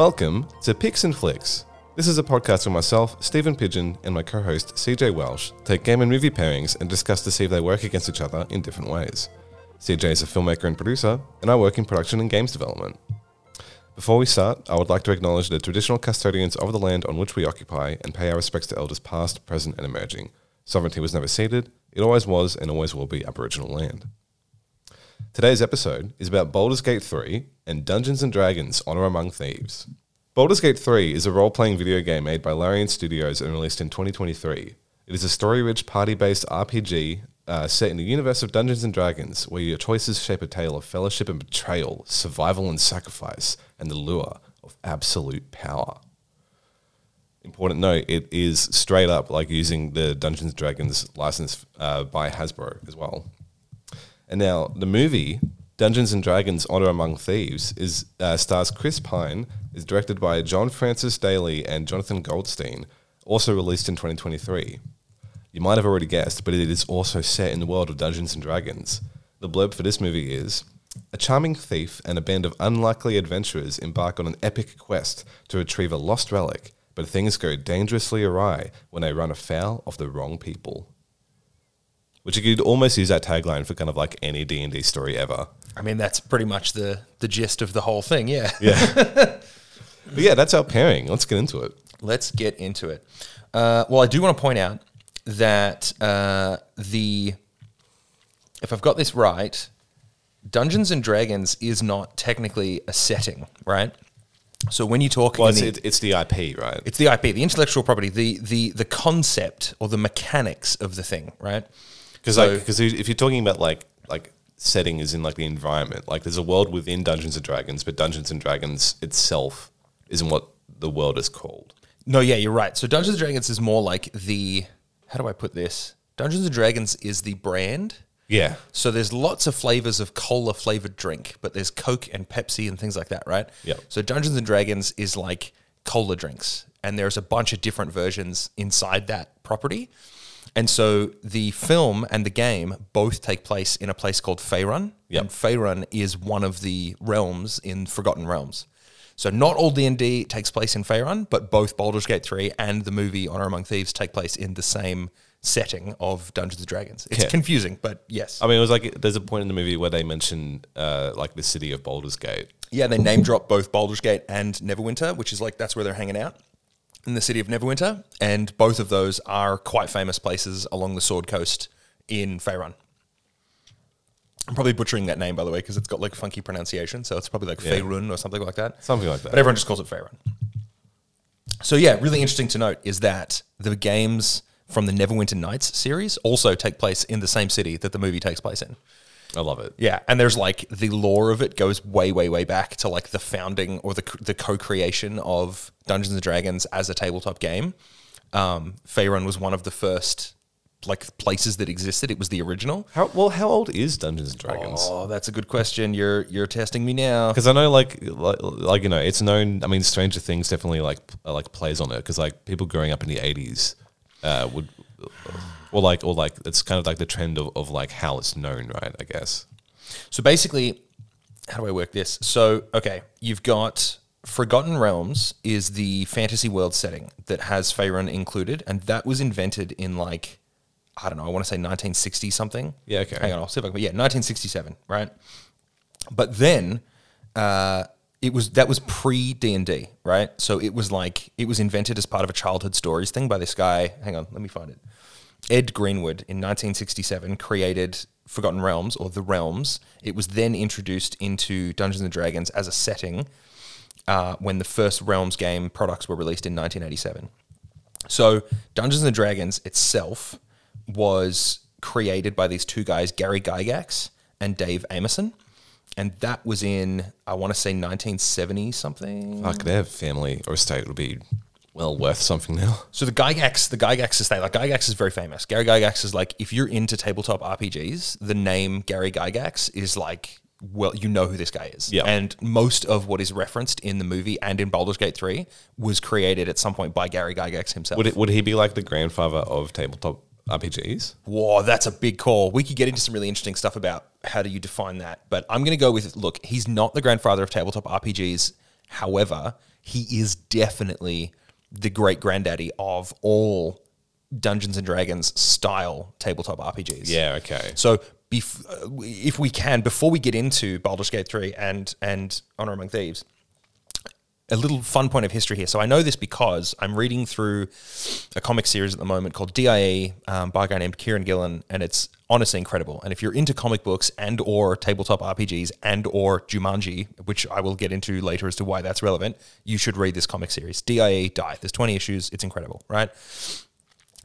Welcome to Picks and Flicks. This is a podcast where myself, Stephen Pigeon, and my co host, CJ Welsh, take game and movie pairings and discuss to see if they work against each other in different ways. CJ is a filmmaker and producer, and I work in production and games development. Before we start, I would like to acknowledge the traditional custodians of the land on which we occupy and pay our respects to elders past, present, and emerging. Sovereignty was never ceded, it always was and always will be Aboriginal land. Today's episode is about Baldur's Gate 3 and Dungeons and Dragons Honor Among Thieves. Baldur's Gate 3 is a role playing video game made by Larian Studios and released in 2023. It is a story rich, party based RPG uh, set in the universe of Dungeons and Dragons, where your choices shape a tale of fellowship and betrayal, survival and sacrifice, and the lure of absolute power. Important note: it is straight up like using the Dungeons and Dragons license uh, by Hasbro as well. And now the movie Dungeons and Dragons: Honor Among Thieves is uh, stars Chris Pine, is directed by John Francis Daley and Jonathan Goldstein, also released in 2023. You might have already guessed, but it is also set in the world of Dungeons and Dragons. The blurb for this movie is a charming thief and a band of unlikely adventurers embark on an epic quest to retrieve a lost relic, but things go dangerously awry when they run afoul of the wrong people. Which you could almost use that tagline for kind of like any D and D story ever. I mean, that's pretty much the the gist of the whole thing. Yeah. Yeah. but yeah, that's our pairing. Let's get into it. Let's get into it. Uh, well, I do want to point out that uh, the if I've got this right, Dungeons and Dragons is not technically a setting, right? So when you talk, Well, it's, the- it, it's the IP, right? it's the IP, the intellectual property, the the the concept or the mechanics of the thing, right? Because So- like, because if you're talking about like like setting is in like the environment, like there's a world within Dungeons and Dragons, but Dungeons and Dragons itself isn't what the world is called. No, yeah, you're right. So Dungeons and Dragons is more like the how do I put this? Dungeons and Dragons is the brand. Yeah. So there's lots of flavors of cola flavored drink, but there's Coke and Pepsi and things like that, right? Yep. So Dungeons and Dragons is like cola drinks, and there's a bunch of different versions inside that property. And so the film and the game both take place in a place called Faerun, Yep. and Faerun is one of the realms in Forgotten Realms. So not all D and D takes place in Faerun, but both Baldur's Gate three and the movie Honor Among Thieves take place in the same setting of Dungeons and Dragons. It's Yeah. confusing, but yes. I mean, it was like there's a point in the movie where they mention uh, like the city of Baldur's Gate. Yeah, they name drop both Baldur's Gate and Neverwinter, which is like that's where they're hanging out in the city of Neverwinter, and both of those are quite famous places along the Sword Coast in Faerun. I'm probably butchering that name by the way because it's got like funky pronunciation, so it's probably like Yeah. Faerun or something like that. Something like that. But everyone just calls it Faerun. So yeah, really interesting to note is that the games from the Neverwinter Nights series also take place in the same city that the movie takes place in. I love it. Yeah, and there's like the lore of it goes way, way, way back to like the founding or the the co-creation of Dungeons and Dragons as a tabletop game. Um, Faerun was one of the first like places that existed. It was the original. How well? How old is Dungeons and Dragons? Oh, that's a good question. You're you're testing me now. Because I know, like, like, like, you know, it's known. I mean, Stranger Things definitely like like plays on it because like people growing up in the '80s uh, would, or like, or like, it's kind of like the trend of, of like how it's known, right? I guess. So basically, how do I work this? So, okay, you've got Forgotten Realms is the fantasy world setting that has Faerun included, and that was invented in like, I don't know, I want to say 1960 something. Yeah, okay. Hang on, I'll see if I can. Yeah, 1967, right? But then, uh, it was that was pre D and D, right? So it was like it was invented as part of a childhood stories thing by this guy. Hang on, let me find it. Ed Greenwood in 1967 created Forgotten Realms or The Realms. It was then introduced into Dungeons and Dragons as a setting uh, when the first Realms game products were released in 1987. So Dungeons and Dragons itself was created by these two guys, Gary Gygax and Dave Arneson. And that was in, I want to say 1970 something. Fuck, their family or estate would be well worth something now. So the Gygax, the Gygax estate, like Gygax is very famous. Gary Gygax is like, if you're into tabletop RPGs, the name Gary Gygax is like, well, you know who this guy is. Yeah. And most of what is referenced in the movie and in Baldur's Gate 3 was created at some point by Gary Gygax himself. Would it, would he be like the grandfather of tabletop RPGs? Whoa, that's a big call. We could get into some really interesting stuff about how do you define that. But I'm going to go with look, he's not the grandfather of tabletop RPGs. However, he is definitely the great granddaddy of all Dungeons and Dragons style tabletop RPGs. Yeah, okay. So bef- uh, if we can, before we get into Baldur's Gate 3 and, and Honor Among Thieves, a little fun point of history here. So I know this because I'm reading through a comic series at the moment called DIE um, by a guy named Kieran Gillen, and it's honestly incredible. And if you're into comic books and or tabletop RPGs and or Jumanji, which I will get into later as to why that's relevant, you should read this comic series. DIE Die. There's 20 issues. It's incredible, right?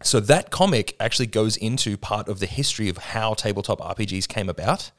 So that comic actually goes into part of the history of how tabletop RPGs came about,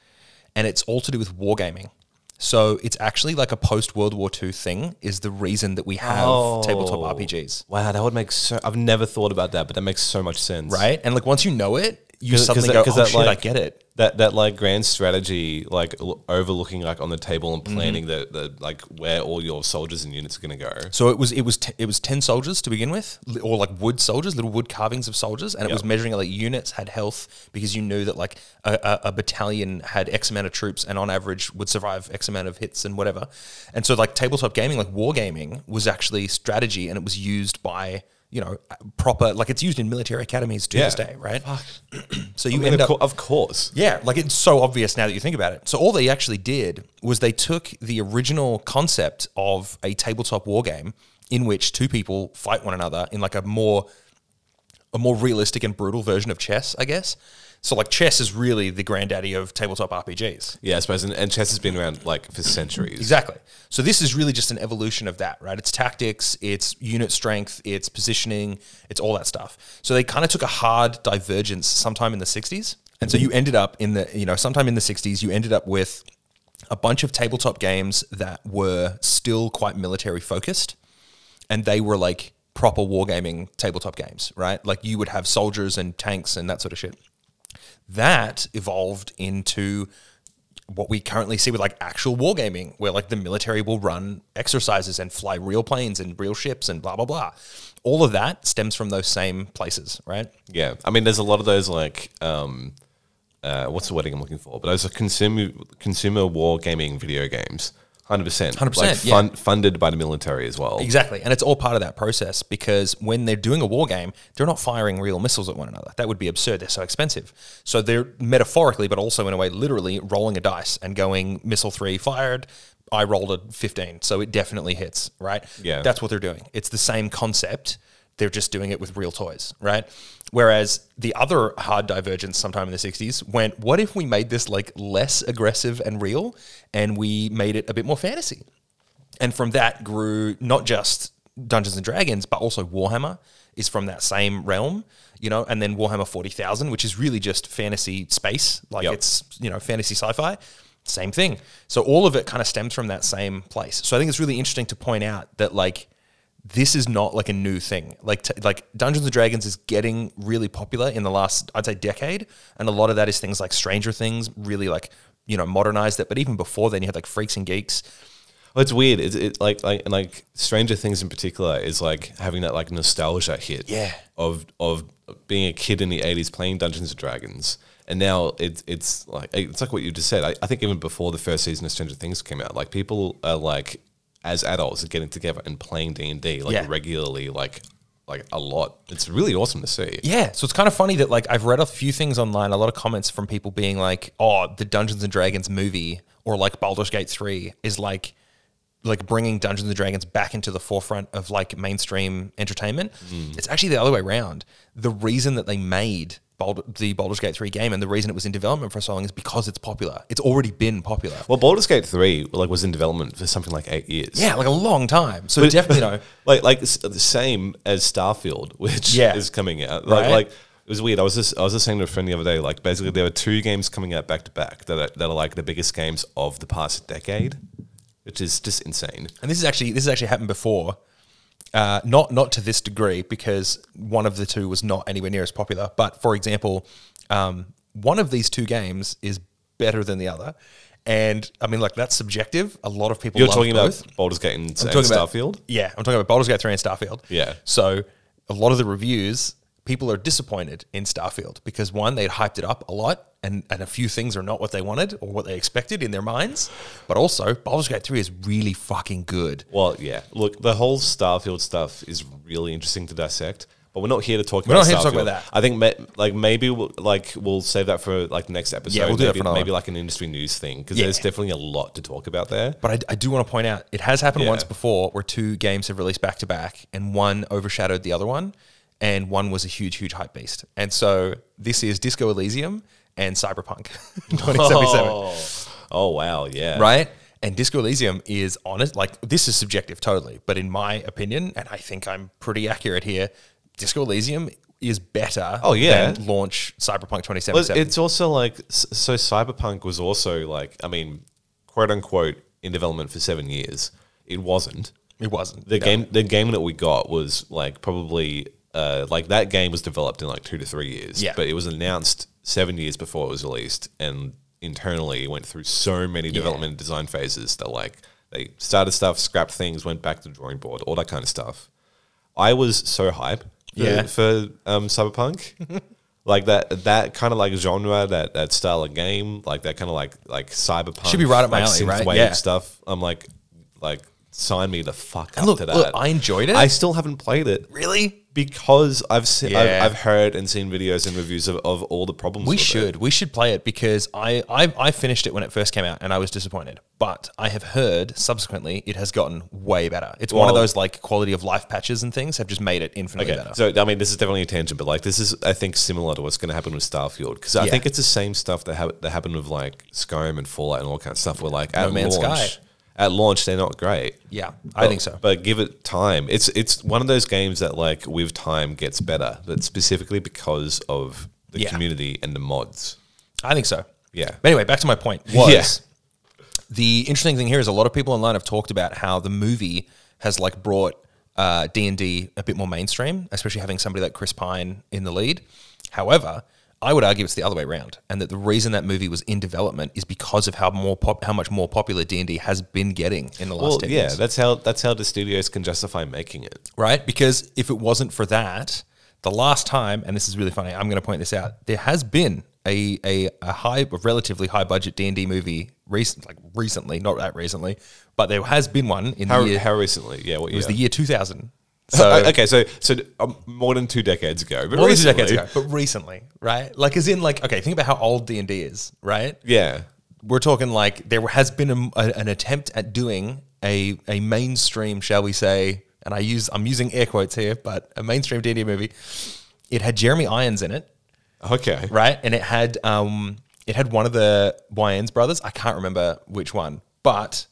and it's all to do with wargaming. So it's actually like a post World War II thing. Is the reason that we have Oh. tabletop RPGs, Wow, that would make so. I've never thought about that, but that makes so much sense. right? And like once you know it, you 'Cause- 'cause suddenly that- go, 'cause "Oh that, shit, I like- get it." That that like grand strategy, like l- overlooking like on the table and Mm-hmm. planning the, the like where all your soldiers and units are going to go. So it was it was t- it was ten soldiers to begin with, or like wood soldiers, little wood carvings of soldiers, and it was Yep. measuring like units had health because you knew that like a, a, a battalion had X amount of troops and on average would survive X amount of hits and whatever. And so like tabletop gaming, like wargaming, was actually strategy, and it was used by you know proper like it's used in military academies to Yeah. this day, right? so you I mean, end of, up cour- of course. yeah, like it's so obvious now that you think about it. So all they actually did was they took the original concept of a tabletop war game in which two people fight one another in like a more a more realistic and brutal version of chess, I guess. So like chess is really the granddaddy of tabletop RPGs. Yeah, I suppose. And, and chess has been around like for centuries. Exactly. So this is really just an evolution of that, right? It's tactics, it's unit strength, it's positioning, it's all that stuff. So they kind of took a hard divergence sometime in the 60s. And so you ended up in the, you know, sometime in the 60s, you ended up with a bunch of tabletop games that were still quite military focused and they were like proper wargaming tabletop games, right? Like you would have soldiers and tanks and that sort of shit. That evolved into what we currently see with like actual wargaming, where like the military will run exercises and fly real planes and real ships and blah blah blah. All of that stems from those same places, right? Yeah, I mean, there's a lot of those like, um, uh, what's the wording I'm looking for? But those are consumer consumer war gaming video games, hundred percent, 100%, yeah. funded by the military as well. Exactly. And it's all part of that process because when they're doing a war game, they're not firing real missiles at one another. That would be absurd. They're so expensive. So they're metaphorically, but also in a way, literally rolling a dice and going, missile three fired. I rolled a 15. So it definitely hits, right? Yeah. That's what they're doing. It's the same concept. They're just doing it with real toys, right? Whereas the other hard divergence sometime in the 60s went, what if we made this like less aggressive and real and we made it a bit more fantasy? And from that grew not just Dungeons and Dragons, but also Warhammer is from that same realm, you know, and then Warhammer 40,000, which is really just fantasy space, like Yep. it's, you know, fantasy sci fi. Same thing. So all of it kind of stems from that same place. So I think it's really interesting to point out that, like, this is not like a new thing. Like t- like Dungeons and Dragons is getting really popular in the last I'd say decade, and a lot of that is things like Stranger Things really like you know modernized it. But even before then, you had like Freaks and Geeks. Well, it's weird. It's it, like like like Stranger Things in particular is like having that like nostalgia hit. Yeah. Of of being a kid in the eighties playing Dungeons and Dragons, and now it's it's like it's like what you just said. I, I think even before the first season of Stranger Things came out, like people are like as adults getting together and playing D and D like Yeah. regularly, like like a lot. It's really awesome to see. Yeah, so it's kind of funny that like I've read a few things online, a lot of comments from people being like, "Oh, the Dungeons and Dragons movie or like Baldur's Gate 3 is like like bringing Dungeons and Dragons back into the forefront of like mainstream entertainment." Hmm. It's actually the other way around. The reason that they made Bald- the Baldur's Gate 3 game and the reason it was in development for so long is because it's popular. It's already been popular. Well, Baldur's Gate three like was in development for something like eight years. Yeah, like a long time. So definitely, you know, like like the same as Starfield, which Yeah. is coming out. Like Right. like it was weird. I was just I was just saying to a friend the other day. Like basically, there were two games coming out back to back that are, that are like the biggest games of the past decade, which is just insane. and this is actually this has actually happened before. Uh, not not to this degree because one of the two was not anywhere near as popular. But for example, um, one of these two games is better than the other, and I mean like that's subjective. A lot of people You're love talking both. about Baldur's Gate and, and about- Starfield. yeah, I'm talking about Baldur's Gate 3 and Starfield. Yeah. So a lot of the reviews people are disappointed in Starfield because one, they'd hyped it up a lot, and and a few things are not what they wanted or what they expected in their minds. But also, Baldur's Gate three is really fucking good. Well, yeah. Look, the whole Starfield stuff is really interesting to dissect, but we're not here to talk We're about not here to talk about that. I think ma- like maybe we'll, like we'll save that for like the next episode. Yeah, we'll do that maybe, for another maybe one. like an industry news thing because Yeah. there's definitely a lot to talk about there. But I, I do want to point out it has happened Yeah. once before where two games have released back to back and one overshadowed the other one and one was a huge, huge hype beast. And so this is Disco Elysium and Cyberpunk 2077. Oh, oh wow, yeah. Right? And Disco Elysium is honest, like this is subjective totally, but in my opinion, and I think I'm pretty accurate here, Disco Elysium is better Oh, yeah. than launch Cyberpunk Well, 2077. it's also like so. Cyberpunk was also like, I mean, quote unquote, in development for seven years. It wasn't. it wasn't. The no. game, the game that we got was like probably uh, like that game was developed in like two to three years. Yeah. But it was announced seven years before it was released, and internally it went through so many development and design phases that like they started stuff, scrapped things, went back to the drawing board, all that kind of stuff. I was so hype for, Yeah. for um, Cyberpunk. like that that kind of like genre, that that style of game, like that kind of like like cyberpunk Should be right up my like alley, right? synthwave Yeah. stuff. I'm like like sign me the fuck up look, to that. look, I enjoyed it. I still haven't played it really? because I've seen, Yeah. I've, I've heard and seen videos and reviews of, of all the problems. We with should. It. We should play it because I, I I finished it when it first came out and I was disappointed. But I have heard subsequently it has gotten way better. It's one of those like quality of life patches and things have just made it infinitely Okay, better. so I mean, this is definitely a tangent, but like this is, I think, similar to what's going to happen with Starfield because I Yeah. think it's the same stuff that ha- that happened with like Skyrim and Fallout and all kinds of stuff. Where like at Man's launch, Sky. At launch they're not great. yeah, I But- think so. But give it time. It's it's one of those games that like with time gets better, but specifically because of the Yeah. community and the mods. I think so. Yeah. But anyway, back to my point was Yeah. the interesting thing here is a lot of people online have talked about how the movie has like brought uh, D and D a bit more mainstream, especially having somebody like Chris Pine in the lead. However, I would argue it's the other way around, and that the reason that movie was in development is because of how more pop, how much more popular D and D has been getting in the last Well, 10 yeah, years. that's how that's how the studios can justify making it. right? Because if it wasn't for that, the last time, and this is really funny, I'm going to point this out. There has been a a, a high, a relatively high budget D and D movie recent, like recently, not that recently, but there has been one in How, the year. how recently? Yeah, what year? it was the year 2000. So okay, so so um, more than two decades ago, but more than two recently- decades ago, but recently, right? Like, as in, like, okay, think about how old D and D is, right? Yeah, We're talking like there has been a, a- an attempt at doing a a mainstream, shall we say, and I use I'm using air quotes here, but a mainstream D and D movie. It had Jeremy Irons in it, okay, right? And it had um it had one of the Wayans brothers. I can't remember which one, but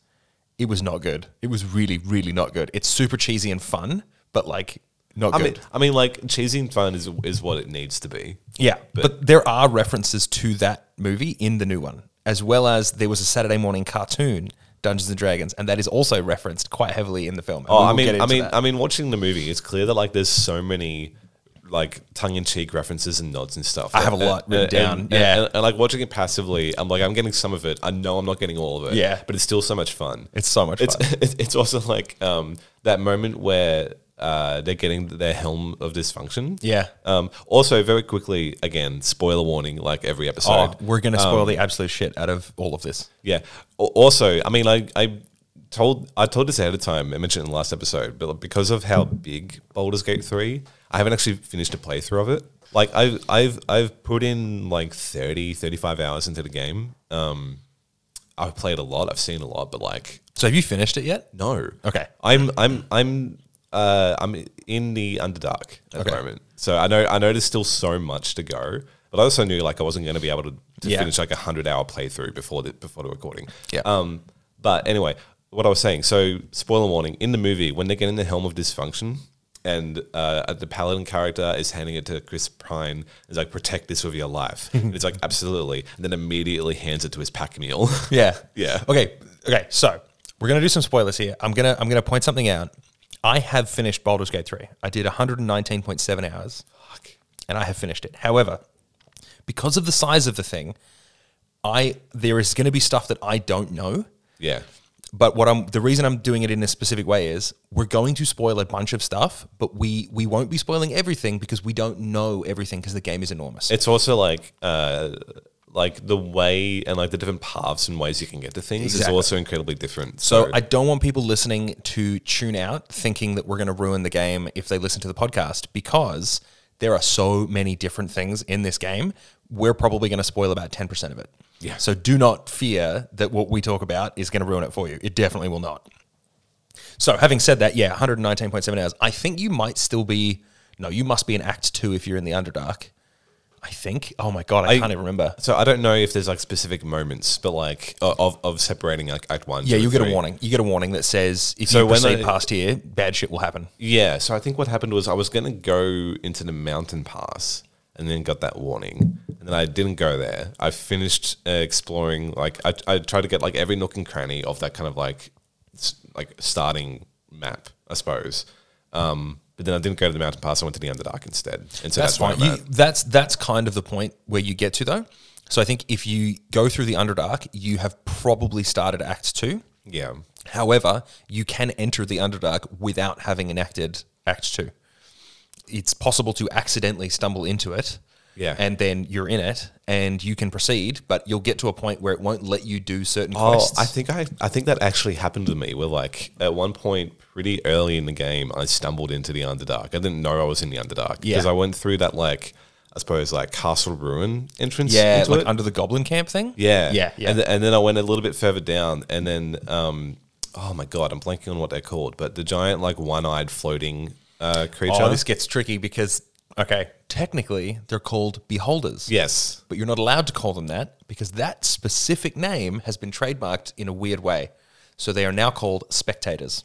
it was not good. It was really, really not good. It's super cheesy and fun, but like not I good. mean, I mean, like cheesy and fun is is what it needs to be. yeah, but, there are references to that movie in the new one, as well as there was a Saturday morning cartoon, Dungeons and Dragons, and that is also referenced quite heavily in the film. And Oh, we I will mean, I into mean, that. I mean, watching the movie, it's clear that like there's so many like tongue in cheek references and nods and stuff. I have a lot And- written down, and- yeah. and, and, like watching it passively, I'm like, I'm getting some of it. I know I'm not getting all of it. Yeah. but it's still so much fun. it's so much It's fun. it's, it's also like um, that moment where uh, they're getting their helm of disjunction. Yeah. Um, also, very quickly, again, spoiler warning, like every Oh, episode. we're going to Um, spoil the absolute shit out of all of this. Yeah. Also, I mean, I, I told I told this ahead of time. I mentioned it in the last episode, but because of how big Baldur's Gate three, I haven't actually finished a playthrough of it. Like I've I've I've put in like 30, 35 hours into the game. Um, I've played a lot. I've seen a lot, but like So have you finished it yet? no. Okay. I'm I'm I'm uh I'm in the Underdark at the Okay. moment. So I know I know there's still so much to go. But I also knew like I wasn't going to be able to, to Yeah. finish like a hundred hour playthrough before the before the recording. Yeah. Um. But anyway, what I was saying. So spoiler warning: in the movie, when they get in the helm of disjunction, and uh, the paladin character is handing it to Chris Pine, is like protect this with your life. and it's like absolutely, and then immediately hands it to his pack mule. Yeah. Yeah. Okay. Okay. So we're gonna do some spoilers here. I'm gonna I'm gonna point something out. I have finished Baldur's Gate 3. I did 119.7 hours, Fuck. and I have finished it. However, because of the size of the thing, I there is going to be stuff that I don't know, Yeah. but what I'm the reason I'm doing it in a specific way is we're going to spoil a bunch of stuff, but we we won't be spoiling everything because we don't know everything because the game is enormous. It's also like uh, like the way and like the different paths and ways you can get to things is also incredibly different. So I don't want people listening to tune out thinking that we're going to ruin the game if they listen to the podcast because there are so many different things in this game. We're probably going to spoil about 10% of it. Yeah. So do not fear that what we talk about is going to ruin it for you. It definitely will not. So having said that, yeah, 119.7 hours. I think you might still be no, you must be in Act 2 if you're in the Underdark. I think. Oh my god, I, I- can't even remember. so I don't know if there's like specific moments, but like of, of separating like Act One. Yeah, you get a warning. You get a warning that says if So you when proceed I- past here, bad shit will happen. Yeah, so I think what happened was I was going to go into the mountain pass and then got that warning. And then I didn't go there. I finished uh, exploring, like, I, I tried to get like every nook and cranny of that kind of like, like starting map, I suppose. Um, but then I didn't go to the mountain pass. I went to the Underdark instead. And so That's, that's, fine. You, that's that's kind of the point where you get to though. So I think if you go through the Underdark, you have probably started Act Two. Yeah. However, you can enter the Underdark without having enacted Act Two. It's possible to accidentally stumble into it, Yeah. and then you're in it, and you can proceed, but you'll get to a point where it won't let you do certain Oh, quests. I think I, I think that actually happened to me. Where like at one point, pretty early in the game, I stumbled into the Underdark. I didn't know I was in the Underdark Yeah. because I went through that like I suppose like Castle Ruin entrance. yeah, into like it. under the Goblin Camp thing. yeah, yeah, yeah. And, th- and then I went a little bit further down, and then um, oh my god, I'm blanking on what they're called, but the giant like one-eyed floating uh, creature. oh, this gets tricky because okay, technically they're called beholders. yes, but you're not allowed to call them that because that specific name has been trademarked in a weird way. So they are now called spectators.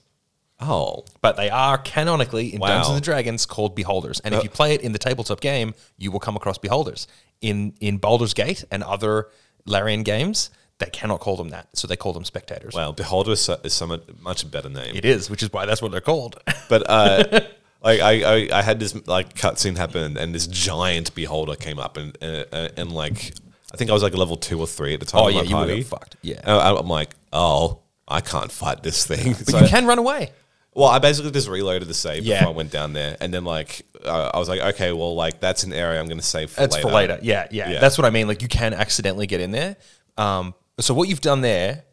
Oh, But they are canonically in Wow. Dungeons and Dragons called beholders. And if uh. you play it in the tabletop game, you will come across beholders. In in Baldur's Gate and other Larian games, they cannot call them that. So they call them spectators. wow, Beholder is, so- is so much, much better name. It is, which is why that's what they're called. But uh, like I, I, I had this like cutscene happen, and this giant beholder came up, and and, and like I think I was like level two or three at the time. Oh, of my yeah, you would've party. fucked, yeah. And I, I'm like, oh, I can't fight this thing. but So- you can run away. Well, I basically just reloaded the save Yeah. before I went down there, and then like uh, I was like, okay, well, like that's an area I'm going to save for It's later. for later. Yeah, yeah, Yeah. That's what I mean. Like you can accidentally get in there. Um, so what you've done there,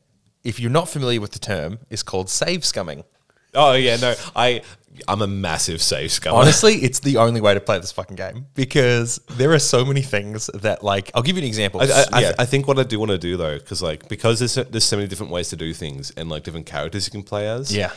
if you're not familiar with the term, is called save scumming. Oh yeah, no, I I'm a massive save scummer. Honestly, it's the only way to play this fucking game because there are so many things that like I'll give you an example. I, I, I. I think what I do want to do though, because like because there's so, there's so many different ways to do things and like different characters you can play as. yeah.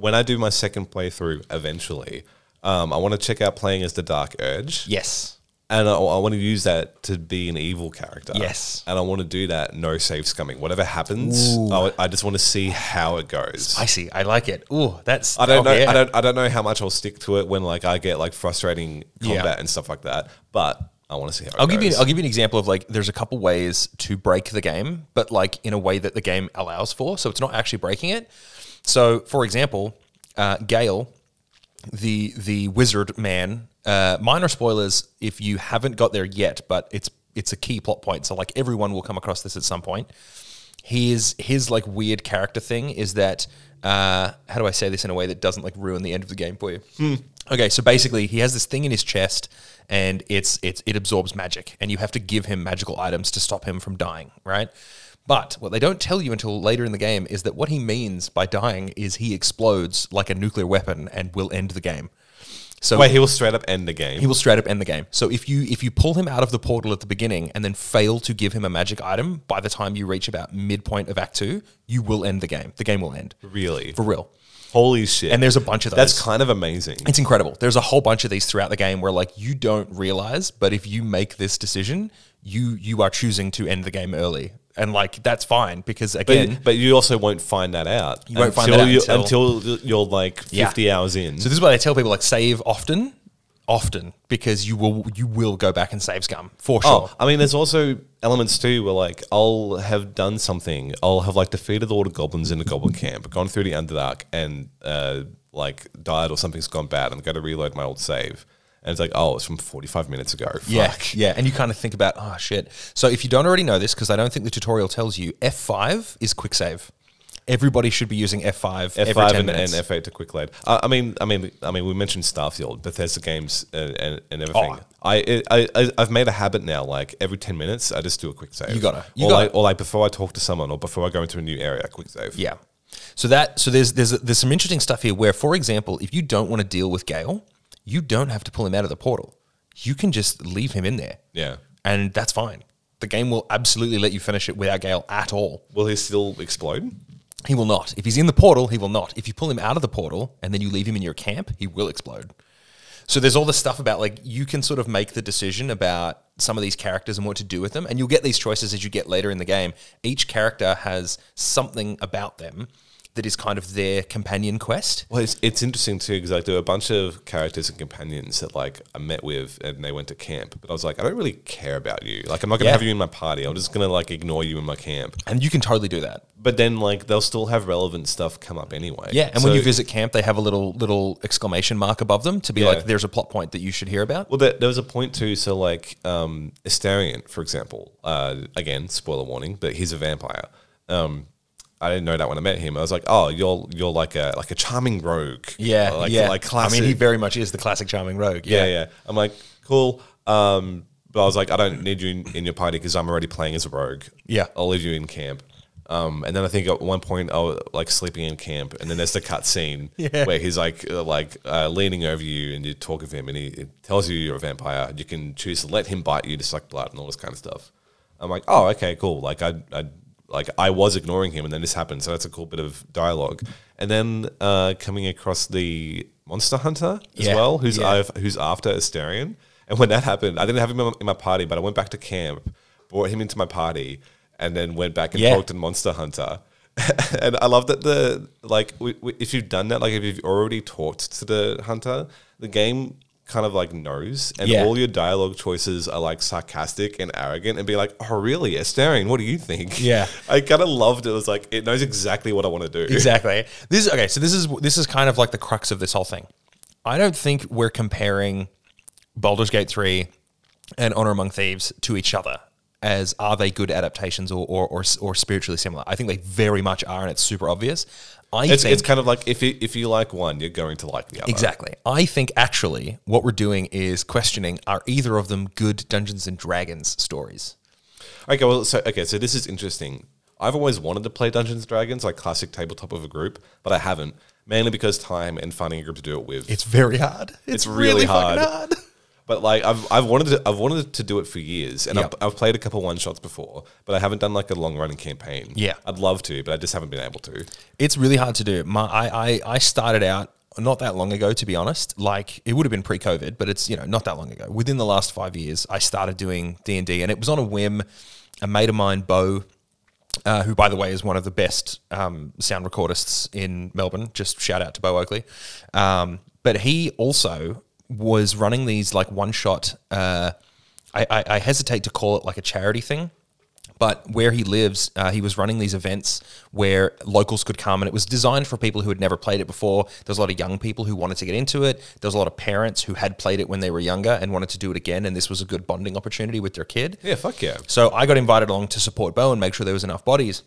When I do my second playthrough eventually, um, I want to check out playing as the Dark Urge. Yes. And I, I want to use that to be an evil character. Yes. And I want to do that no save scumming. Whatever happens, I, I just want to see how it goes. I see. I like it. Ooh, that's I don't oh, know. I don't. I don't know how much I'll stick to it when like I get like frustrating Yeah. combat and stuff like that. But I want to see how. I'll it give you. I'll give you an example of like there's a couple ways to break the game, but like in a way that the game allows for. So it's not actually breaking it. So for example, uh, Gale, the the wizard man. Uh, minor spoilers if you haven't got there yet, but it's it's a key plot point. So like everyone will come across this at some point. His his like weird character thing is that uh, how do I say this in a way that doesn't like ruin the end of the game for you? Okay, so basically he has this thing in his chest and it's it's it absorbs magic and you have to give him magical items to stop him from dying, right? But what they don't tell you until later in the game is that what he means by dying is he explodes like a nuclear weapon and will end the game. So Wait, he will straight up end the game. he will straight up end the game. So if you if you pull him out of the portal at the beginning and then fail to give him a magic item by the time you reach about midpoint of Act Two, you will end the game. The game will end really. for real. Holy shit! And there's a bunch of those. That's kind of amazing. It's incredible. There's a whole bunch of these throughout the game where like you don't realize, but if you make this decision, you you are choosing to end the game early, and like that's fine because again, But, but you also won't find that out. You won't find that out you, until- until you're like Yeah. 50 hours in. so this is why I tell people like save often, often because you will you will go back and save scum for sure. Oh, I mean, there's also elements too where like I'll have done something. I'll have like defeated all the goblins in the goblin camp, gone through the Underdark, and uh, like died or something's gone bad, and I've got to reload my old save. And it's like, oh, it's from 45 minutes ago. Yeah, Fuck. yeah, and you kind of think about, oh shit. So if you don't already know this, because I don't think the tutorial tells you, F five is quick save. Everybody should be using F5, F5 10 and, and. F8 to quick load. Uh, I mean, I mean, I mean, we mentioned Starfield, Bethesda games, and, and, and everything. Oh. I, I, I, I've made a habit now. Like every ten minutes, I just do a quick save. You gotta. You or gotta. like, or like before I talk to someone, or before I go into a new area, quick save. Yeah. So that so there's there's there's some interesting stuff here where, for example, if you don't want to deal with Gale, you don't have to pull him out of the portal. You can just leave him in there, Yeah. and that's fine. The game will absolutely let you finish it without Gale at all. Will he still explode? He will not. If he's in the portal, he will not. If you pull him out of the portal and then you leave him in your camp, he will explode. So there's all this stuff about like you can sort of make the decision about some of these characters and what to do with them, and you'll get these choices as you get later in the game. Each character has something about them that is kind of their companion quest. Well, it's, it's interesting too because like there were a bunch of characters and companions that like I met with and they went to camp, but I was like, I don't really care about you. Like, I'm not gonna Yeah. have you in my party. I'm just gonna like ignore you in my camp. And you can totally do that. But then like they'll still have relevant stuff come up anyway. Yeah, and when you visit camp, they have a little little exclamation mark above them to be Yeah. like, "There's a plot point that you should hear about." Well, there, there was a point too. So, like, um, Astarion, for example, uh, again, spoiler warning, but he's a vampire. Um, I didn't know that when I met him. I was like, oh, you're you're like a like a charming rogue. Yeah, like, yeah. like classic. I mean, he very much is the classic charming rogue. yeah, yeah. I'm like, cool. Um, but I was like, I don't need you in, in your party because I'm already playing as a rogue. Yeah. I'll leave you in camp. Um, and then I think at one point I was like sleeping in camp, and then there's the cut scene Yeah. where he's like uh, like uh, leaning over you, and you talk of him, and he it tells you you're a vampire. You can choose to let him bite you to suck blood and all this kind of stuff. I'm like, oh, okay, cool. Like I, I like I was ignoring him, and then this happened, so that's a cool bit of dialogue. And then uh, coming across the monster hunter as Yeah, well, who's yeah. Who's after Astarion. And when that happened, I didn't have him in my- party, but I went back to camp, brought him into my party, and then went back and Yeah. talked to Monster Hunter. and I love that the like w- w- if you've done that, like if you've already talked to the hunter, the game kind of like knows, and Yeah. all your dialogue choices are like sarcastic and arrogant, and be like, "Oh, really, Astarion? What do you think?" Yeah. I kind of loved it. It was like it knows exactly what I want to do. exactly. This is okay. So this is this is kind of like the crux of this whole thing. I don't think we're comparing Baldur's Gate three and Honor Among Thieves to each other as are they good adaptations or or, or, or spiritually similar. I think they very much are, and it's super obvious. I It's, think it's kind of like if you, if you like one, you're going to like the other. Exactly. I think actually what we're doing is questioning are either of them good Dungeons and Dragons stories? Okay, well, so okay, so this is interesting. I've always wanted to play Dungeons and Dragons, like classic tabletop of a group, but I haven't, mainly because time and finding a group to do it with. It's very hard. It's, really fucking hard. But like I've I've wanted to I've wanted to do it for years, and Yep. I've, I've played a couple one shots before, but I haven't done like a long running campaign. Yeah. I'd love to, but I just haven't been able to. It's really hard to do. My, I, I, I started out not that long ago, to be honest. Like it would have been pre-COVID, but it's you know not that long ago. Within the last five years, I started doing D and D, and it was on a whim. A mate of mine, Bo, uh, who by the way is one of the best um, sound recordists in Melbourne. Just shout out to Bo Oakley. Um, but he also was running these like one shot. Uh, I, I, I hesitate to call it like a charity thing, but where he lives, uh, he was running these events where locals could come, and it was designed for people who had never played it before. There's a lot of young people who wanted to get into it. There was a lot of parents who had played it when they were younger and wanted to do it again, and this was a good bonding opportunity with their kid. Yeah, fuck yeah. So I got invited along to support Bo and make sure there was enough bodies.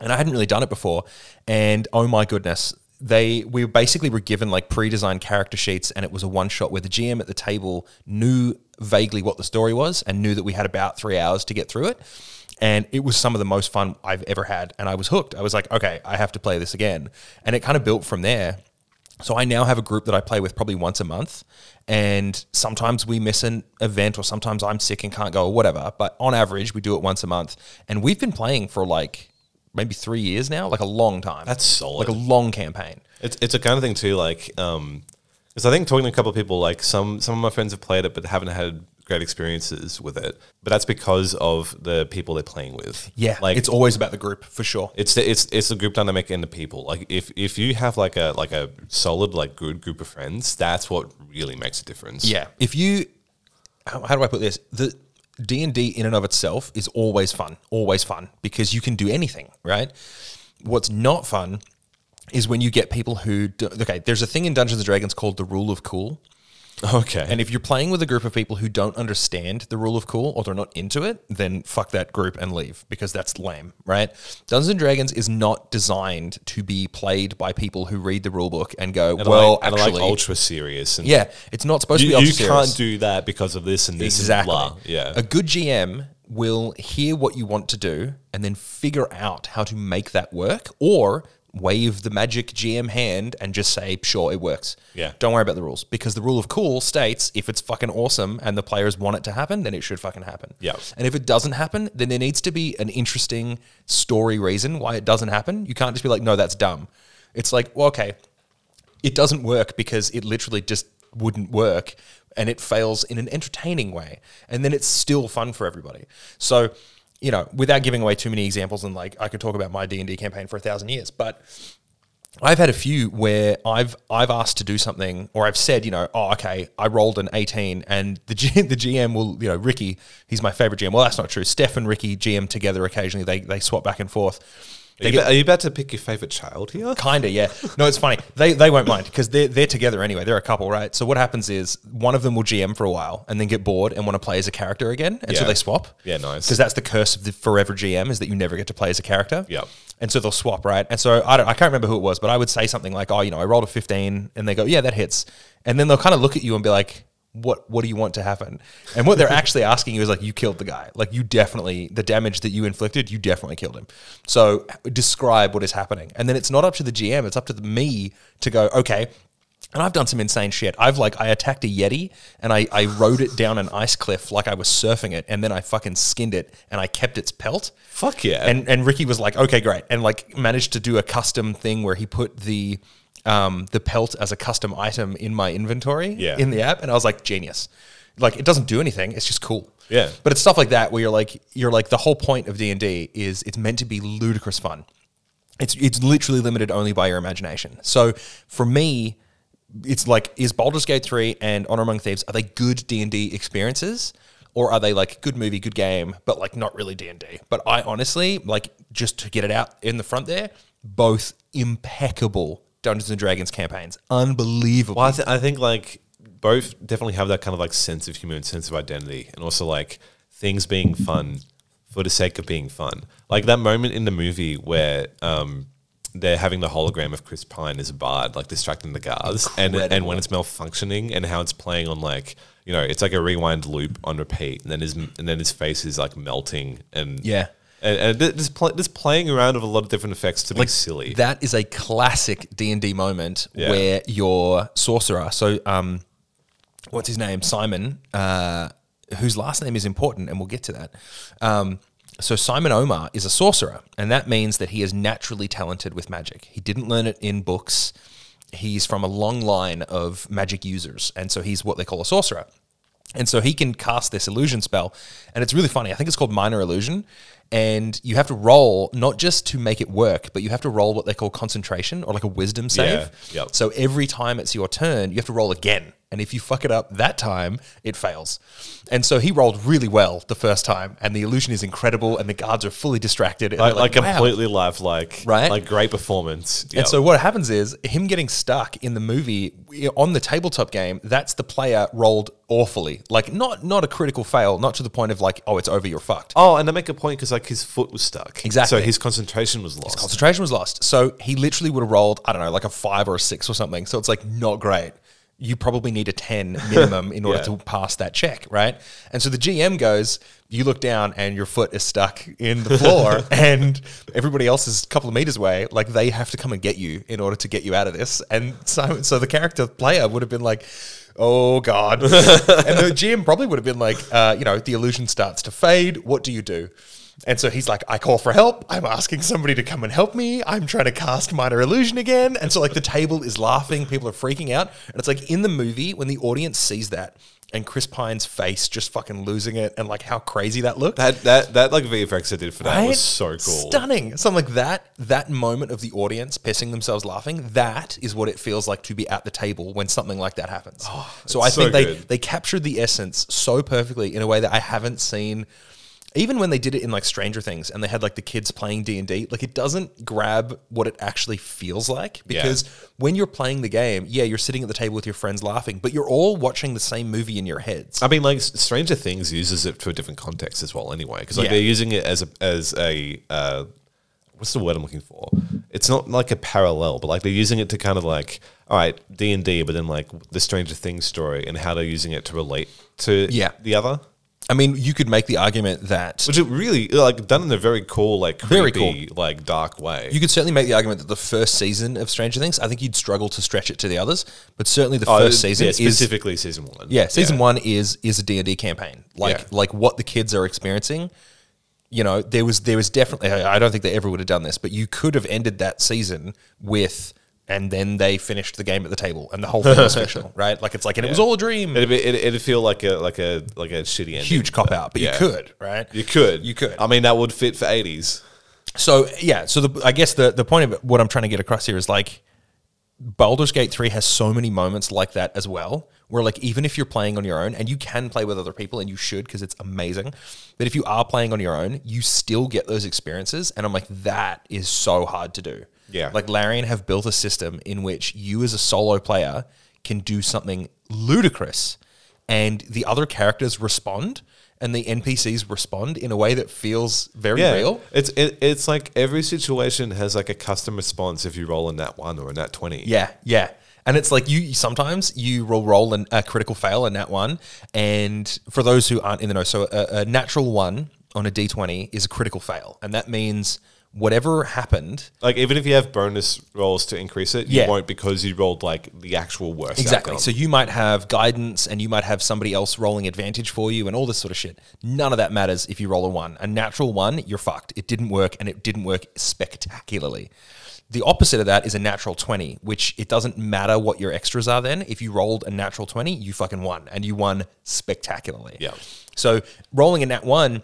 And I hadn't really done it before. And oh my goodness, they we basically were given like pre-designed character sheets and it was a one shot where the GM at the table knew vaguely what the story was and knew that we had about three hours to get through it. And it was some of the most fun I've ever had. And I was hooked. I was like, okay, I have to play this again. And it kind of built from there. So I now have a group that I play with probably once a month, and sometimes we miss an event, or sometimes I'm sick and can't go, or whatever. But on average, we do it once a month, and we've been playing for like maybe three years now, like a long time. That's solid. like a long campaign. It's it's a kind of thing too, like um, because I think talking to a couple of people, like some some of my friends have played it but haven't had great experiences with it. But that's because of the people they're playing with. Yeah, like it's always about the group for sure. It's the, it's it's the group dynamic and the people. Like if if you have like a like a solid like good group of friends, that's what really makes a difference. Yeah. If you, how, how do I put this? The D and D in and of itself is always fun, always fun because you can do anything, right? What's not fun is when you get people who do, okay. There's a thing in Dungeons and Dragons called the rule of cool, Okay. And if you're playing with a group of people who don't understand the rule of cool or they're not into it, then fuck that group and leave because that's lame, right? Dungeons and Dragons is not designed to be played by people who read the rule book and go, and well, like, and actually, like ultra serious. And yeah, it's not supposed you, to be. you can't serious. do that because of this and this Exactly. and blah. Yeah. A good GM will hear what you want to do and then figure out how to make that work or wave the magic GM hand and just say, sure, it works. Yeah. Don't worry about the rules because the rule of cool states if it's fucking awesome and the players want it to happen, then it should fucking happen. Yeah. And if it doesn't happen, then there needs to be an interesting story reason why it doesn't happen. You can't just be like, no, that's dumb. It's like, well, okay, it doesn't work because it literally just wouldn't work and it fails in an entertaining way and then it's still fun for everybody so you know without giving away too many examples and like i could talk about my d&d campaign for a thousand years but I've had a few where I've I've asked to do something, or I've said, you know, oh, okay, I rolled an eighteen, and the G, the GM will, you know, Ricky, he's my favorite GM. Well, that's not true. Steph and Ricky GM together occasionally. They they swap back and forth. Are you, are you about to pick your favorite child here? Kinda, yeah. No, it's funny. They they won't mind because they're they're together anyway. They're a couple, right? So what happens is one of them will GM for a while and then get bored and want to play as a character again, and so they swap. Yeah, nice. Because that's the curse of the forever GM is that you never get to play as a character. Yep. And so they'll swap, right? And so I don't, I can't remember who it was, but I would say something like, "Oh, you know, I rolled a 15," and they go, "Yeah, that hits," and then they'll kind of look at you and be like. What what do you want to happen? And what they're actually asking you is like you killed the guy. Like you definitely the damage that you inflicted, you definitely killed him. So describe what is happening. And then it's not up to the GM, it's up to the, me to go, okay, and I've done some insane shit. I've like I attacked a yeti and I, I rode it down an ice cliff like I was surfing it, and then I fucking skinned it and I kept its pelt. Fuck yeah. And and Ricky was like, okay, great, and like managed to do a custom thing where he put the um the pelt as a custom item in my inventory Yeah. in the app, and I was like, genius. Like it doesn't do anything; it's just cool. Yeah. But it's stuff like that where you're like you're like the whole point of D and D is it's meant to be ludicrous fun. It's it's literally limited only by your imagination. So for me, it's like is Baldur's Gate 3 and Honor Among Thieves are they good D&D experiences or are they like good movie, good game, but like not really D&D? But I honestly, like just to get it out in the front there, both impeccable Dungeons and Dragons campaigns. Unbelievable. Well, I, th- I think like both definitely have that kind of like sense of humor and sense of identity, and also like things being fun for the sake of being fun. Like that moment in the movie where um, they're having the hologram of Chris Pine as a bard, like distracting the guards, and and when it's malfunctioning and how it's playing on like you know it's like a rewind loop on repeat, and then his and then his face is like melting and Yeah. And, and just, pl- just playing around with a lot of different effects to be silly. That is a classic D and D moment Yeah. where your sorcerer. So, um, what's his name? Simon, uh, whose last name is important, and we'll get to that. Um, so Simon Aumar is a sorcerer, and that means that he is naturally talented with magic. He didn't learn it in books. He's from a long line of magic users, and so he's what they call a sorcerer. And so he can cast this illusion spell. And it's really funny. I think it's called minor illusion. And you have to roll not just to make it work, but you have to roll what they call concentration or like a wisdom save. Yeah, yep. So every time it's your turn, you have to roll again. And if you fuck it up that time, it fails. And so he rolled really well the first time, and the illusion is incredible, and the guards are fully distracted. And like, like "Wow." completely lifelike, Right? Like great performance. And so what happens is him getting stuck in the movie on the tabletop game. That's the player rolled awfully, like not not a critical fail, not to the point of like oh it's over, you're fucked. Oh, and I make a point because like his foot was stuck. Exactly. So his concentration was lost. Concentration was lost, so he literally would have rolled I don't know like a five or a six or something. So it's like not great. You probably need a ten minimum in order Yeah. to pass that check, right? And so the GM goes, you look down and your foot is stuck in the floor, and everybody else is a couple of meters away. Like they have to come and get you in order to get you out of this. And so, so the character player would have been like, "Oh God," and the GM probably would have been like, uh, "You know, the illusion starts to fade. What do you do?" And so he's like, I call for help. I'm asking somebody to come and help me. I'm trying to cast minor illusion again. And so like the table is laughing, people are freaking out. And it's like in the movie when the audience sees that and Chris Pine's face just fucking losing it and like how crazy that looked. That that that like VFX I did for that Right? was so cool. Stunning. Something like that, that moment of the audience pissing themselves laughing, that is what it feels like to be at the table when something like that happens. Oh, so I so think they, they captured the essence so perfectly in a way that I haven't seen even when they did it in like Stranger Things and they had like the kids playing D and D, like it doesn't grab what it actually feels like because when you're playing the game, yeah, you're sitting at the table with your friends laughing, but you're all watching the same movie in your heads. I mean, like Stranger Things uses it for a different context as well, anyway. Because like Yeah. they're using it as a as a uh, what's the word I'm looking for? It's not like a parallel, but like they're using it to kind of like all right D and D, but then like the Stranger Things story and how they're using it to relate to Yeah. the other. I mean, you could make the argument that Which it really like done in a very cool, like Very creepy, like dark way. you could certainly make the argument that the first season of Stranger Things, I think you'd struggle to stretch it to the others, but certainly the Oh, first season yeah, is specifically season one. Yeah, season one is is a D&D campaign. Like Yeah. like what the kids are experiencing. You know, there was there was definitely I I don't think they ever would have done this, but you could have ended that season with and then they finished the game at the table and the whole thing was fictional, right? Like it's like and it was all a dream. It'd, be, it'd, it'd feel like a like a like a shitty ending. Huge cop out, but yeah. you could, right? You could. You could. I mean, that would fit for eighties. So yeah, so the, I guess the the point of what I'm trying to get across here is like Baldur's Gate 3 has so many moments like that as well, where like even if you're playing on your own, and you can play with other people, and you should because it's amazing. But if you are playing on your own, you still get those experiences, and I'm like, that is so hard to do. Yeah. like Larian have built a system in which you as a solo player can do something ludicrous, and the other characters respond, and the NPCs respond in a way that feels very Yeah, real. it's it, it's like every situation has like a custom response if you roll a nat one or a nat twenty. Yeah, yeah. And it's like you sometimes you will roll an, a critical fail in that one, and for those who aren't in the know, so a, a natural one on a d twenty is a critical fail, and that means whatever happened Like even if you have bonus rolls to increase it, you Yeah. won't because you rolled like the actual worst. exactly. outcome. So you might have guidance, and you might have somebody else rolling advantage for you, and all this sort of shit. None of that matters if you roll a one. A natural one, you're fucked. It didn't work, and it didn't work spectacularly. The opposite of that is a natural 20, which it doesn't matter what your extras are then. If you rolled a natural 20, you fucking won and you won spectacularly. Yeah. So rolling a nat 1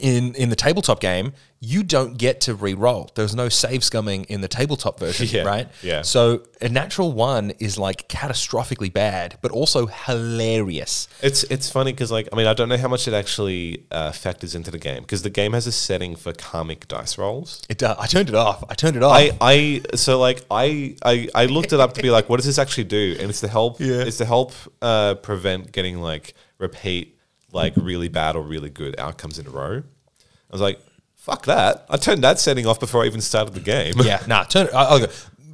in in the tabletop game, you don't get to re-roll. There's no save scumming in the tabletop version, Yeah, right? yeah. So a natural 1 is like catastrophically bad, but also hilarious. It's it's funny because like I mean I don't know how much it actually uh, factors into the game because the game has a setting for karmic dice rolls. It uh, I turned it off. I turned it off. I, I so like I, I I looked it up to be like what does this actually do and it's to help Yeah. it's to help uh, prevent getting like repeat like really bad or really good outcomes in a row. I was like fuck that I turned that setting off before I even started the game. yeah, nah, turn it. I'll go.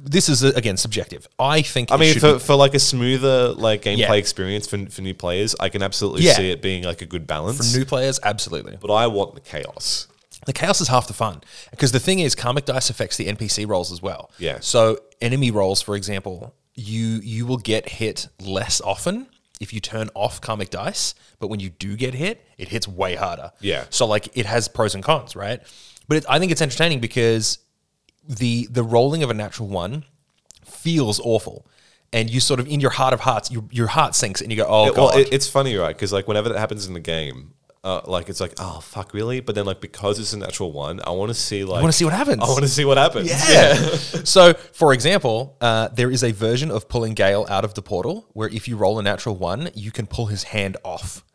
This is uh, again subjective. I think. I it mean, for, be- for like a smoother like gameplay Yeah. experience for, for new players, I can absolutely Yeah. see it being like a good balance. for new players, absolutely. but I want the chaos. The chaos is half the fun because the thing is, karmic dice affects the NPC rolls as well. Yeah. So enemy rolls, for example, you you will get hit less often if you turn off karmic dice, but when you do get hit, it hits way harder. Yeah. So like it has pros and cons, right? But it, I think it's entertaining because the the rolling of a natural one feels awful. And you sort of, in your heart of hearts, your, your heart sinks and you go, oh, It- God. well, it, it's funny, right? Because like whenever that happens in the game, uh, like it's like, oh fuck, really? But then like because it's a natural one, I want to see like I wanna see what happens. I want to see what happens. Yeah. so, for example, uh, there is a version of pulling Gale out of the portal where if you roll a natural one, you can pull his hand off,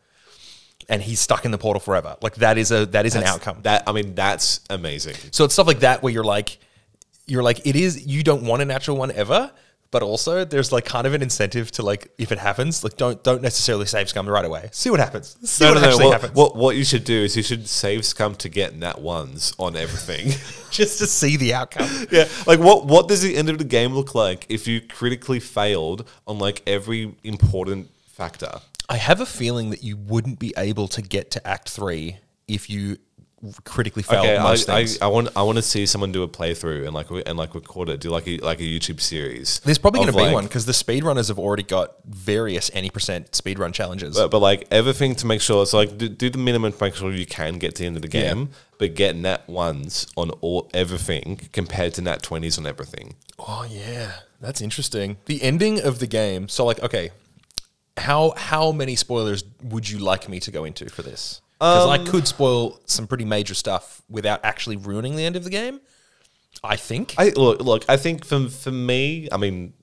and he's stuck in the portal forever. Like that is a that is an outcome. That I mean, that's amazing. so it's stuff like that where you're like, you're like, it is you don't want a natural one ever. But also, there's like kind of an incentive to like, if it happens, like don't don't necessarily save scum right away. See what happens. See No, what no, no. actually What, happens. what what you should do is you should save scum to get nat ones on everything. Just to see the outcome. yeah, like what what does the end of the game look like if you critically failed on like every important factor? I have a feeling that you wouldn't be able to get to Act Three if you critically failed Okay, I, most I, things. I want I want to see someone do a playthrough and like and like record it, do like a like a YouTube series. There's probably going to be like- one because the speedrunners have already got various any percent speedrun challenges. But, but like everything to make sure, so like do, do the minimum to make sure you can get to the end of the Yeah. game, but get nat ones on all everything compared to nat twenties on everything. oh yeah, that's interesting. The ending of the game. So like, okay, how how many spoilers would you like me to go into for this? Because I Um, could spoil some pretty major stuff without actually ruining the end of the game. I think. I look look. I think for for me, I mean,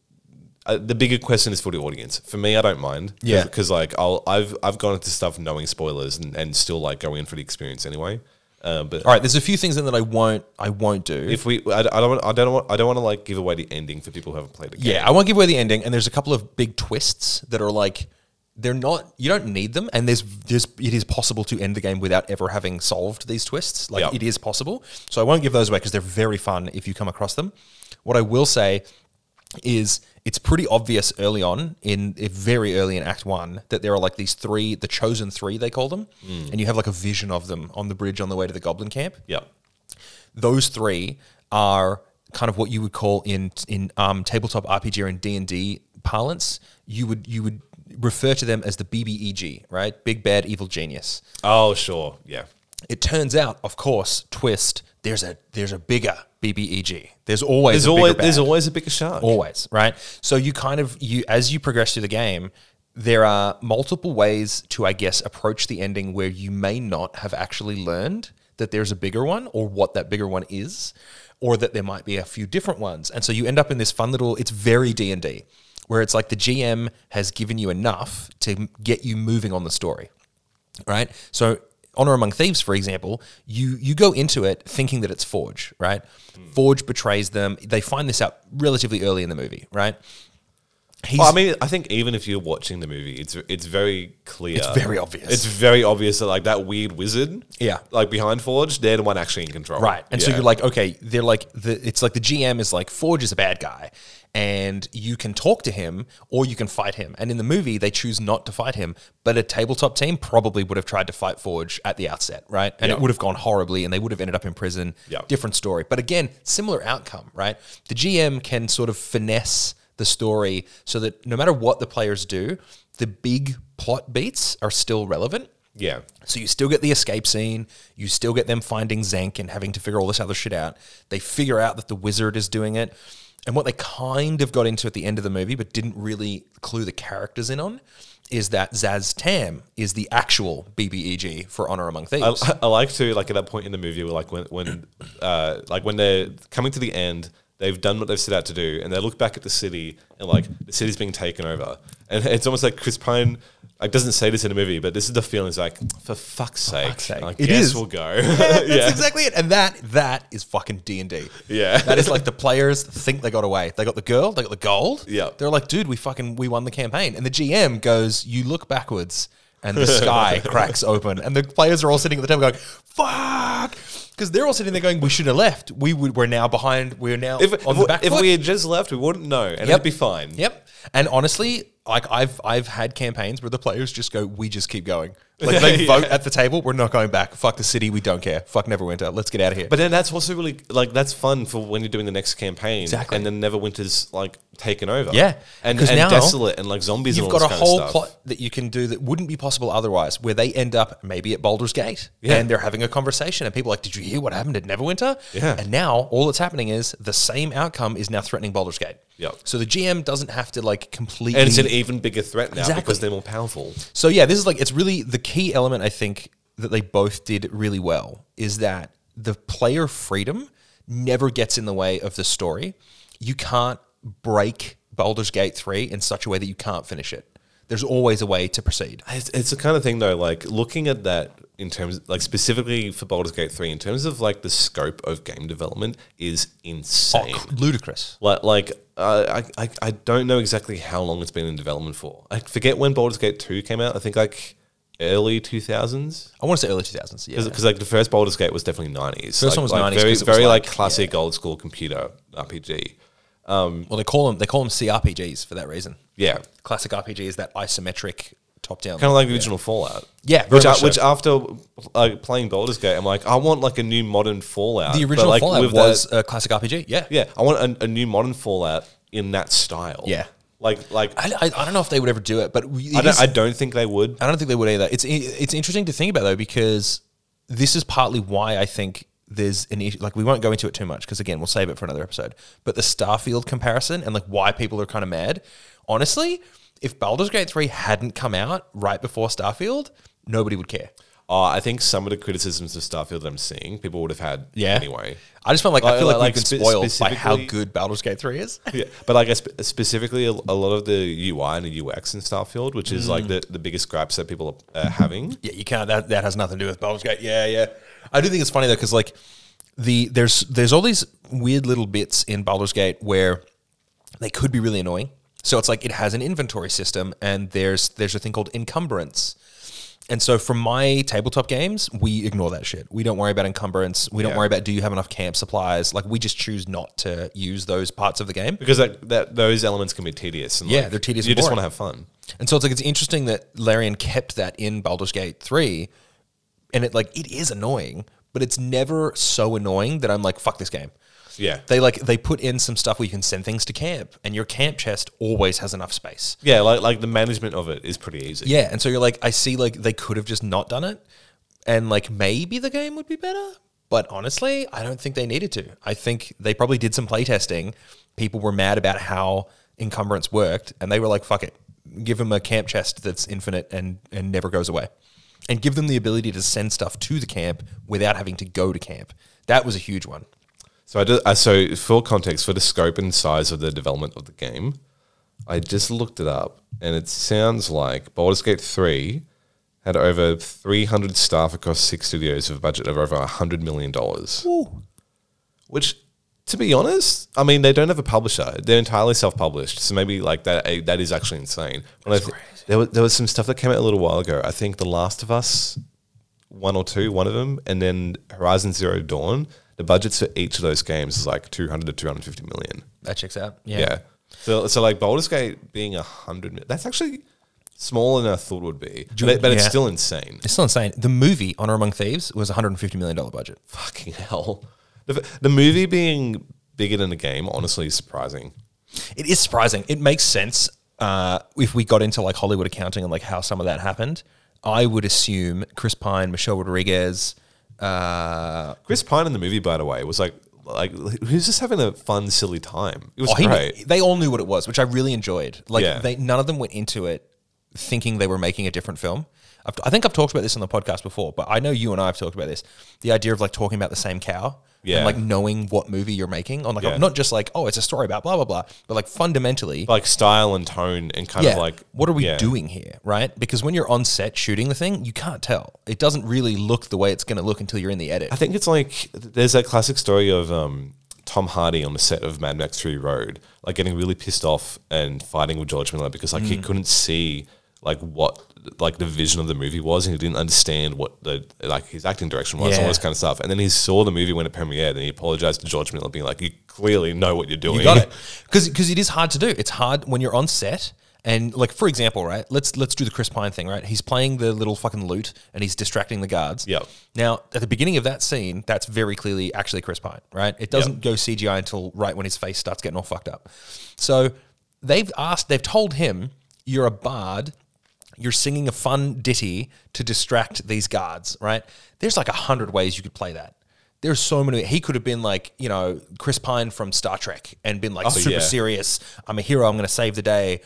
uh, the bigger question is for the audience. For me, I don't mind. Yeah. because like I'll I've I've gone into stuff knowing spoilers and, and still like going in for the experience anyway. Uh, but All right, there's a few things then that I won't I won't do. if we, I, I don't, want, I don't want, I don't want to like give away the ending for people who haven't played the game. Yeah, I won't give away the ending, and there's a couple of big twists that are like they're not. You don't need them, and there's there's it is possible to end the game without ever having solved these twists. Like Yeah. it is possible. So I won't give those away because they're very fun if you come across them. What I will say is it's pretty obvious early on in very early in act one that there are like these three the chosen three they call them and you have like a vision of them on the bridge on the way to the goblin camp yeah, those three are kind of what you would call in in um, tabletop RPG and D and D parlance. You would you would refer to them as the BBEG, right? Big Bad Evil Genius. Oh, sure. Yeah. It turns out, of course, twist. There's a there's a bigger BBEG. There's always There's a bigger always bad. there's always a bigger shark. Always, right? So you kind of you as you progress through the game, there are multiple ways to I guess approach the ending where you may not have actually learned that there's a bigger one or what that bigger one is or that there might be a few different ones. And so you end up in this fun little it's very D&D where it's like the GM has given you enough to get you moving on the story right? So Honor Among Thieves, for example, you you go into it thinking that it's Forge, right? Hmm. Forge betrays them. They find this out relatively early in the movie, right? Well, I mean, I think even if you're watching the movie, it's it's very clear. It's very obvious. It's very obvious that like that weird wizard, Yeah. like behind Forge, they're the one actually in control, Right. And so you're like, okay, they're like the it's like the GM is like Forge is a bad guy and you can talk to him or you can fight him. And in the movie they choose not to fight him, but a tabletop team probably would have tried to fight Forge at the outset, right? And Yeah. it would have gone horribly and they would have ended up in prison. Yeah. Different story. But again, similar outcome, right? The GM can sort of finesse the story so that no matter what the players do, the big plot beats are still relevant. yeah, So you still get the escape scene. You still get them finding Xenk and having to figure all this other shit out. They figure out that the wizard is doing it. And what they kind of got into at the end of the movie, but didn't really clue the characters in on, is that Szass Tam is the actual BBEG for Honor Among Thieves. I, I like to like at that point in the movie, where like when when uh, like when they're coming to the end, they've done what they've set out to do, and they look back at the city and like the city's being taken over, and it's almost like Chris Pine. Like doesn't say this in the movie, but this is the feeling. It's like, for fuck's sake, fuck's sake. I It guess is. we'll go. That's yeah, exactly it. And that that is fucking D and D. Yeah. that is like the players think they got away. They got the girl. They got the gold. Yeah. they're like, dude, we fucking we won the campaign. And the GM goes, you look backwards, and the sky cracks open, and the players are all sitting at the table going, fuck. Because they're all sitting there going, "We should have left. We would. We're now behind. We're now if, on if, the back if foot." we had just left, we wouldn't know, and it'd be fine. Yep. And honestly, like I've I've had campaigns where the players just go, we just keep going. Like they Yeah. vote at the table, we're not going back. Fuck the city, we don't care. Fuck Neverwinter. Let's get out of here. But then that's also really like that's fun for when you're doing the next campaign, Exactly. And then Neverwinter's like taken over, Yeah, and, and now desolate and like zombies. You've and all got a whole plot that you can do that wouldn't be possible otherwise, where they end up maybe at Baldur's Gate Yeah. and they're having a conversation, and people are like, "Did you hear what happened at Neverwinter?" Yeah. And now all that's happening is the same outcome is now threatening Baldur's Gate. Yep. So the GM doesn't have to like completely. and it's an even bigger threat now Exactly. because they're more powerful. So yeah, this is like it's really the key element I think that they both did really well is that the player freedom never gets in the way of the story. You can't break Baldur's Gate 3 in such a way that you can't finish it. There's always a way to proceed. It's, it's the kind of thing though, like looking at that in terms, like specifically for Baldur's Gate three, in terms of like the scope of game development is insane. Oh, ludicrous. Like, like uh, I, I, I don't know exactly how long it's been in development for. I forget when Baldur's Gate two came out. I think like early two thousands. I want to say early 2000s. Yeah. Because like the first Baldur's Gate was definitely nineties. First one was 90s very 'cause it was very like, like- classic old school computer RPG. Um, well, they call them they call them CRPGs for that reason. Yeah, Classic RPG is that isometric top down. kind of like the original Fallout. Yeah, which I, so. which after like playing Baldur's Gate, I'm like, I want like a new modern Fallout. the but, original like, Fallout with was that- a classic RPG. Yeah. yeah, I want a, a new modern Fallout in that style. Yeah. like like I, I, I, I don't know if they would ever do it, but it don't, is- I don't think they would. I don't think they would either. It's it's interesting to think about though because this is partly why I think there's an issue. Like we won't go into it too much because again we'll save it for another episode. But the Starfield comparison and like why people are kind of mad. Honestly, if Baldur's Gate three hadn't come out right before Starfield, nobody would care. Oh, I think some of the criticisms of Starfield that I'm seeing, people would have had Yeah. anyway. I just felt like I feel like, like we've been spe- spoiled by how good Baldur's Gate three is. Yeah, but like spe- specifically, a, a lot of the UI and the UX in Starfield, which is like the, the biggest gripes that people are uh, having. Yeah, you can't. That that has nothing to do with Baldur's Gate. Yeah, yeah. I do think it's funny though because like the there's there's all these weird little bits in Baldur's Gate where they could be really annoying. So it's like it has an inventory system, and there's there's a thing called encumbrance. And so from my tabletop games, we ignore that shit. We don't worry about encumbrance. We don't Yeah. worry about do you have enough camp supplies. Like we just choose not to use those parts of the game. Because that, that those elements can be tedious. And Yeah, like, they're tedious You and just boring. want to have fun. And so it's like it's interesting that Larian kept that in Baldur's Gate 3 and it like it is annoying, but it's never so annoying that I'm like fuck this game. Yeah. They like they put in some stuff where you can send things to camp and your camp chest always has enough space. Yeah, like like the management of it is pretty easy. Yeah, and so you're like I see like they could have just not done it and like maybe the game would be better, but honestly, I don't think they needed to. I think they probably did some playtesting. People were mad about how encumbrance worked and they were like fuck it. Give them a camp chest that's infinite and and never goes away. And give them the ability to send stuff to the camp without having to go to camp. That was a huge one. So I did, uh, so for context, for the scope and size of the development of the game, I just looked it up, and it sounds like Baldur's Gate three had over three hundred staff across six studios with a budget of over hundred million dollars. Which, to be honest, I mean they don't have a publisher; they're entirely self-published. So maybe like that eh, that is actually insane. Thi- there was there was some stuff that came out a little while ago. I think The Last of Us one or two, one of them, and then Horizon Zero Dawn. The budgets for each of those games is like two hundred to two hundred fifty million. That checks out. Yeah. So so like Baldur's Gate being a hundred, that's actually smaller than I thought it would be, but, but it's still insane. It's still insane. The movie Honor Among Thieves was a $150 million budget. Fucking hell. The, the movie being bigger than the game, honestly, is surprising. It is surprising. It makes sense uh, if we got into like Hollywood accounting and like how some of that happened. I would assume Chris Pine, Michelle Rodriguez. Uh, Chris Pine in the movie, by the way, was like like he was just having a fun, silly time. It was oh, great. they all knew what it was, which I really enjoyed. Like Yeah. they, none of them went into it thinking they were making a different film. I've, I think I've talked about this on the podcast before, but I know you and I have talked about this. The idea of like talking about the same cow. Yeah. And like knowing what movie you're making on like Yeah. not just like oh it's a story about blah blah blah but like fundamentally like style and tone and kind yeah, of like what are we yeah. doing here, right? Because when you're on set shooting the thing, you can't tell. It doesn't really look the way it's going to look until you're in the edit. I think it's like there's that classic story of um, Tom Hardy on the set of Mad Max Fury Road, like getting really pissed off and fighting with George Miller because like Mm. he couldn't see like what like the vision of the movie was and he didn't understand what the like his acting direction was and all Yeah. this kind of stuff. And then he saw the movie when it premiered and he apologized to George Miller, being like, "You clearly know what you're doing." You got it. Because because it is hard to do. It's hard when you're on set and like for example, right? Let's let's do the Chris Pine thing, right? He's playing the little fucking lute and he's distracting the guards. Yep. Now at the beginning of that scene, that's very clearly actually Chris Pine, right? It doesn't go CGI until right when his face starts getting all fucked up. So they've asked, they've told him, "You're a bard." You're singing a fun ditty to distract these guards, right? There's like a hundred ways you could play that. There's so many. He could have been like, you know, Chris Pine from Star Trek and been like oh, super yeah. serious. I'm a hero. I'm going to save the day.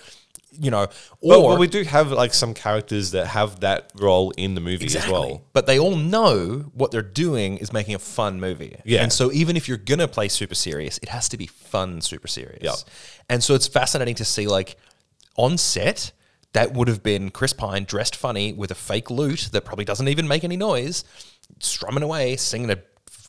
You know, or but we do have like some characters that have that role in the movie as well. But they all know what they're doing is making a fun movie. Yeah. And so even if you're gonna play super serious, it has to be fun super serious. Yep. And so it's fascinating to see like on set, that would have been Chris Pine dressed funny with a fake lute that probably doesn't even make any noise, strumming away, singing a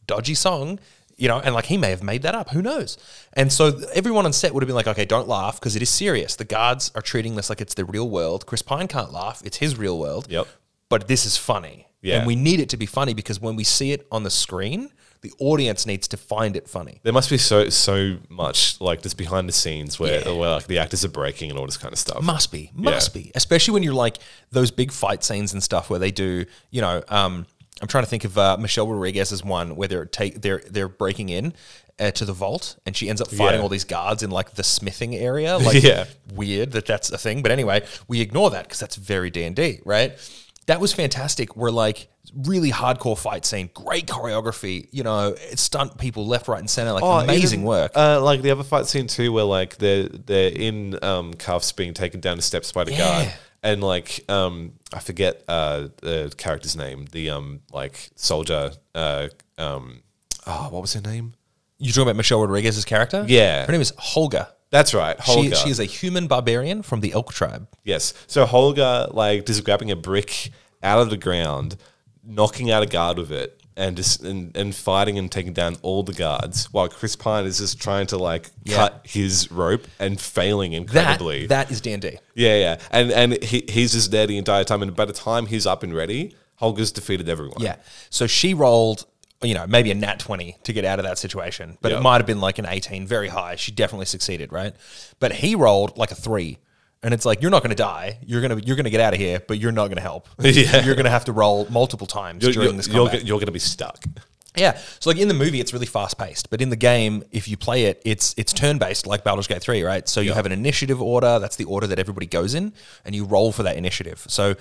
dodgy song. You know, and like he may have made that up. Who knows? And so everyone on set would have been like, okay, don't laugh because it is serious. The guards are treating this like it's the real world. Chris Pine can't laugh. It's his real world Yep. but this is funny. Yeah. And we need it to be funny because when we see it on the screen, the audience needs to find it funny. There must be so so much like this behind the scenes where, Yeah. where like the actors are breaking and all this kind of stuff. Must be, must be. Especially when you're like those big fight scenes and stuff where they do, you know, um, I'm trying to think of uh, Michelle Rodriguez's one where they're take they're they're breaking in uh, to the vault and she ends up fighting Yeah. all these guards in like the smithing area. Like Yeah. weird that that's a thing, but anyway, we ignore that because that's very D and D, right? That was fantastic. We're like really hardcore fight scene, great choreography. You know, stunt people left, right, and center. Like amazing even, work. Uh, like the other fight scene too, where like they're they're in um, cuffs being taken down the steps by the guard, and like um, I forget uh, the character's name, the um, like soldier. Uh, um, oh, what was her name? You talking about Michelle Rodriguez's character? Yeah. Her name is Holga. That's right, She, she is a human barbarian from the Elk tribe. Yes. So Holga like just grabbing a brick out of the ground, knocking out a guard with it, and just and, and fighting and taking down all the guards, while Chris Pine is just trying to like Yeah. cut his rope and failing That incredibly. that is D and D. yeah, yeah. And and he, he's just there the entire time. And by the time he's up and ready, Holga's defeated everyone. Yeah. So she rolled, you know, maybe a nat 20 to get out of that situation, but Yeah. it might have been like an 18, very high. She definitely succeeded, right? But he rolled like a three. And it's like you're not going to die. You're gonna you're gonna get out of here, but you're not going to help. Yeah. You're going to have to roll multiple times You're, during you're, this you're, you're going to be stuck. Yeah. So like in the movie, it's really fast paced, but in the game, if you play it, it's it's turn based like Baldur's Gate three, right? So you have an initiative order. That's the order that everybody goes in, and you roll for that initiative. So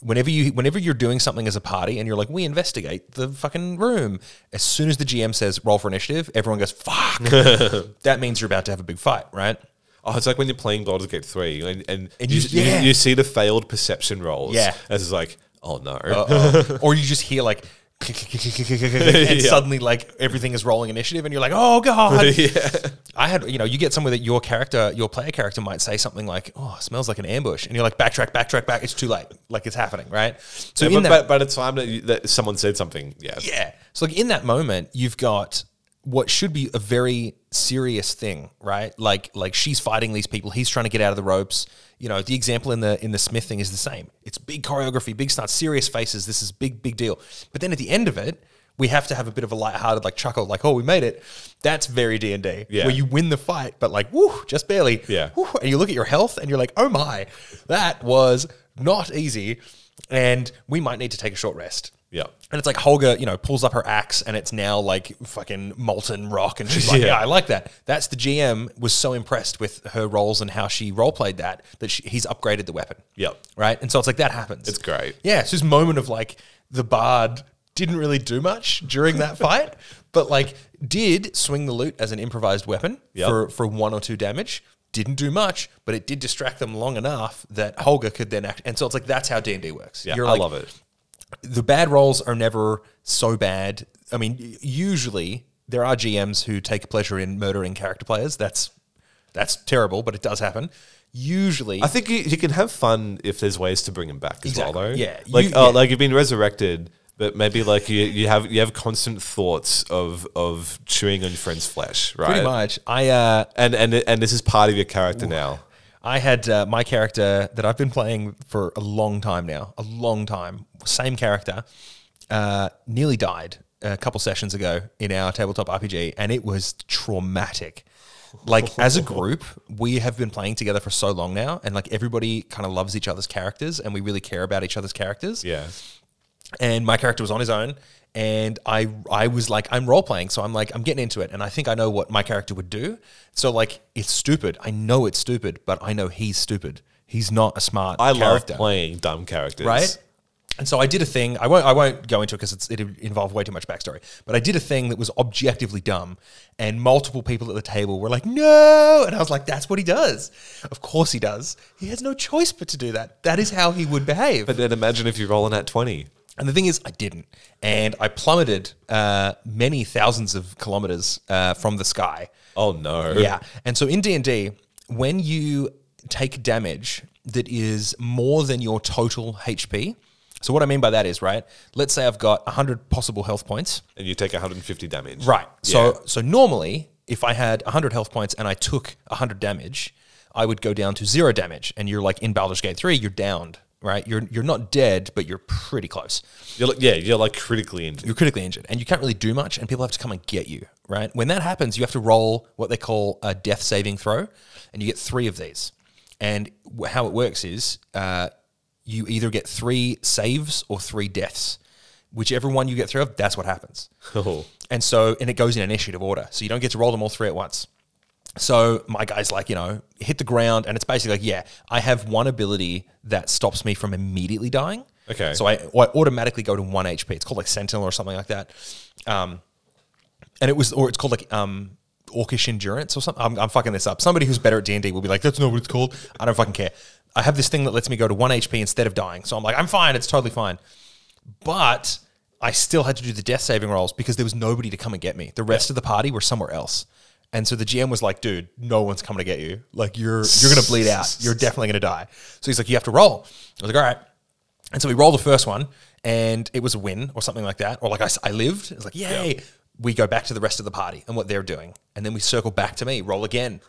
whenever you whenever you're doing something as a party and you're like, we investigate the fucking room. As soon as the GM says roll for initiative, everyone goes fuck. that means you're about to have a big fight, right? Oh, it's like when you're playing Baldur's Gate 3 and, and, And you, you- you, yeah. you see the failed perception rolls. Yeah. As it's like, oh no. Uh, uh, or you just hear like. and Yeah. suddenly, like everything is rolling initiative, and you're like, "Oh god!" yeah. I had, you know, you get somewhere that your character, your player character might say something like, "Oh, it smells like an ambush," and you're like, "Backtrack, backtrack, back." It's too late. Like it's happening, right? So Yeah, but that, by, by the time that, you, that someone said something, yeah. yeah. So like in that moment, you've got what should be a very serious thing, right? Like like she's fighting these people, he's trying to get out of the ropes. You know, the example in the in the Smith thing is the same. It's big choreography, big starts, serious faces. This is big big deal. But then at the end of it, we have to have a bit of a lighthearted like chuckle, like oh we made it. That's very D and D, where you win the fight, but like woo, just barely. Yeah. Woo, and you look at your health and you're like, oh my, that was not easy, and we might need to take a short rest. And it's like Holga, you know, pulls up her axe and it's now like fucking molten rock. And she's like, Yeah. yeah, I like that. That's the GM was so impressed with her rolls and how she role played that that she, he's upgraded the weapon. Yep. Right. And so it's like that happens. It's great. Yeah. It's this moment of like the bard didn't really do much during that fight, but like did swing the lute as an improvised weapon Yep. for, for one or two damage. Didn't do much, but it did distract them long enough that Holga could then act. And so it's like that's how D and D works. Yeah, You're I love it. The bad rolls are never so bad. I mean, usually there are GMs who take pleasure in murdering character players. That's that's terrible, but it does happen. Usually, I think you, you can have fun if there's ways to bring him back as Exactly. well, though. Yeah. Like, You- oh, yeah. like you've been resurrected, but maybe like you, you have you have constant thoughts of of chewing on your friend's flesh, right? pretty much. I uh, And and and this is part of your character now. I had uh, my character that I've been playing for a long time now, a long time. Same character, uh, nearly died a couple sessions ago in our tabletop RPG, and it was traumatic. Like as a group, we have been playing together for so long now, and like everybody kind of loves each other's characters, and we really care about each other's characters Yeah. and my character was on his own and I I was like I'm role playing so I'm like I'm getting into it and I think I know what my character would do. So like it's stupid. I know it's stupid but I know he's stupid. He's not a smart I character. love playing dumb characters. right? And so I did a thing I won't I won't go into it because it involved way too much backstory but I did a thing that was objectively dumb and multiple people at the table were like no! And I was like that's what he does. Of course he does. He has no choice but to do that. That is how he would behave. But then imagine if you're rolling at 20. And the thing is, I didn't. And I plummeted uh, many thousands of kilometers uh, from the sky. Oh no. Yeah. And so in D&D, when you take damage that is more than your total HP, so what I mean by that is, right, let's say I've got 100 possible health points. And you take 150 damage. Right. So Yeah. so normally, if I had 100 health points and I took 100 damage, I would go down to zero damage. And you're like in Baldur's Gate 3, you're downed, right? You're, you're not dead, but you're pretty close. You're like, yeah, you're like critically injured. you're critically injured and you can't really do much and people have to come and get you right when that happens you have to roll what they call a death saving throw and you get three of these and how it works is uh, you either get three saves or three deaths whichever one you get through of that's what happens Oh. and so and it goes in initiative order so you don't get to roll them all three at once so my guy's like, you know, hit the ground, and it's basically like, yeah, I have one ability that stops me from immediately dying. Okay. So I, I automatically go to one HP. It's called like Sentinel or something like that. Um, and it was, or it's called like um, orcish endurance or something. I'm, I'm fucking this up. Somebody who's better at D and D will be like, "That's not what it's called." I don't fucking care. I have this thing that lets me go to one HP instead of dying, so I'm like, I'm fine. It's totally fine. But I still had to do the death saving rolls because there was nobody to come and get me. The rest of the party were somewhere else. And so the GM was like, dude, no one's coming to get you. Like you're you're gonna bleed out. You're definitely gonna die. So he's like, you have to roll. I was like, all right. And so we rolled the first one, and it was a win or something like that. Or like I, I lived. It's like, yay. We go back to the rest of the party and what they're doing. And then we circle back to me, roll again.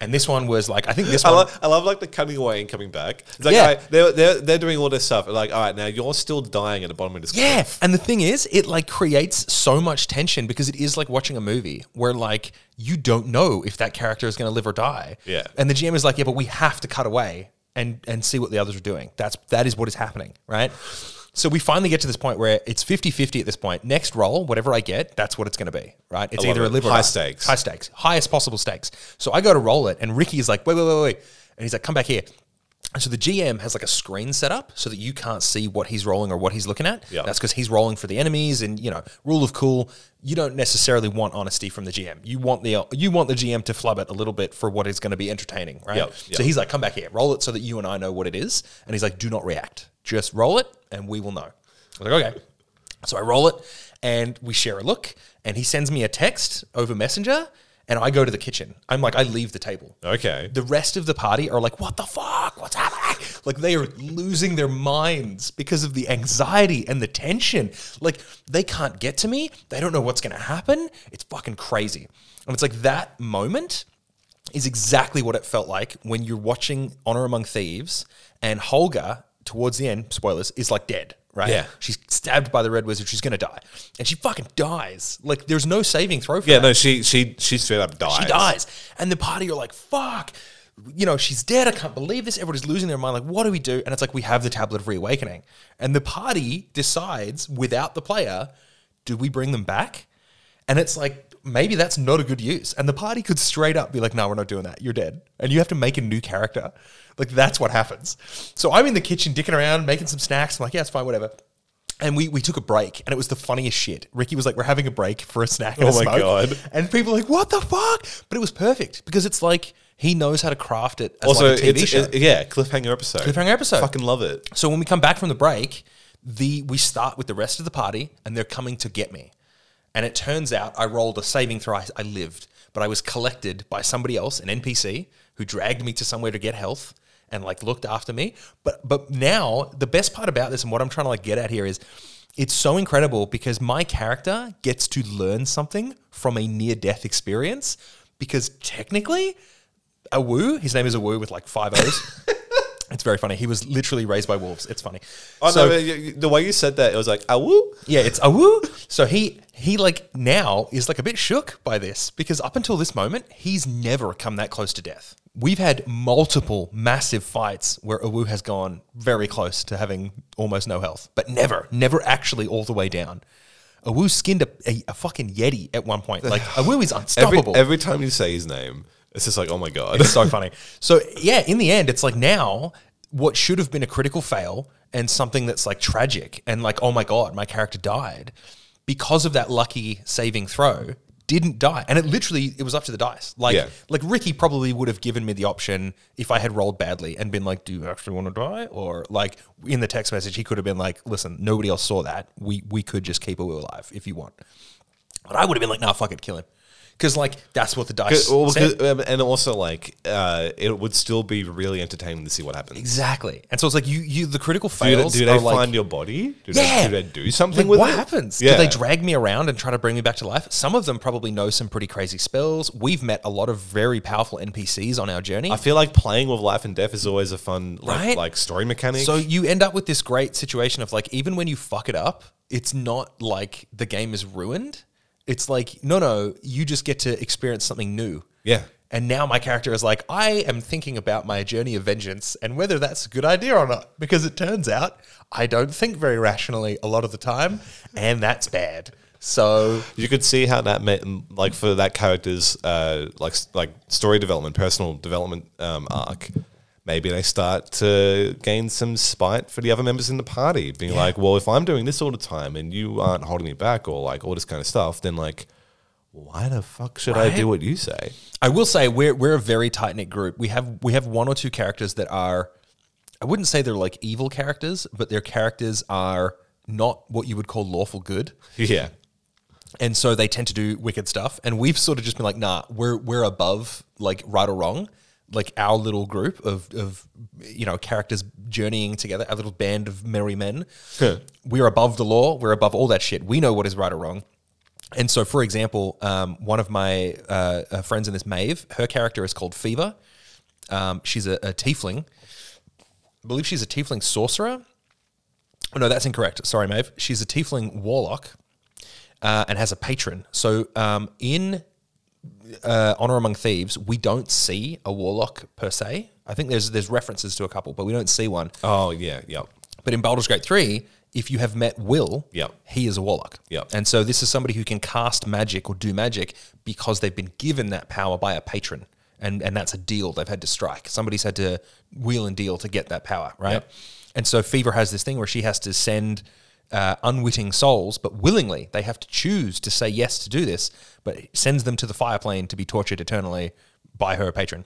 And this one was like, I think this I one. love, I love like the cutting away and coming back. It's like, Yeah. right, they're, they're, they're doing all this stuff. Like, all right, now you're still dying at the bottom of this Yeah, cliff. and the thing is, it like creates so much tension because it is like watching a movie where like you don't know if that character is going to live or die. Yeah. and the GM is like, yeah, but we have to cut away and and see what the others are doing. That's that is what is happening, right? So we finally get to this point where it's 50-50 at this point. Next roll, whatever I get, that's what it's going to be, right? It's either a it. live or High stakes. High stakes, highest possible stakes. So I go to roll it, and Ricky is like, wait, wait, wait, wait, and he's like, come back here. And so the GM has like a screen set up so that you can't see what he's rolling or what he's looking at. Yeah. That's because he's rolling for the enemies, and you know, rule of cool. You don't necessarily want honesty from the GM. You want the you want the GM to flub it a little bit for what is going to be entertaining, right? Yep, So he's like, come back here, roll it so that you and I know what it is. And he's like, do not react, just roll it, and we will know. I was like, okay. So I roll it, and we share a look, and he sends me a text over Messenger, and I go to the kitchen. I'm like, I leave the table. Okay. The rest of the party are like, what the fuck? What's happening? Like they are losing their minds because of the anxiety and the tension. Like they can't get to me. They don't know what's going to happen. It's fucking crazy. And it's like that moment is exactly what it felt like when you're watching Honor Among Thieves and Holga towards the end, spoilers, is like dead, right? Yeah. She's stabbed by the Red Wizard. She's going to die. And she fucking dies. Like there's no saving throw for her. Yeah, that. no, she she she straight up dies. She dies. And the party are like, fuck. You know, she's dead. I can't believe this. Everybody's losing their mind. Like, what do we do? And it's like, we have the tablet of reawakening. And the party decides without the player, do we bring them back? And it's like, maybe that's not a good use. And the party could straight up be like, no, we're not doing that. You're dead. And you have to make a new character. Like, that's what happens. So I'm in the kitchen dicking around, making some snacks. I'm like, yeah, it's fine, whatever. And we, we took a break, and it was the funniest shit. Ricky was like, "We're having a break for a snack and Oh a my smoke." God. And people are like, "What the fuck?" But it was perfect because it's like he knows how to craft it as Also, like a TV it's show. it- yeah, cliffhanger episode. Cliffhanger episode. Fucking love it. So when we come back from the break, the we start with the rest of the party, and they're coming to get me. And it turns out I rolled a saving throw. I, I lived, but I was collected by somebody else, an NPC, who dragged me to somewhere to get health and like looked after me. But but now the best part about this and what I'm trying to like get at here is it's so incredible because my character gets to learn something from a near death experience because technically Awu, his name is Awu with like five O's. it's very funny. He was literally raised by wolves. It's funny. Oh So- no, you- the way you said that, it was like, ah woo. yeah, it's Awu. So he he like now is like a bit shook by this because up until this moment, he's never come that close to death. We've had multiple massive fights where Awu has gone very close to having almost no health, but never, never actually all the way down. Awu skinned a, a, a fucking Yeti at one point. Like Awu is Every, unstoppable. every time you say his name, it's just like, oh my god. It's so funny. So yeah, in the end, it's like now what should have been a critical fail and something that's like tragic and like, oh my god, my character died because of that lucky saving throw didn't die. And it literally it was up to the dice. Like Yeah. like ricky probably would have given me the option if i had rolled badly and been like do you actually want to die? Or like in the text message he could have been like listen nobody else saw that. We we could just keep Awu alive if you want. But i would have been like nah fuck it kill him because like that's what the dice Well, um, and also like uh, it would still be really entertaining to see what happens. Exactly. And so it's like you, you the critical Do, they- fails. do they are like, find your body? Do Yeah. they, do they do something like, with what it? What happens? Yeah. Do they drag me around and try to bring me back to life? Some of them probably know some pretty crazy spells. We've met a lot of very powerful NPCs on our journey. I feel like playing with life and death is always a fun like, Right? like story mechanic. so you end up with this great situation of like even when you fuck it up, it's not like the game is ruined. It's like no, no, you just get to experience something new. yeah. And now my character is like, I am thinking about my journey of vengeance and whether that's a good idea or not. Because it turns out I don't think very rationally a lot of the time, and that's bad. So You could see how that meant, like for that character's uh, like like story development, personal development um, arc. Maybe they start to gain some spite for the other members in the party, being like, "Well, if I'm doing this all the time and you aren't holding me back, or like all this kind of stuff, then like, why the fuck should I do what you say? I will say we're we're a very tight knit group. We have we have one or two characters that are I wouldn't say they're like evil characters, but their characters are not what you would call lawful good. Yeah. And so they tend to do wicked stuff. And we've sort of just been like, nah, we're we're above like right or wrong. Like our little group of of you know characters journeying together, our little band of merry men. We're above the law. We're above all that shit. We know what is right or wrong. And so, for example, um, one of my uh, uh, friends in this, Maeve, her character is called Fever. Um, she's a, a tiefling. I believe she's a tiefling sorcerer. Oh, no, that's incorrect. Sorry, Maeve. She's a tiefling warlock uh, and has a patron. So um, in uh, Honor Among Thieves, we don't see a warlock per se. I think there's there's references to a couple, but we don't see one. Oh yeah. Yep. But in Baldur's Gate 3, if you have met Will, Yep. he is a warlock. Yep. And so this is somebody who can cast magic or do magic because they've been given that power by a patron. And, and that's a deal they've had to strike. Somebody's had to wheel and deal to get that power, right? Yep. And so Fever has this thing where she has to send uh, unwitting souls, but willingly they have to choose to say yes to do this, but sends them to the fire plane to be tortured eternally by her patron.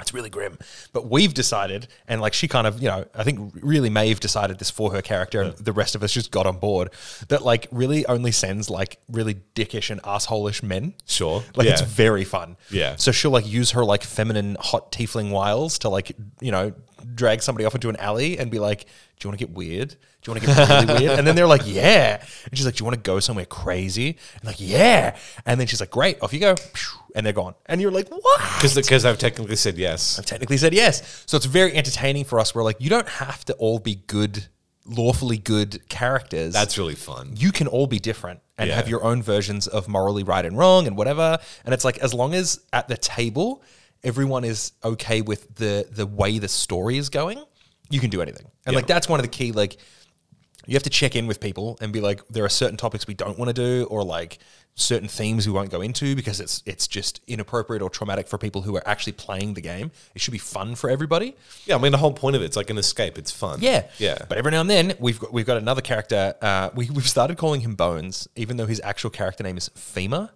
It's really grim. But we've decided, and like she kind of, you know, I think really Maeve decided this for her character, and the rest of us just got on board that like really only sends like really dickish and assholish men. Sure. Like it's very fun. Yeah. So she'll like use her like feminine hot tiefling wiles to like, you know, drag somebody off into an alley and be like, Do you want to get weird? Do you want to get really weird? And then they're like, Yeah. And she's like, Do you want to go somewhere crazy? And like, Yeah. And then she's like, Great, off you go. And they're gone. And you're like, What? Because I've technically said yes. I've technically said yes. So it's very entertaining for us. We're like, you don't have to all be good, lawfully good characters. That's really fun. you can all be different and Yeah. have your own versions of morally right and wrong and whatever. And it's like as long as at the table everyone is okay with the the way the story is going, you can do anything. And Yeah. like that's one of the key like you have to check in with people and be like, there are certain topics we don't want to do, or like certain themes we won't go into because it's it's just inappropriate or traumatic for people who are actually playing the game. It should be fun for everybody. Yeah, I mean the whole point of it, it's like an escape. It's fun. Yeah, Yeah. But every now and then we've got, we've got another character. Uh, we we've started calling him Bones, even though his actual character name is Fema.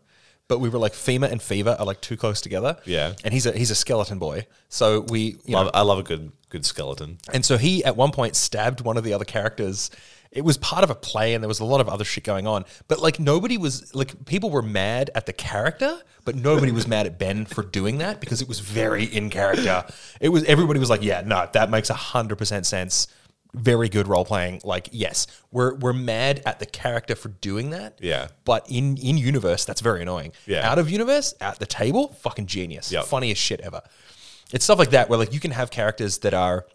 But we were like Fema and Fever are like too close together. Yeah. and he's a he's a skeleton boy. So we you know, I love a good good skeleton. and so he at one point stabbed one of the other characters. It was part of a play and there was a lot of other shit going on. But like nobody was like people were mad at the character, but nobody was mad at Ben for doing that because it was very in character. It was everybody was like, Yeah, no, that makes a hundred percent sense. Very good role playing. Like, yes, we're we're mad at the character for doing that. Yeah. But in in universe, that's very annoying. Yeah. Out of universe, at the table, fucking genius. Yep. Funniest shit ever. It's stuff like that where like you can have characters that are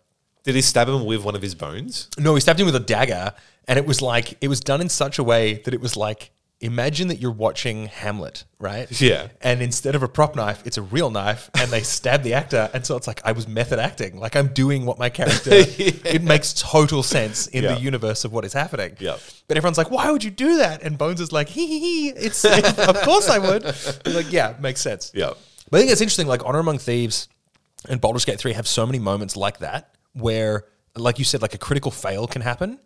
Did he stab him with one of his bones? no, he stabbed him with a dagger, and it was like it was done in such a way that it was like imagine that you're watching Hamlet, right? Yeah. And instead of a prop knife, it's a real knife, and they stab the actor, and so it's like I was method acting, like I'm doing what my character. It makes total sense in Yeah. the universe of what is happening. Yep. But everyone's like, "Why would you do that?" And Bones is like, "Hee hee hee." It's of course I would. Like, yeah, makes sense. Yeah. But I think it's interesting. Like Honor Among Thieves and Baldur's Gate 3 have so many moments like that where, like you said, like a critical fail can happen,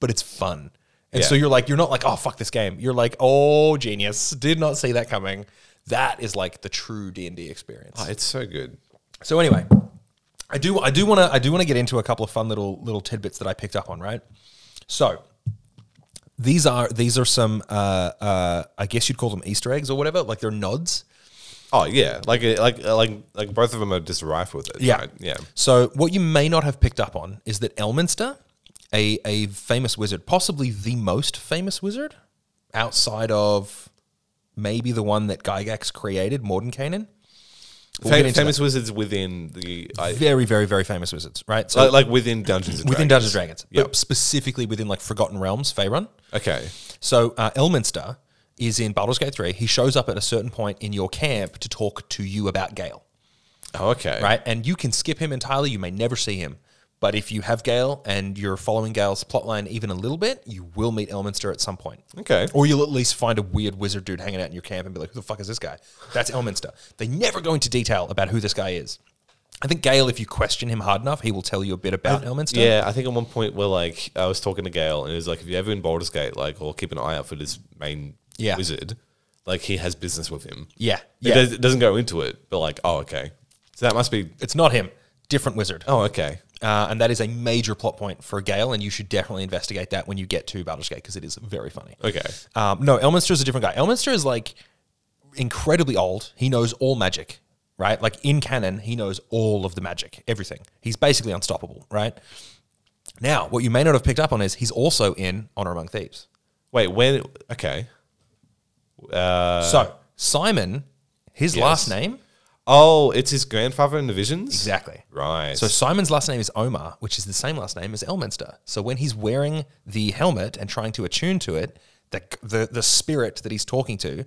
but it's fun. And Yeah. so you're like, you're not like, oh, fuck this game. You're like, oh, genius. Did not see that coming. That is like the true D&D experience. Oh, it's so good. So anyway, I do I do want to I do want to get into a couple of fun little little tidbits that I picked up on, right? So these are these are some uh, uh, I guess you'd call them Easter eggs or whatever, like they're nods. Oh yeah, like like like like both of them are just rife with it. Yeah. right? yeah. So what you may not have picked up on is that Elminster, a a famous wizard, possibly the most famous wizard outside of maybe the one that Gygax created, Mordenkainen. We'll Fam- famous wizards within the I, Very, very, very famous wizards, right? So like, like within Dungeons and within Dragons. Dungeons and Dragons, Yep. specifically within like Forgotten Realms, Faerun. Okay. So uh, Elminster is in Baldur's Gate 3. He shows up at a certain point in your camp to talk to you about Gale. Oh, okay. right? And you can skip him entirely. You may never see him. But if you have Gale and you're following Gale's plotline even a little bit, you will meet Elminster at some point. Okay. Or you'll at least find a weird wizard dude hanging out in your camp and be like, who the fuck is this guy? That's Elminster. They never go into detail about who this guy is. I think Gale, if you question him hard enough, he will tell you a bit about Elminster. Yeah, I think at one point where like I was talking to Gale and it was like if you ever in Baldur's Gate, like or keep an eye out for this main Yeah. wizard, like he has business with him. Yeah, It, yeah. does, it doesn't go into it, but like, oh, okay. So that must be. It's not him. Different wizard. Oh, okay. Uh, and that is a major plot point for Gale, and you should definitely investigate that when you get to Baldur's Gate because it is very funny. Okay. Um, no, Elminster is a different guy. Elminster is like incredibly old. He knows all magic, right? Like in canon, he knows all of the magic, everything. He's basically unstoppable, right? Now, what you may not have picked up on is he's also in Honor Among Thieves. Wait, when? Okay. Uh, so Simon, his yes. last name, oh, it's his grandfather in the visions? exactly. Right. So Simon's last name is Aumar, which is the same last name as Elminster. So when he's wearing the helmet and trying to attune to it, the the, the spirit that he's talking to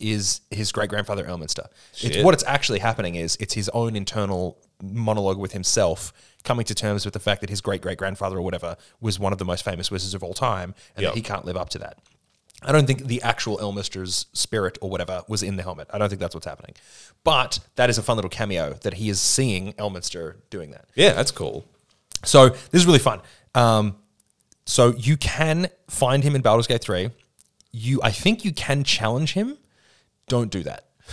is his great grandfather Elminster. It's, what it's actually happening is it's his own internal monologue with himself, coming to terms with the fact that his great great grandfather or whatever was one of the most famous wizards of all time, and Yep. that he can't live up to that. I don't think the actual Elminster's spirit or whatever was in the helmet. I don't think that's what's happening. But that is a fun little cameo that he is seeing Elminster doing that. yeah, that's cool. So this is really fun. Um, so you can find him in Baldur's Gate 3. You, I think you can challenge him. Don't do that.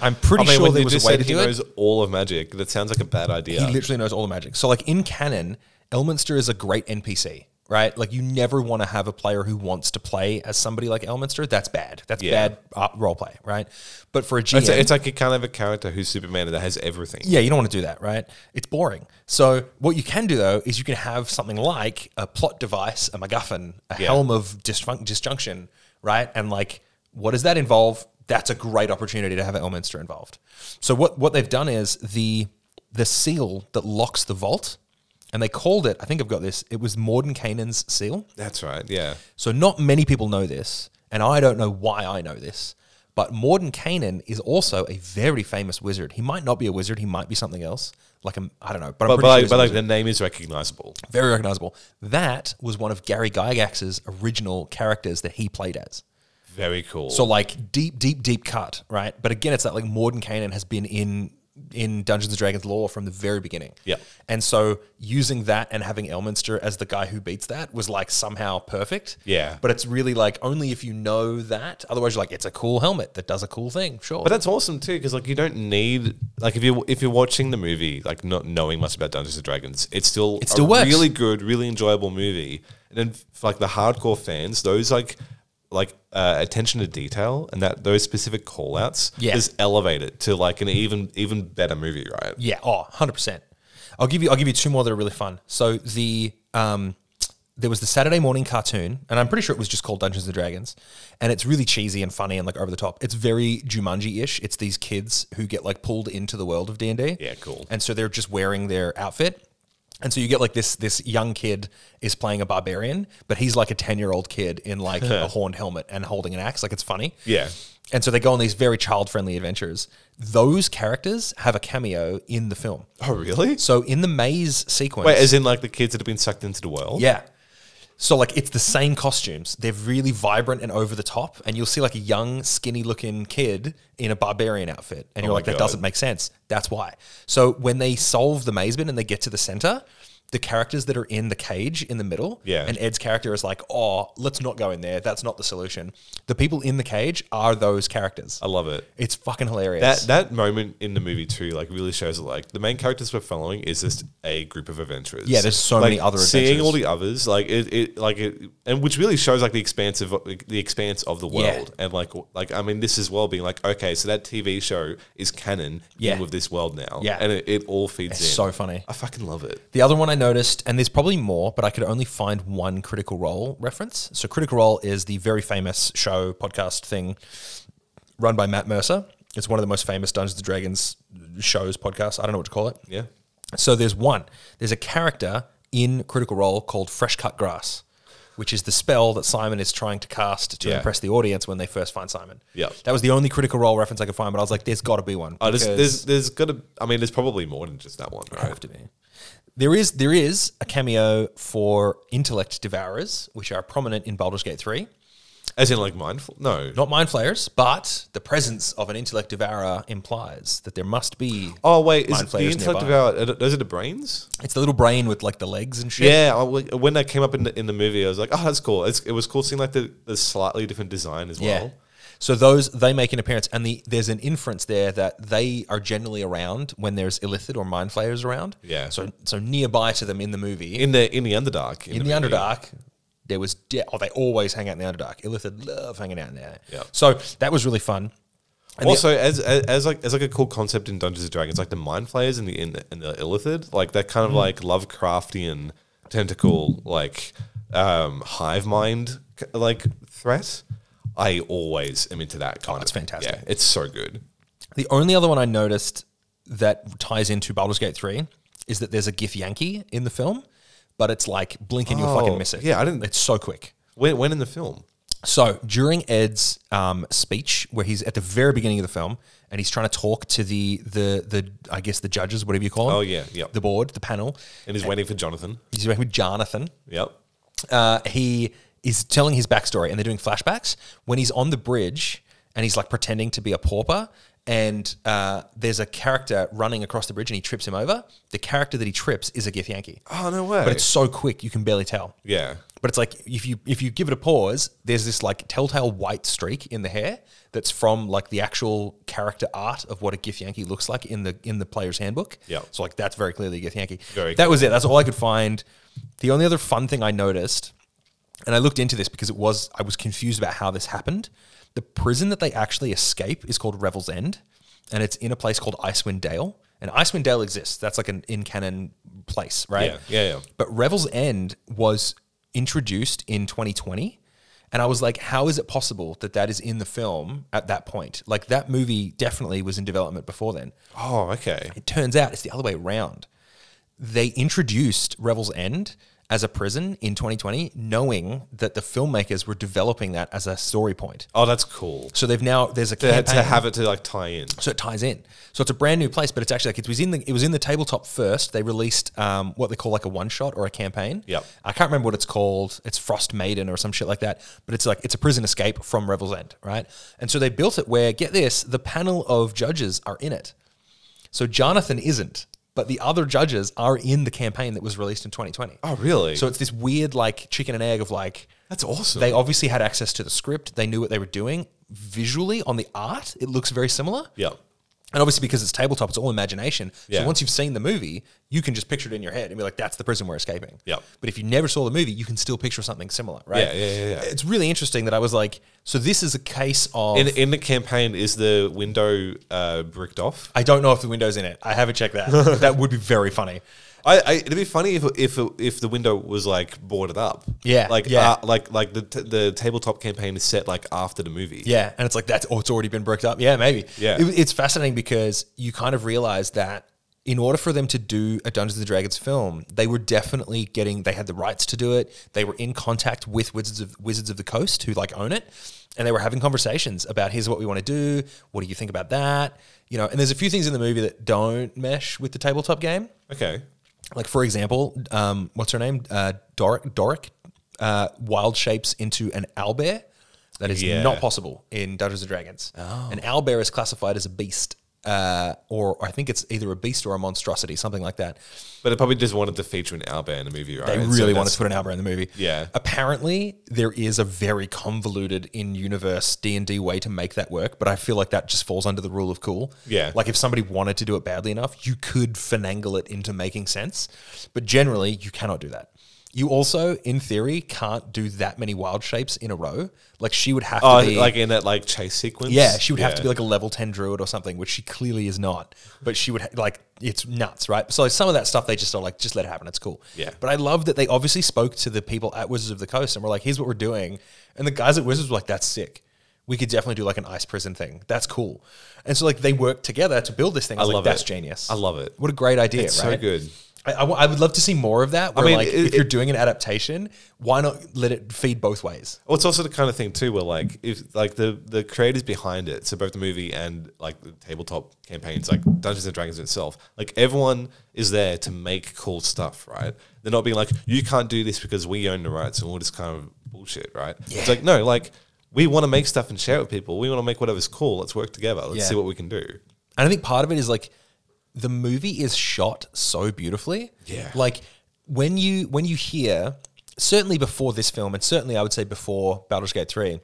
I'm pretty I mean, sure there was a way to do it. He knows all of magic, that sounds like a bad idea. He literally knows all the magic. So, like in canon, Elminster is a great NPC, right? Like you never want to have a player who wants to play as somebody like Elminster. That's bad. That's Yeah. bad uh, role play, right? But for a GM, it's, it's like you can't have a character who's Superman that has everything. Yeah, you don't want to do that, right? It's boring. So what you can do though is you can have something like a plot device, a MacGuffin, a Yeah. helm of disfun- disjunction, right? And like, what does that involve? That's a great opportunity to have Elminster involved. So what what they've done is the the seal that locks the vault, and they called it. I think I've got this. It was Mordenkainen's seal. That's right. Yeah. So not many people know this, and I don't know why I know this. But Mordenkainen is also a very famous wizard. He might not be a wizard. He might be something else. Like a, I don't know. But, I'm But, but, sure like, but like the name is recognizable. very recognizable. That was one of Gary Gygax's original characters that he played as. Very cool. So like deep, deep, deep cut, right? But again, it's that like Mordenkainen has been in in Dungeons and Dragons lore from the very beginning. Yep. And so using that and having Elminster as the guy who beats that was like somehow perfect. Yeah. But it's really like only if you know that. Otherwise, you're like, it's a cool helmet that does a cool thing. Sure. But that's awesome too, because like you don't need like if you if you're watching the movie like not knowing much about Dungeons and Dragons, it's still It still a works. really good, really enjoyable movie. And then for like the hardcore fans, those like like uh, attention to detail and that those specific call outs Yeah. just elevate it to like an even even better movie, right? Yeah, oh, 100%. I'll give you I'll give you two more that are really fun. So the um there was the Saturday morning cartoon, and I'm pretty sure it was just called Dungeons and Dragons, and it's really cheesy and funny and like over the top. It's very Jumanji-ish. It's these kids who get like pulled into the world of D and D. Yeah, cool. And so they're just wearing their outfit, and so you get like this this young kid is playing a barbarian, but he's like a ten year old kid in like a horned helmet and holding an axe. Like it's funny. Yeah. And so they go on these very child friendly adventures. Those characters have a cameo in the film. Oh really? So in the maze sequence, Wait, as in like the kids that have been sucked into the world? yeah. So like it's the same costumes. They're really vibrant and over the top, and you'll see like a young, skinny looking kid in a barbarian outfit, and you're oh my like, that God. doesn't make sense. That's why. So when they solve the maze bit and they get to the center. The characters that are in the cage in the middle, Yeah. and Ed's character is like, "Oh, let's not go in there. That's not the solution." The people in the cage are those characters. I love it. It's fucking hilarious. That that moment in the movie too, like really shows that like the main characters we're following is just a group of adventurers. Yeah, there's so Like, many other Seeing adventures. all the others, like it, it, like it, and which really shows like the expanse of the expanse of the Yeah. world, and like like I mean, this as well being like okay, so that TV show is canon Yeah. in with this world now, Yeah. and it, it all feeds It's in. so funny. I fucking love it. The other one I noticed, and there's probably more, but I could only find one Critical Role reference. So, Critical Role is the very famous show podcast thing run by Matt Mercer. It's one of the most famous Dungeons and Dragons shows, podcasts. I don't know what to call it. Yeah, So, there's one. There's a character in Critical Role called Fresh Cut Grass, which is the spell that Simon is trying to cast to Yeah. impress the audience when they first find Simon. Yep. That was the only Critical Role reference I could find, but I was like, there's got to be one. oh, there's, because- there's there's got to. I mean, there's probably more than just that one, right? have to be. There is there is a cameo for intellect devourers, which are prominent in Baldur's Gate 3. As in like mindful? No, Not mind flayers, but the presence of an intellect devourer implies that there must be. Oh wait, is Mind the flayers intellect nearby. our? Those are the brains. It's the little brain with like the legs and shit. Yeah, I- when that came up in the, in the movie, I was like, oh, that's cool. It's, it was cool seeing like the, the slightly different design as Yeah. well. So those they make an appearance, and the there's an inference there that they are generally around when there's illithid or mind flayers around. Yeah. So so nearby to them in the movie, in the in the Underdark. in the, movie. Underdark, there was de- oh they always hang out in the Underdark. Illithid love hanging out in there. Yeah. So that was really fun. And the- Also, as, as as like as like a cool concept in Dungeons and Dragons, like the mind flayers and the in the, and the illithid, like that kind of Mm. like Lovecraftian tentacle, like um, hive mind like threat. I always am into that kind it's of. fantastic. Yeah, it's so good. The only other one I noticed that ties into Baldur's Gate 3 is that there's a githyanki in the film, but it's like blink and you'll Oh, fucking miss it. yeah, I didn't- It's so quick. When when in the film? So during Ed's um, speech, where he's at the very beginning of the film, and he's trying to talk to the the the I guess the judges, whatever you call them. Oh, yeah, yep. The board, the panel. And he's waiting for Jonathan. He's waiting for Jonathan. Yep. uh, he is telling his backstory and they're doing flashbacks when he's on the bridge and he's like pretending to be a pauper and uh, there's a character running across the bridge and he trips him over. The character that he trips is a githyanki. Oh no way. but it's so quick you can barely tell. Yeah. but it's like if you if you give it a pause there's this like telltale white streak in the hair that's from like the actual character art of what a githyanki looks like in the in the player's handbook. Yeah. so like that's very clearly a githyanki. Very that was it. That's all i could find. The only other fun thing i noticed and I looked into this because it was I was confused about how this happened. The prison that they actually escape is called Revel's End, and it's in a place called Icewind Dale. And Icewind Dale exists. That's like an in canon place, right? Yeah, yeah, yeah. But Revel's End was introduced in 2020. And I was like, how is it possible that that is in the film at that point? Like that movie definitely was in development before then. Oh, okay. It turns out it's the other way around. They introduced Revel's End as a prison in 2020, knowing that the filmmakers were developing that as a story point. Oh, that's cool. So they've now there's a To, campaign, to have it to like tie in. so it ties in. So it's a brand new place, but it's actually like it was in the it was in the tabletop first. They released um, what they call like a one shot or a campaign. Yep. I can't remember what it's called. It's Frost Maiden or some shit like that. But it's like it's a prison escape from Revel's End, right? And so they built it where get this, the panel of judges are in it. So Jonathan isn't, but the other judges are in the campaign that was released in 2020. Oh, really? So it's this weird like chicken and egg of like that's awesome. they obviously had access to the script. They knew what they were doing. Visually on the art, it looks very similar. Yep. And obviously, because it's tabletop, it's all imagination. Yeah. So once you've seen the movie, you can just picture it in your head and be like, "That's the prison we're escaping." Yep. But if you never saw the movie, you can still picture something similar, right? Yeah, yeah, yeah, yeah. It's really interesting that I was like, "So this is a case of." In, in the campaign, is the window uh, bricked off? I don't know if the window's in it. I haven't checked that. that would be very funny. I, I, it'd be funny if if if the window was like boarded up. Yeah, like yeah. Uh, like like the t- the tabletop campaign is set like after the movie. Yeah, and it's like that's oh, it's already been bricked up. Yeah, maybe. Yeah. It- it's fascinating because you kind of realize that in order for them to do a Dungeons and Dragons film, they were definitely getting they had the rights to do it. They were in contact with Wizards of Wizards of the Coast who like own it, and they were having conversations about here's what we want to do. What do you think about that? You know, and there's a few things in the movie that don't mesh with the tabletop game. Okay. Like for example, um, what's her name? Uh, Doric. Doric uh, wild shapes into an owlbear. That is Yeah. not possible in Dungeons and Dragons. An owlbear is classified as a beast, uh, or I think it's either a beast or a monstrosity, something like that. But it probably just wanted to feature an owlbear in the movie, right? They So really wanted to put an owlbear in the movie. Yeah. Apparently, there is a very convoluted in-universe D and D way to make that work, but I feel like that just falls under the rule of cool. Yeah. Like if somebody wanted to do it badly enough, you could finagle it into making sense, but generally, you cannot do that. You also, in theory, can't do that many wild shapes in a row. Like she would have Oh, to be like in that like chase sequence. yeah, she would have to be like a level 10 druid or something, which she clearly is not. But she would, ha- like, it's nuts, right? So some of that stuff, they just are like, just let it happen. It's cool. Yeah. But I love that they obviously spoke to the people at Wizards of the Coast and were like, here's what we're doing. And the guys at Wizards were like, that's sick. We could definitely do like an ice prison thing. That's cool. And so, like, they worked together to build this thing. I, was love like, that's genius. I love it. What a great idea, It's right? so good. I, I w- I would love to see more of that. Where, mean, like, it- if you're doing an adaptation, why not let it feed both ways? Well, it's also the kind of thing too, where like if like the the creators behind it, so both the movie and like the tabletop campaigns, like Dungeons and Dragons itself, like everyone is there to make cool stuff, right? They're not being like, you can't do this because we own the rights and all this kind of bullshit, right? It's like no, like we want to make stuff and share it with people. We want to make whatever's cool. Let's work together. Let's Yeah. see what we can do. And I think part of it is like the movie is shot so beautifully. Yeah. Like when you when you hear certainly before this film and certainly I would say before Baldur's Gate 3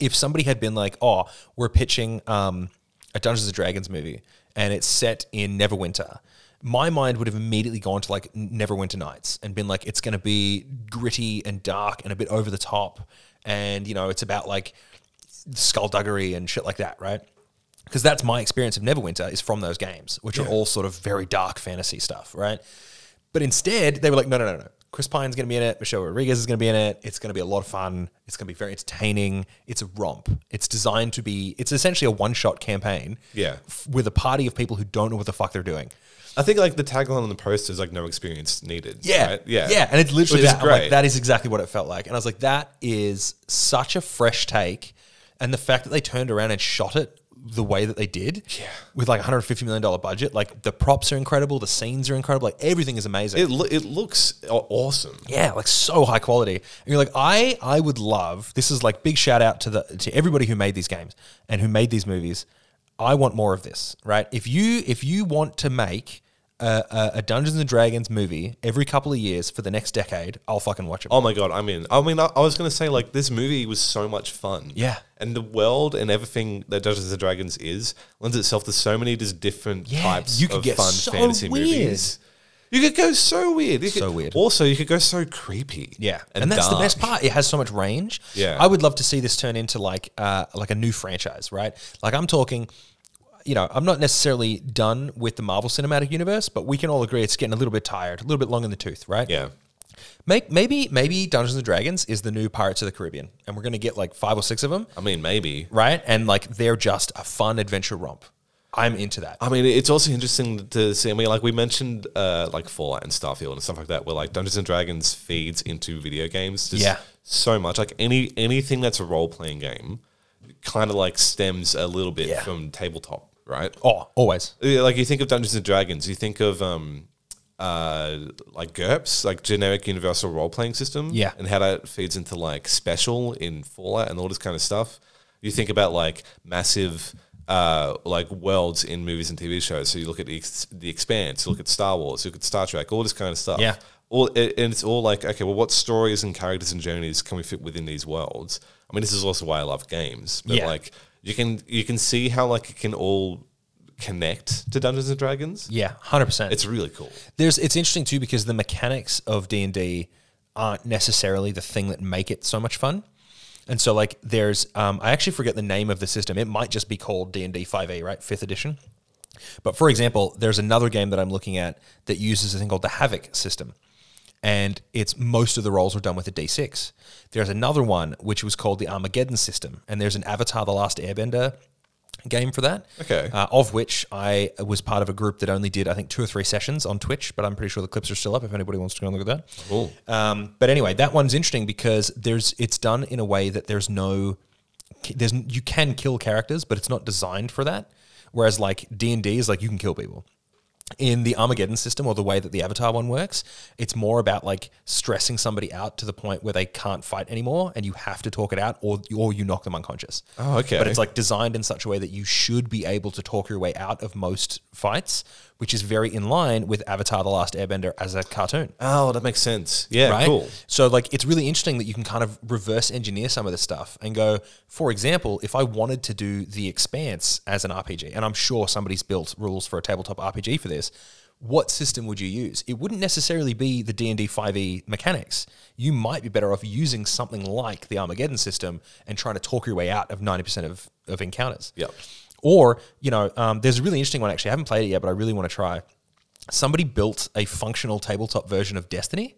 if somebody had been like, "Oh, we're pitching um, a Dungeons and Dragons movie, and it's set in Neverwinter," my mind would have immediately gone to like Neverwinter Nights and been like, "It's going to be gritty and dark and a bit over the top, and you know, it's about like skullduggery and shit like that, right?" Because that's my experience of Neverwinter is from those games, which are all sort of very dark fantasy stuff, right? But instead, they were like, no, no, no, no. Chris Pine's going to be in it. Michelle Rodriguez is going to be in it. It's going to be a lot of fun. It's going to be very entertaining. It's a romp. It's designed to be. It's essentially a one-shot campaign. Yeah. f- with a party of people who don't know what the fuck they're doing. I think like the tagline on the poster is like no experience needed. Yeah, right? yeah, yeah. And it's literally Which is that. I'm like, that is exactly what it felt like. And I was like, that is such a fresh take. And the fact that they turned around and shot it the way that they did, Yeah. with like hundred fifty million dollar budget, like the props are incredible, the scenes are incredible, like everything is amazing. It lo- it looks awesome. Yeah, like so high quality. And you're like, I I would love. This is like big shout out to the to everybody who made these games and who made these movies. I want more of this, right? If you if you want to make a, a, Dungeons and Dragons movie every couple of years for the next decade, I'll fucking watch it. Oh my god! I mean, I mean, I, I was gonna say like this movie was so much fun. Yeah. and the world and everything that Dungeons and Dragons is lends itself to so many just different Yeah, types you could of get fun so fantasy weird. movies. You could go so weird. You So could- weird. Also, you could go so creepy. Yeah, and, that's the dark. best part. It has so much range. Yeah. I would love to see this turn into like uh, like a new franchise, right? Like I'm talking, you know, I'm not necessarily done with the Marvel Cinematic Universe, but we can all agree it's getting a little bit tired, a little bit long in the tooth, right? Yeah. Make maybe maybe Dungeons and Dragons is the new Pirates of the Caribbean, and we're gonna get like five or six of them, I mean, maybe. right? And like they're just a fun adventure romp. I'm into that. I mean, it's also interesting to see. I mean, like we mentioned, uh, like Fallout and Starfield and stuff like that, where like Dungeons and Dragons feeds into video games. Just Yeah. so much. Like any anything that's a role playing game, kind of like stems a little bit Yeah. from tabletop, right? Oh, always. Yeah, Like you think of Dungeons and Dragons, you think of um, uh, like GURPS, like generic universal role playing system, Yeah. and how that feeds into like special in Fallout and all this kind of stuff. You think about like massive. Uh, like worlds in movies and TV shows. So you look at the, Ex- the Expanse, you look at Star Wars, you look at Star Trek, all this kind of stuff. Yeah. All and it's all like, okay, well, what stories and characters and journeys can we fit within these worlds? I mean, this is also why I love games. But Yeah. like, you can you can see how like it can all connect to Dungeons and Dragons. Yeah, hundred percent. It's really cool. There's it's interesting too because the mechanics of D and D aren't necessarily the thing that make it so much fun. And so like there's um, I actually forget the name of the system. It might just be called D and D five A, right? Fifth edition. But for example, there's another game that I'm looking at that uses a thing called the Havoc system. And it's most of the rolls were done with a D6. There's another one which was called the Armageddon system. And there's an Avatar The Last Airbender game for that. Okay. Uh, of which I was part of a group that only did, I think, two or three sessions on Twitch, but I'm pretty sure the clips are still up if anybody wants to go and look at that. Cool. Um, but anyway, that one's interesting because there's it's done in a way that there's no there's you can kill characters, but it's not designed for that. Whereas like D and D is like you can kill people. In the Armageddon system or the way that the Avatar one works, it's more about like stressing somebody out to the point where they can't fight anymore, and you have to talk it out, or or you knock them unconscious. Oh, okay. But it's like designed in such a way that you should be able to talk your way out of most fights, which is very in line with Avatar: The Last Airbender as a cartoon Oh, that makes sense. Yeah, right? cool. So like it's really interesting that you can kind of reverse engineer some of this stuff and go, for example, if I wanted to do The Expanse as an RPG, and I'm sure somebody's built rules for a tabletop RPG for this, what system would you use? It wouldn't necessarily be the D&D 5e mechanics. You might be better off using something like the Armageddon system and trying to talk your way out of 90% of, of encounters. Yep. Or, you know, um, there's a really interesting one actually. I haven't played it yet, but I really want to try. Somebody built a functional tabletop version of Destiny.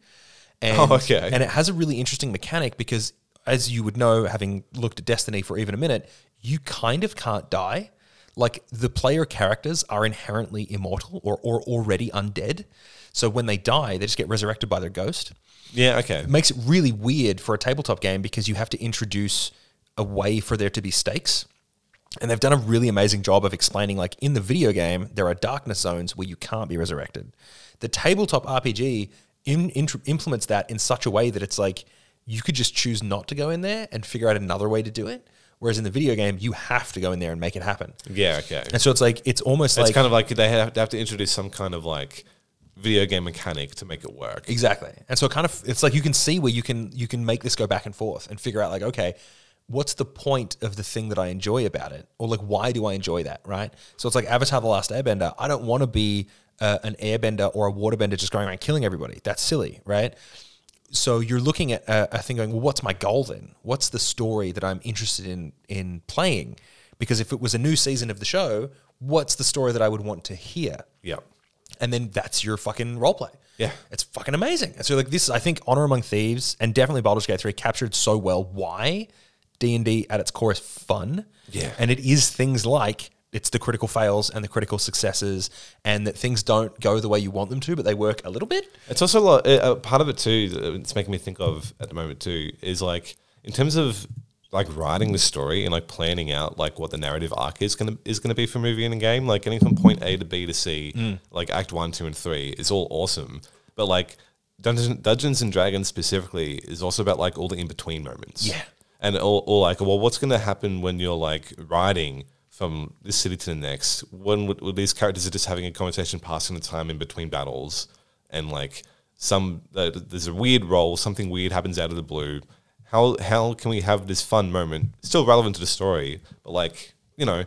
And, Oh, okay. And it has a really interesting mechanic because, as you would know, having looked at Destiny for even a minute, you kind of can't die. Like the player characters are inherently immortal or, or already undead. So when they die, they just get resurrected by their ghost Yeah, okay. it makes it really weird for a tabletop game because you have to introduce a way for there to be stakes. And they've done a really amazing job of explaining like in the video game, there are darkness zones where you can't be resurrected. The tabletop RPG in, intr- implements that in such a way that it's like you could just choose not to go in there and figure out another way to do it. Whereas in the video game, you have to go in there and make it happen. Yeah, okay. And so it's like, it's almost It's like. kind of like they have, they have to introduce some kind of like video game mechanic to make it work. Exactly. And so it kind of it's like you can see where you can you can make this go back and forth and figure out like okay, what's the point of the thing that I enjoy about it? Or like, why do I enjoy that? Right. So it's like Avatar: The Last Airbender. I don't want to be uh, an airbender or a waterbender just going around killing everybody. That's silly, right? So you're looking at a, a thing going, well, what's my goal then? What's the story that I'm interested in in playing? Because if it was a new season of the show, what's the story that I would want to hear? Yeah. and then that's your fucking role play. Yeah. It's fucking amazing. And so like this, I think Honor Among Thieves and definitely Baldur's Gate 3 captured so well why D&D at its core is fun. Yeah. And it is things like it's the critical fails and the critical successes and that things don't go the way you want them to, but they work a little bit. It's also a lot, uh, part of it too. It's making me think of at the moment too is like in terms of like writing the story and like planning out like what the narrative arc is gonna is gonna be for a movie and a game. Like getting from point A to B to C, like Act One, Two, and Three is all awesome. But like Dungeons, Dungeons and Dragons specifically is also about like all the in between moments. Yeah. And all, all like well, what's gonna happen when you're like riding from this city to the next? When would, would these characters are just having a conversation, passing the time in between battles, and like some uh, there's a weird roll, something weird happens out of the blue. How how can we have this fun moment still relevant to the story, but like you know,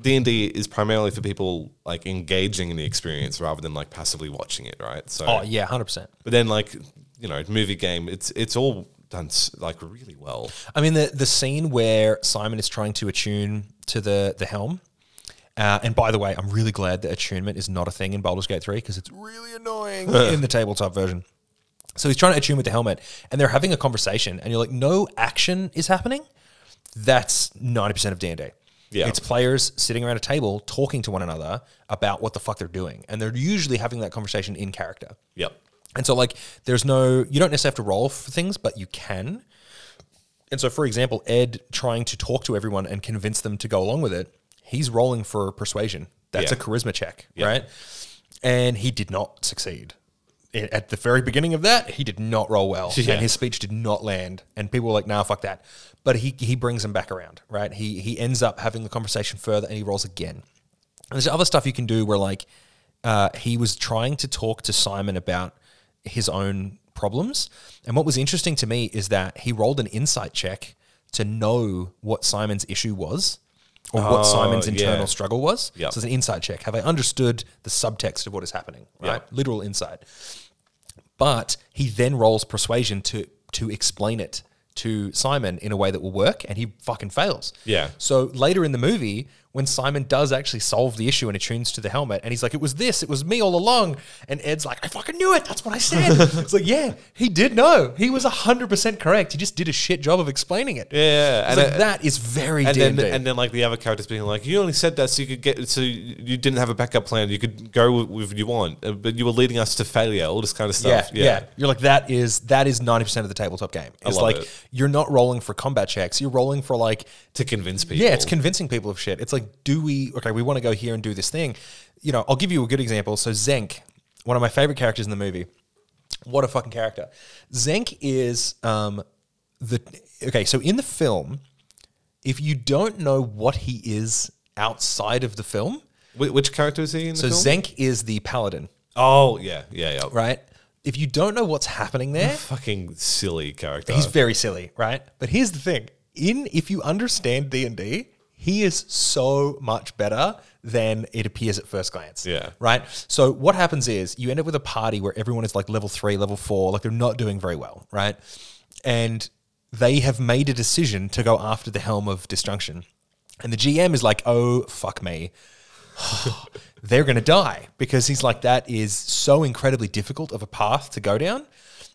D and D is primarily for people like engaging in the experience rather than like passively watching it, right? So, Oh yeah, 100%. but then like you know, movie game, it's it's all done like really well. I mean, the the scene where Simon is trying to attune to the the helm. Uh, and by the way, I'm really glad that attunement is not a thing in Baldur's Gate 3 because it's really annoying in the tabletop version. So he's trying to attune with the helmet and they're having a conversation and you're like, no action is happening. That's 90% of D&D. Yeah. It's players sitting around a table talking to one another about what the fuck they're doing. And they're usually having that conversation in character. Yep. And so, like, there's no, you don't necessarily have to roll for things, but you can. And so, for example, Ed trying to talk to everyone and convince them to go along with it, he's rolling for persuasion. That's Yeah. a charisma check, Yeah. right? And he did not succeed. At the very beginning of that, he did not roll well, Yeah. and his speech did not land. And people were like, "Nah, fuck that." But he he brings him back around, right? He he ends up having the conversation further, and he rolls again. And there's other stuff you can do where like uh, he was trying to talk to Simon about his own problems. And what was interesting to me is that he rolled an insight check to know what Simon's issue was or what Oh, Simon's yeah. internal struggle was. Yep. So it's an insight check. Have I understood the subtext of what is happening? Right? Yep. Literal insight. But he then rolls persuasion to to explain it to Simon in a way that will work, and he fucking fails. Yeah. So later in the movie, when Simon does actually solve the issue and attunes to the helmet, and he's like, "It was this, it was me all along," and Ed's like, "I fucking knew it. That's what I said." it's like, yeah, he did know. He was hundred percent correct. He just did a shit job of explaining it. Yeah, It's and like, it- that is very and D&D. then and then like the other characters being like, you only said that so you could get so you didn't have a backup plan. You could go with, with you want, uh, but you were leading us to failure. All this kind of yeah, stuff. yeah, You're like that is that is ninety percent of the tabletop game. It's like it. you're not rolling for combat checks. You're rolling for like to convince people. Yeah, it's convincing people of shit. It's like, do we, okay, we want to go here and do this thing. You know, I'll give you a good example. So, Xenk, one of my favorite characters in the movie. What a fucking character. Xenk is um, the, okay, so in the film, if you don't know what he is outside of the film, Wh- which character is he in the so film? Xenk is the paladin, oh yeah, yeah, yeah. right? If you don't know what's happening there, Fucking silly character. He's very silly, right? But here's the thing: in if you understand D and D, he is so much better than it appears at first glance. Yeah. Right. So what happens is you end up with a party where everyone is like level three, level four, like they're not doing very well, right? And they have made a decision to go after the helm of disjunction, and the GM is like, "Oh fuck me." they're going to die because he's like that is so incredibly difficult of a path to go down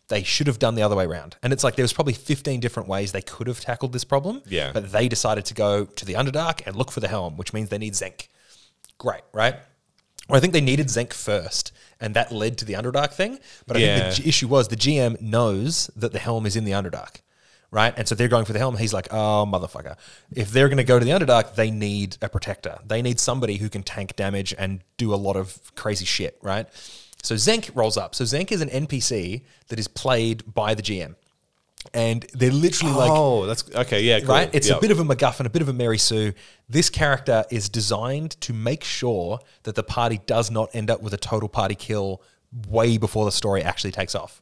they should have done the other way around and it's like there was probably 15 different ways they could have tackled this problem Yeah. but they decided to go to the underdark and look for the helm which means they need Xenk great right well, I think they needed Xenk first, and that led to the Underdark thing. But I think the issue was the GM knows that the helm is in the Underdark, right? And so they're going for the helm. He's like, oh, motherfucker. If they're going to go to the Underdark, they need a protector. They need somebody who can tank damage and do a lot of crazy shit, right? So Xenk rolls up. So Xenk is an NPC that is played by the GM. And they're literally like, oh, that's okay. Yeah, cool. right? It's Yep. a bit of a MacGuffin, a bit of a Mary Sue. This character is designed to make sure that the party does not end up with a total party kill way before the story actually takes off.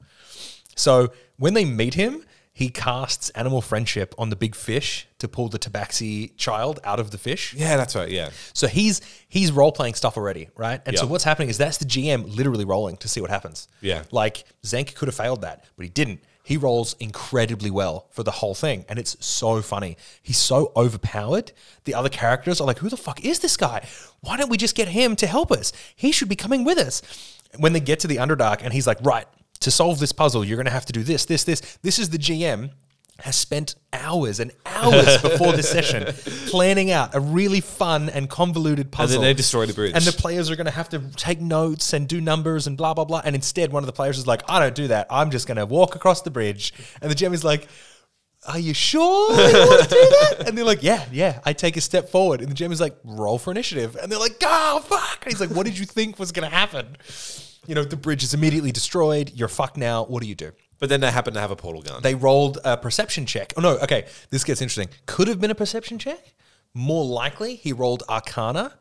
So when they meet him, he casts animal friendship on the big fish to pull the tabaxi child out of the fish. Yeah, that's right. Yeah. So he's he's role playing stuff already, right? And so what's happening is that's the GM literally rolling to see what happens. Yeah. Like Xenk could have failed that, but he didn't. He rolls incredibly well for the whole thing, and it's so funny. He's so overpowered. The other characters are like, "Who the fuck is this guy? Why don't we just get him to help us? He should be coming with us." When they get to the Underdark, and he's like, "Right, to solve this puzzle, you're going to have to do this, this, this. This is the GM has spent hours and hours before this session planning out a really fun and convoluted puzzle. And then they destroy the bridge. And the players are going to have to take notes and do numbers and blah, blah, blah. And instead, one of the players is like, I don't do that. I'm just going to walk across the bridge. And the GM is like, Are you sure you want to do that? And they're like, Yeah, yeah. I take a step forward. And the GM is like, Roll for initiative. And they're like, Oh, fuck. And he's like, What did you think was going to happen? You know, the bridge is immediately destroyed. You're fucked now. What do you do? but then they happen to have a portal gun. They rolled a perception check. Oh no, okay. This gets interesting. Could have been a perception check. More likely, he rolled Arcana,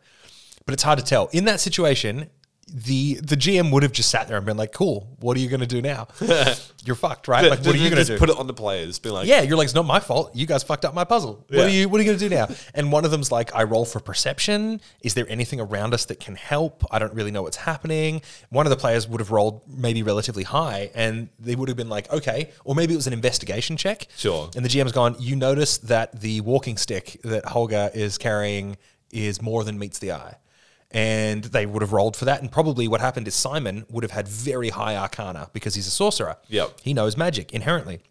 but it's hard to tell. In that situation, the the GM would have just sat there and been like, "Cool, what are you going to do now? You're fucked, right? Like, what are you going to do?" put it on the players? Be like, yeah, you're like, it's not my fault. You guys fucked up my puzzle. What Yeah. are you What are you going to do now? And one of them's like, I roll for perception. Is there anything around us that can help? I don't really know what's happening. One of the players would have rolled maybe relatively high, and they would have been like, okay, or maybe it was an investigation check. Sure. And the GM's gone. You notice that the walking stick that Holga is carrying is more than meets the eye. And they would have rolled for that. And probably what happened is Simon would have had very high arcana because he's a sorcerer. Yep. He knows magic inherently.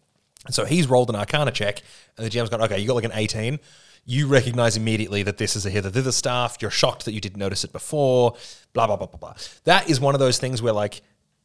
And so he's rolled an arcana check, and the GM's gone, okay, you got like an 18. You recognize immediately that this is a hither thither staff. You're shocked that you didn't notice it before, blah, blah, blah, blah, blah. That is one of those things where like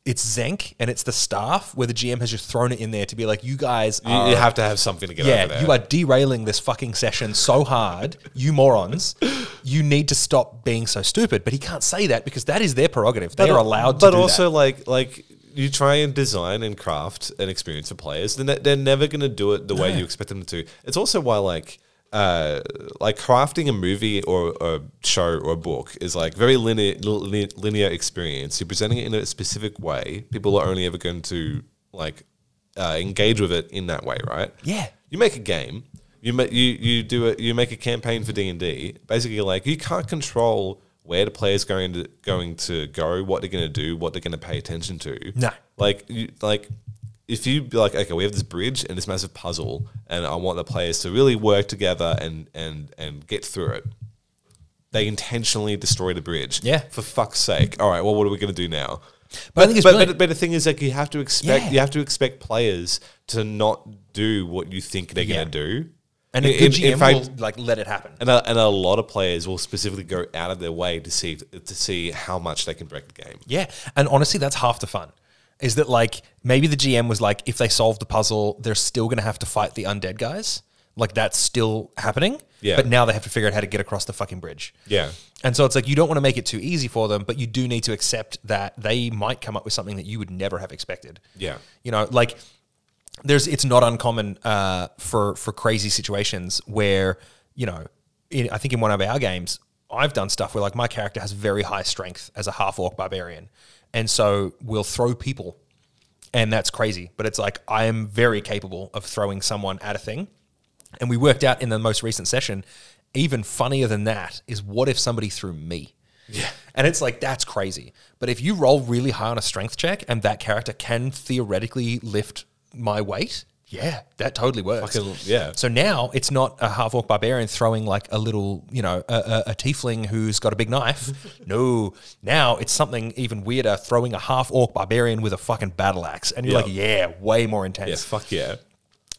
it's Xenk and it's the staff where the GM has just thrown it in there to be like, you guys you, are you have to have something to get over yeah, there. you are derailing this fucking session so hard, you morons. You need to stop being so stupid. But he can't say that because that is their prerogative. They are allowed to But do also, that. like, like you try and design and craft an experience for players, then they- they're never going to do it the way you expect them to. It's also why, like, uh, like crafting a movie or a show or a book is like very linear, li- linear experience. You're presenting it in a specific way. People are only ever going to like uh, engage with it in that way, right? Yeah. You make a game. You ma- you you do it. You make a campaign for D and D. Basically, like you can't control where the player's going to going to go, what they're going to do, what they're going to pay attention to. No. like you, like if you be like, okay, we have this bridge and this massive puzzle, and I want the players to really work together and and and get through it. They intentionally destroy the bridge. Yeah. For fuck's sake. All right. Well, what are we going to do now? But I think it's but, but, but the thing is, like, you have to expect Yeah. you have to expect players to not do what you think they're Yeah. going to do. And a In- good in GM fact- will like let it happen. And a, and a lot of players will specifically go out of their way to see to see how much they can break the game. Yeah. And honestly, that's half the fun. Is that like maybe the GM was like, if they solve the puzzle, they're still going to have to fight the undead guys. Like that's still happening. Yeah. But now they have to figure out how to get across the fucking bridge. Yeah. And so it's like you don't want to make it too easy for them, but you do need to accept that they might come up with something that you would never have expected. Yeah. You know, like there's it's not uncommon uh, for for crazy situations where you know, in, I think in one of our games, I've done stuff where like my character has very high strength as a half orc barbarian, and so we'll throw people, and that's crazy. But it's like I am very capable of throwing someone at a thing, and we worked out in the most recent session. Even funnier than that is what if somebody threw me? Yeah. And it's like, that's crazy. But if you roll really high on a strength check and that character can theoretically lift my weight, yeah, that totally works. Fucking- yeah. So now it's not a half orc barbarian throwing like a little, you know, a, a, a tiefling who's got a big knife. no, now it's something even weirder throwing a half orc barbarian with a fucking battle axe. And you're Yeah. like, yeah, way more intense. Yes. Fuck yeah.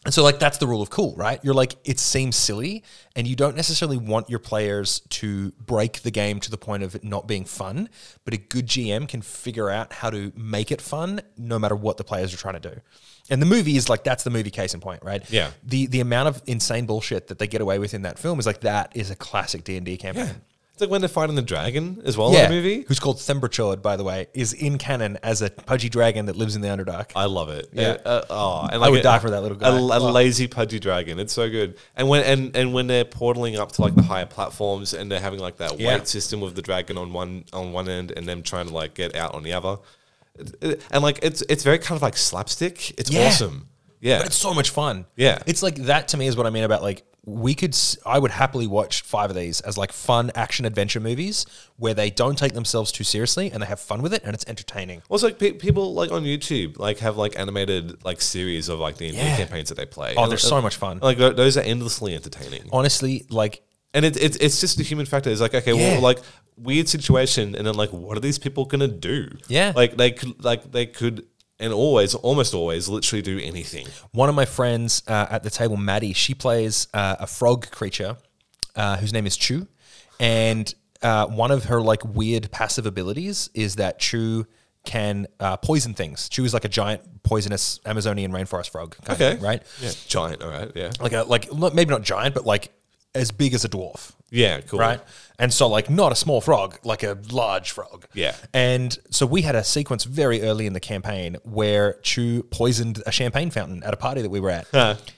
And so, like, that's the rule of cool, right? You're like, it seems silly, and you don't necessarily want your players to break the game to the point of it not being fun. But a good GM can figure out how to make it fun, no matter what the players are trying to do. And the movie is like that's the movie case in point, right? Yeah. The the amount of insane bullshit that they get away with in that film is like that is a classic D and D campaign. It's like when they're fighting the dragon as well in the movie. Who's called Themberchaud, by the way, is in canon as a pudgy dragon that lives in the Underdark. I love it. Yeah. Uh, oh, and I would a- die for that little guy. A, a Wow. lazy pudgy dragon. It's so good. And when and, and when they're portaling up to like the higher platforms and they're having like that Yeah. weight system with the dragon on one on one end and them trying to like get out on the other. And like it's it's very kind of like slapstick. It's Yeah. awesome. Yeah. But it's so much fun. Yeah. It's like that to me is what I mean about like we could s- I would happily watch five of these as like fun action adventure movies where they don't take themselves too seriously and they have fun with it and it's entertaining. Also, like pe- people like on YouTube like have like animated like series of like the Yeah. campaigns that they play. Oh, And, they're so much fun. Like th- those are endlessly entertaining. Honestly, like And it, it's it's just a human factor. It's like okay, Yeah. well, like weird situation, and then like what are these people gonna do? Yeah. like they could like they could and always almost always literally do anything. One of my friends uh, at the table, Maddie, she plays uh, a frog creature uh, whose name is Chu, and uh, one of her like weird passive abilities is that Chu can uh, poison things. Chu is like a giant poisonous Amazonian rainforest frog. kind of, Okay, right? Yeah, giant. All right, yeah, Like a like not- maybe not giant, but like as big as a dwarf. yeah, cool. Right. And so, like, not a small frog, like a large frog. Yeah. And so, we had a sequence very early in the campaign where Chu poisoned a champagne fountain at a party that we were at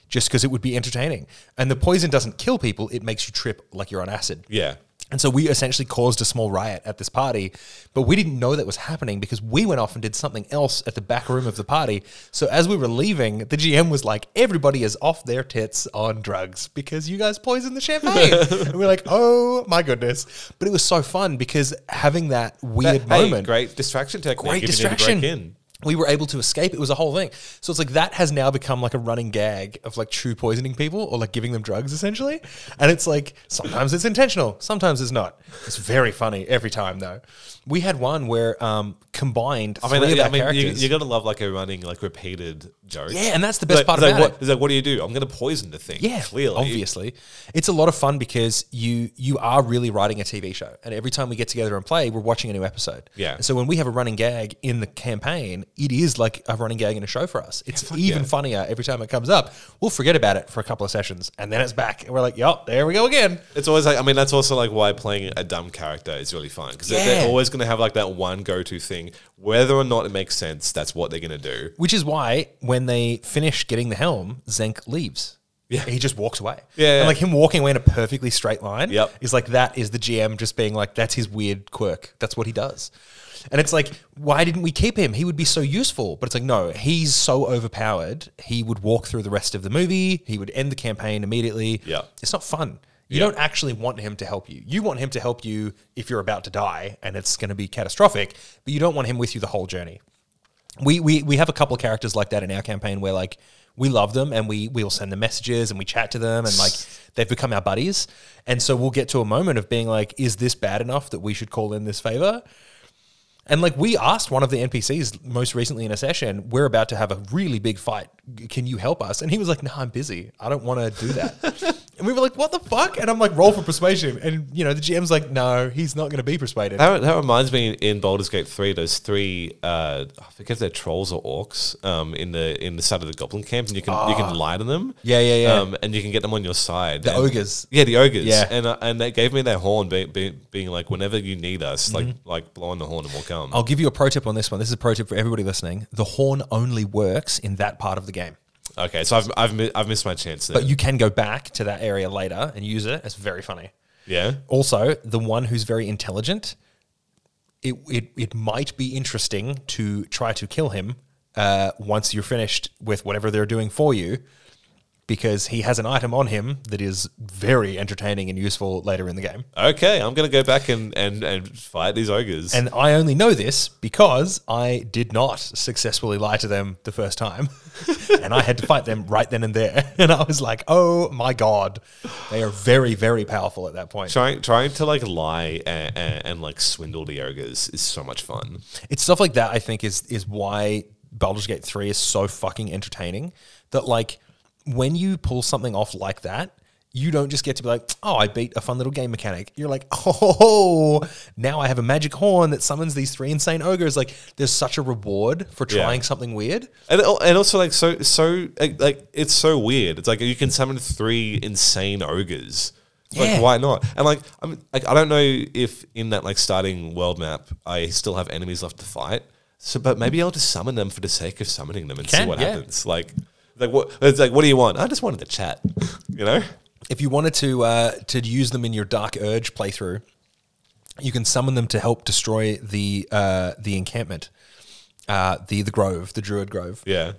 just because it would be entertaining. And the poison doesn't kill people, it makes you trip like you're on acid. Yeah, And so we essentially caused a small riot at this party, but we didn't know that was happening because we went off and did something else at the back room of the party. So as we were leaving, the GM was like, "Everybody is off their tits on drugs because you guys poisoned the champagne." and we're like, "Oh my goodness!" But it was so fun because having that weird Hey, moment, great distraction technique. great if you need to distraction. We were able to escape. It was a whole thing. So it's like that has now become like a running gag of like Chu poisoning people or like giving them drugs essentially. And it's like sometimes it's intentional, sometimes it's not. It's very funny every time though. We had one where um combined I mean, three of I our mean, you, characters. you gotta love like a running like repeated joke. yeah, and that's the best Like- part it's like, about what, it. It's like, what do you do? I'm gonna poison the thing. Yeah, clearly, obviously, it's a lot of fun because you you are really writing a TV show, and every time we get together and play, we're watching a new episode. Yeah. And so when we have a running gag in the campaign, it is like a running gag in a show for us. It's fuck even yeah. funnier every time it comes up. We'll forget about it for a couple of sessions, and then it's back, and we're like, "Yup, there we go again." It's always like I mean that's also like why playing a dumb character is really fun because Yeah. they're always going to have like that one go-to thing whether or not it makes sense that's what they're going to do Which is why when they finish getting the helm, Xenk leaves. Yeah. He just walks away. Yeah. And like him walking away in a perfectly straight line Yep. is like that is the GM just being like, that's his weird quirk. That's what he does. And it's like, why didn't we keep him? He would be so useful. But it's like, no, he's so overpowered. He would walk through the rest of the movie. He would end the campaign immediately. Yeah. It's not fun. You Yeah. don't actually want him to help you. You want him to help you if you're about to die and it's going to be catastrophic, but you don't want him with you the whole journey we we we have a couple of characters like that in our campaign where like we love them and we we will send them messages and we chat to them and like they've become our buddies. And so we'll get to a moment of being like is this bad enough that we should call in this favor? And like we asked one of the npcs most recently in a session we're about to have a really big fight. Can you help us? And he was like no i'm busy. I don't want to do that and we were like what the fuck and i'm like roll for persuasion and you know the gm's like no he's not going to be persuaded that, that reminds me in Baldur's Gate 3 there's three uh, I forget if they're trolls or orcs um, in the in the side of the goblin camp and you can you can lie to them Ah. Yeah, yeah, yeah. um, and you can get them on your side the And- ogres yeah the ogres Yeah. and uh, and they gave me their horn be, be, being like whenever you need us like Mm-hmm. like blow on the horn and we'll come I'll give you a pro tip on this one. This is a pro tip for everybody listening. The horn only works in that part of the game. Okay so I've, I've, mi- I've missed my chance there. But you can go back to that area later and use it. It's very funny. yeah Also, the one who's very intelligent, it, it, it might be interesting to try to kill him uh, once you're finished with whatever they're doing for you, because he has an item on him that is very entertaining and useful later in the game. Okay, I'm gonna go back and, and, and fight these ogres. And I only know this because I did not successfully lie to them the first time. and I had to fight them right then and there. And I was like, oh my God. They are very, very powerful at that point. trying trying to like lie and, and, and like swindle the ogres is so much fun. It's stuff like that, I think, is is why Baldur's Gate 3 is so fucking entertaining. That like when you pull something off like that, you don't just get to be like, oh, I beat a fun little game mechanic. You're like, oh, now I have a magic horn that summons these three insane ogres. Like, there's such a reward for Yeah. trying something weird. And and also like so so like, it's so weird. It's like you can summon three insane ogres. Yeah. Like why not? And like I'm like I don't know if in that like starting world map I still have enemies left to fight. So but maybe I'll just summon them for the sake of summoning them and see what yeah. happens. Like like what it's like what do you want? I just wanted to chat. You know? If you wanted to uh, to use them in your Dark Urge playthrough, you can summon them to help destroy the uh, the encampment, uh, the the grove, the Druid Grove. Yeah.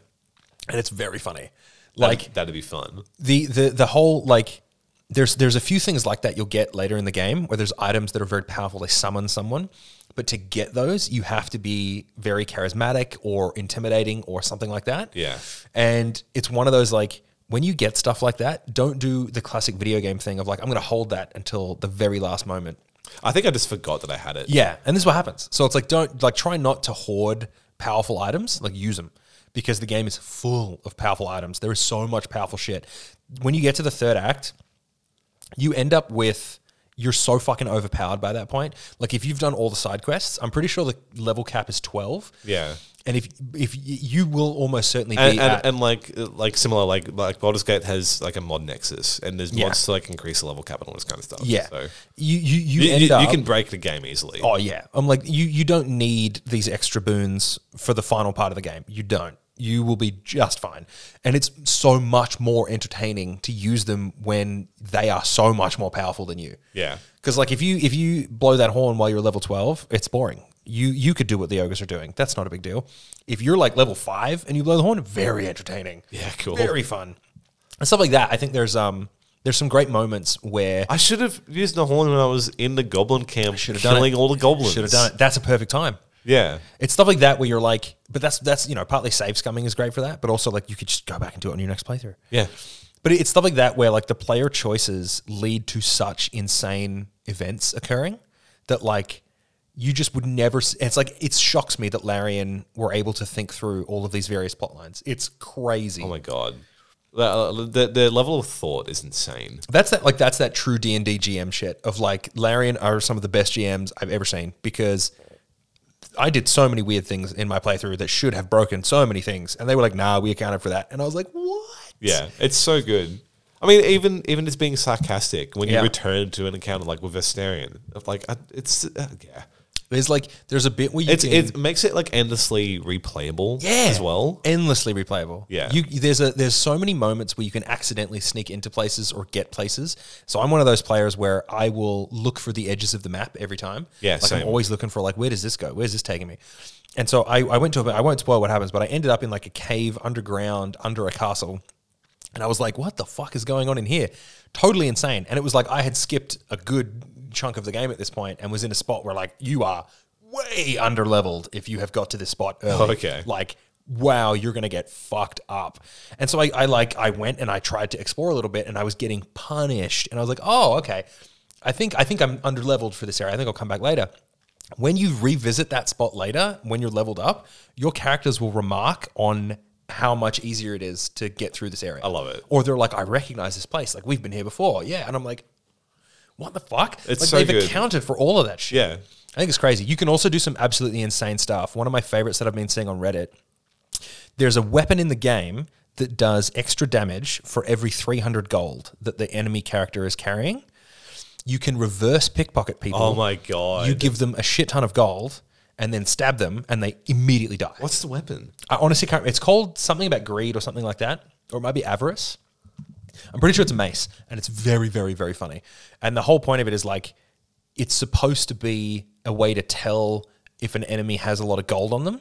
and it's very funny. Like Like that'd be fun. the the the whole like there's there's a few things like that you'll get later in the game where there's items that are very powerful. They summon someone, but to get those, you have to be very charismatic or intimidating or something like that. Yeah. And it's one of those like when you get stuff like that, don't do the classic video game thing of like I'm going to hold that until the very last moment. I think I just forgot that I had it. Yeah, and this is what happens. So it's like don't like try not to hoard powerful items, like use them because the game is full of powerful items. There is so much powerful shit. When you get to the third act, you end up with you're so fucking overpowered by that point. Like if you've done all the side quests, I'm pretty sure the level cap is 12. Yeah. And if if y- you will almost certainly be And, and, at, and like like similar like like Baldur's Gate has like a mod nexus and there's Yeah. mods to like increase the level cap and all this kind of stuff. yeah, So you you you, you, end you, up you can break the game easily. Oh yeah, I'm like you. You don't need these extra boons for the final part of the game. You don't. You will be just fine, and it's so much more entertaining to use them when they are so much more powerful than you. Yeah. Because like if you if you blow that horn while you're level twelve, it's boring. You you could do what the ogres are doing. That's not a big deal. If you're like level five and you blow the horn, very entertaining. Yeah, cool. Very fun. And stuff like that. I think there's um there's some great moments where I should have used the horn when I was in the goblin camp should have done killing it. all the goblins. Should have done it. That's a perfect time. Yeah. It's stuff like that where you're like, but that's that's you know partly save scumming is great for that, but also like you could just go back and do it on your next playthrough. Yeah. But it's stuff like that where like the player choices lead to such insane events occurring that like you just would never. s- It's like it shocks me that Larian were able to think through all of these various plot lines. It's crazy. Oh my god. The, uh, the, the level of thought is insane. That's that like that's that true D and D GM shit of like Larian are some of the best GMs I've ever seen because I did so many weird things in my playthrough that should have broken so many things, and they were like, "Nah, we accounted for that," and I was like, "What?" Yeah, it's so good. I mean, even even just being sarcastic when Yeah. you return to an encounter like with Vestarian, of like I- it's uh, yeah, There's like there's a bit where you it's can, it makes it like endlessly replayable. yeah as well. endlessly replayable. Yeah. you there's a there's so many moments where you can accidentally sneak into places or get places. So I'm one of those players where I will look for the edges of the map every time. Yeah, like same. I'm always looking for like where does this go? Where's this taking me? And so I, I went to a, I won't spoil what happens, but I ended up in like a cave underground under a castle. And I was like, what the fuck is going on in here? Totally insane. And it was like I had skipped a good chunk of the game at this point and was in a spot where like you are way under leveled if you have got to this spot early. Okay. Like, wow, you're gonna get fucked up. And so I, I like I went and I tried to explore a little bit and I was getting punished. And I was like, oh, okay. I think I think I'm under leveled for this area. I think I'll come back later. When you revisit that spot later, when you're leveled up, your characters will remark on how much easier it is to get through this area. I love it. Or they're like, I recognize this place. Like we've been here before. Yeah. And I'm like, what the fuck? It's like so they've good. accounted for all of that shit. Yeah, I think it's crazy. You can also do some absolutely insane stuff. One of my favorites that I've been seeing on Reddit. There's a weapon in the game that does extra damage for every 300 gold that the enemy character is carrying. You can reverse pickpocket people. Oh my god! You give them a shit ton of gold and then stab them, and they immediately die. What's the weapon? I honestly can't. It's called something about greed or something like that, or it might be avarice. I'm pretty sure it's a mace, and it's very, very, very funny. And the whole point of it is like, it's supposed to be a way to tell if an enemy has a lot of gold on them.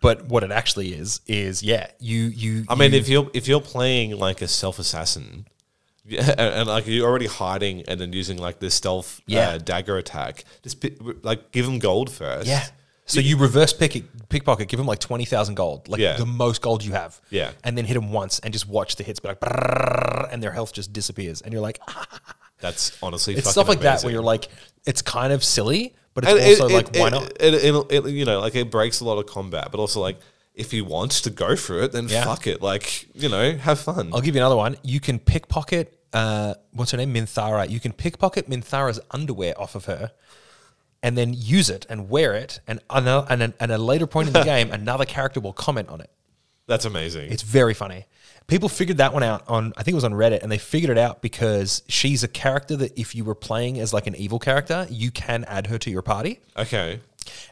But what it actually is is yeah, you you. I mean, you- if you're if you're playing like a self assassin, yeah, and, and, like you're already hiding and then using like this stealth Yeah. uh, dagger attack, just like give them gold first. yeah. So you reverse pick pickpocket, give them like twenty thousand gold, like Yeah. the most gold you have. Yeah. and then hit them once and just watch the hits be like, "Brrrr," and their health just disappears, and you're like, that's honestly it's fucking stuff like that amazing. where you're like, it's kind of silly, but it's And also it- like, why not? It, it, it- you know, like it breaks a lot of combat, but also like if you want to go for it, then Yeah. fuck it. Like you know, have fun. I'll give you another one. You can pickpocket, uh, what's her name? Minthara. You can pickpocket Minthara's underwear off of her and then use it and wear it. And, and, and at a later point in the game, another character will comment on it. That's amazing. It's very funny. People figured that one out on, I think it was on Reddit, and they figured it out because she's a character that if you were playing as like an evil character, you can add her to your party. okay.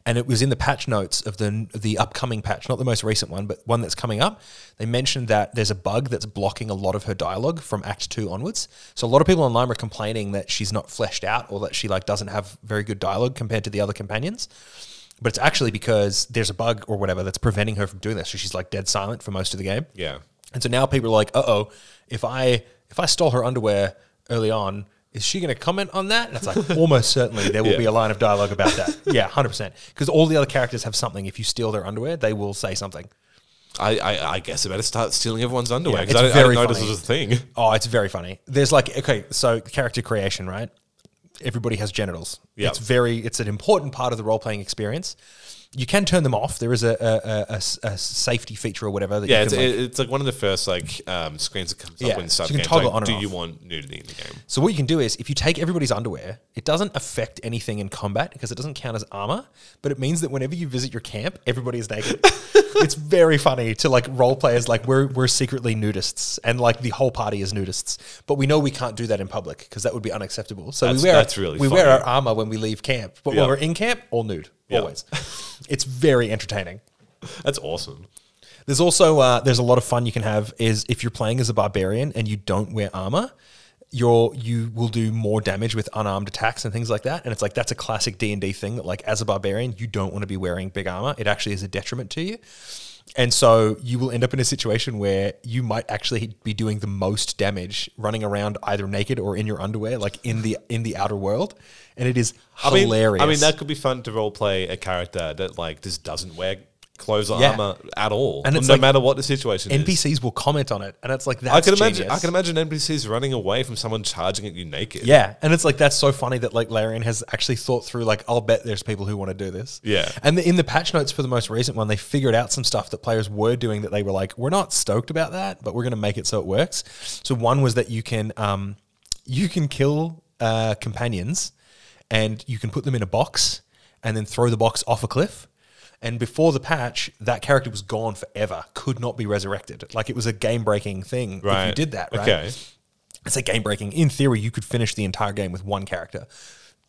And it was in the patch notes of the the upcoming patch, not the most recent one, but one that's coming up. They mentioned that there's a bug that's blocking a lot of her dialogue from Act Two onwards. So a lot of people online were complaining that she's not fleshed out or that she like doesn't have very good dialogue compared to the other companions. but it's actually because there's a bug or whatever that's preventing her from doing this. So she's like dead silent for most of the game. Yeah. And so now people are like, uh oh, if I if I stole her underwear early on, is she going to comment on that? And it's like almost certainly there will Yeah. be a line of dialogue about that. Yeah, hundred percent. Because all the other characters have something. If you steal their underwear, they will say something. I, I, I guess I better start stealing everyone's underwear because it's I, I didn't know this was a thing. Oh, it's very funny. There's like okay, so character creation, right? Everybody has genitals. Yep. It's very it's an important part of the role playing experience. You can turn them off. There is a a safety feature or whatever that Yeah, you it's, like, it's like one of the first like um, screens that comes Yeah, up when you start so you the can game. toggle Like, on and do off. you want nudity in the game? So what you can do is if you take everybody's underwear, it doesn't affect anything in combat because it doesn't count as armor, but it means that whenever you visit your camp, everybody is naked. it's very funny to like role players like we're we're secretly nudists and like the whole party is nudists, but we know we can't do that in public because that would be unacceptable. So That's- we wear that's really we wear our armor when we leave camp, but Yeah. when we're in camp, all nude always. it's very entertaining. That's awesome. There's also uh, there's a lot of fun you can have is if you're playing as a barbarian and you don't wear armor, you're you will do more damage with unarmed attacks and things like that. And it's like that's a classic D and D thing that like as a barbarian you don't want to be wearing big armor. It actually is a detriment to you. And so you will end up in a situation where you might actually be doing the most damage running around either naked or in your underwear, like in the in the outer world. And it is I mean, hilarious. I mean, that could be fun to role play a character that like just doesn't wear or Yeah. armor at all, And it's no like matter what the situation is. NPCs will comment on it, and it's like that's I can imagine. genius. I can imagine NPCs running away from someone charging at you naked. Yeah, and it's like that's so funny that like Larian has actually thought through like I'll bet there's people who want to do this. Yeah. and the, in the patch notes for the most recent one, they figured out some stuff that players were doing that they were like, we're not stoked about that, but we're going to make it so it works. So one was that you can um, you can kill uh, companions, and you can put them in a box, and then throw the box off a cliff. And before the patch, that character was gone forever, could not be resurrected. Like it was a game breaking thing if Right. you did that. Right? Okay. It's a game breaking. In theory, you could finish the entire game with one character.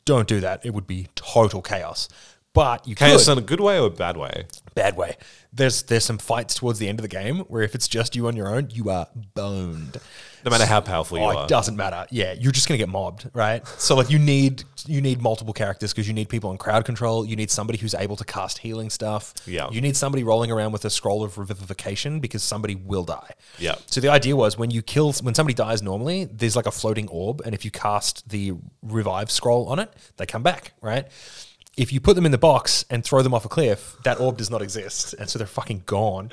Don't do that. It would be total chaos. But you can Chaos could. in a good way or a bad way? Bad way. There's there's some fights towards the end of the game where if it's just you on your own, you are boned. No matter how powerful you Oh, are. it doesn't matter. Yeah, you're just gonna get mobbed, right? So like you need you need multiple characters because you need people on crowd control. You need somebody who's able to cast healing stuff. Yeah. You need somebody rolling around with a scroll of revivification because somebody will die. Yeah. So the idea was when you kill when somebody dies normally, there's like a floating orb, and if you cast the revive scroll on it, they come back, right? If you put them in the box and throw them off a cliff, that orb does not exist, and so they're fucking gone.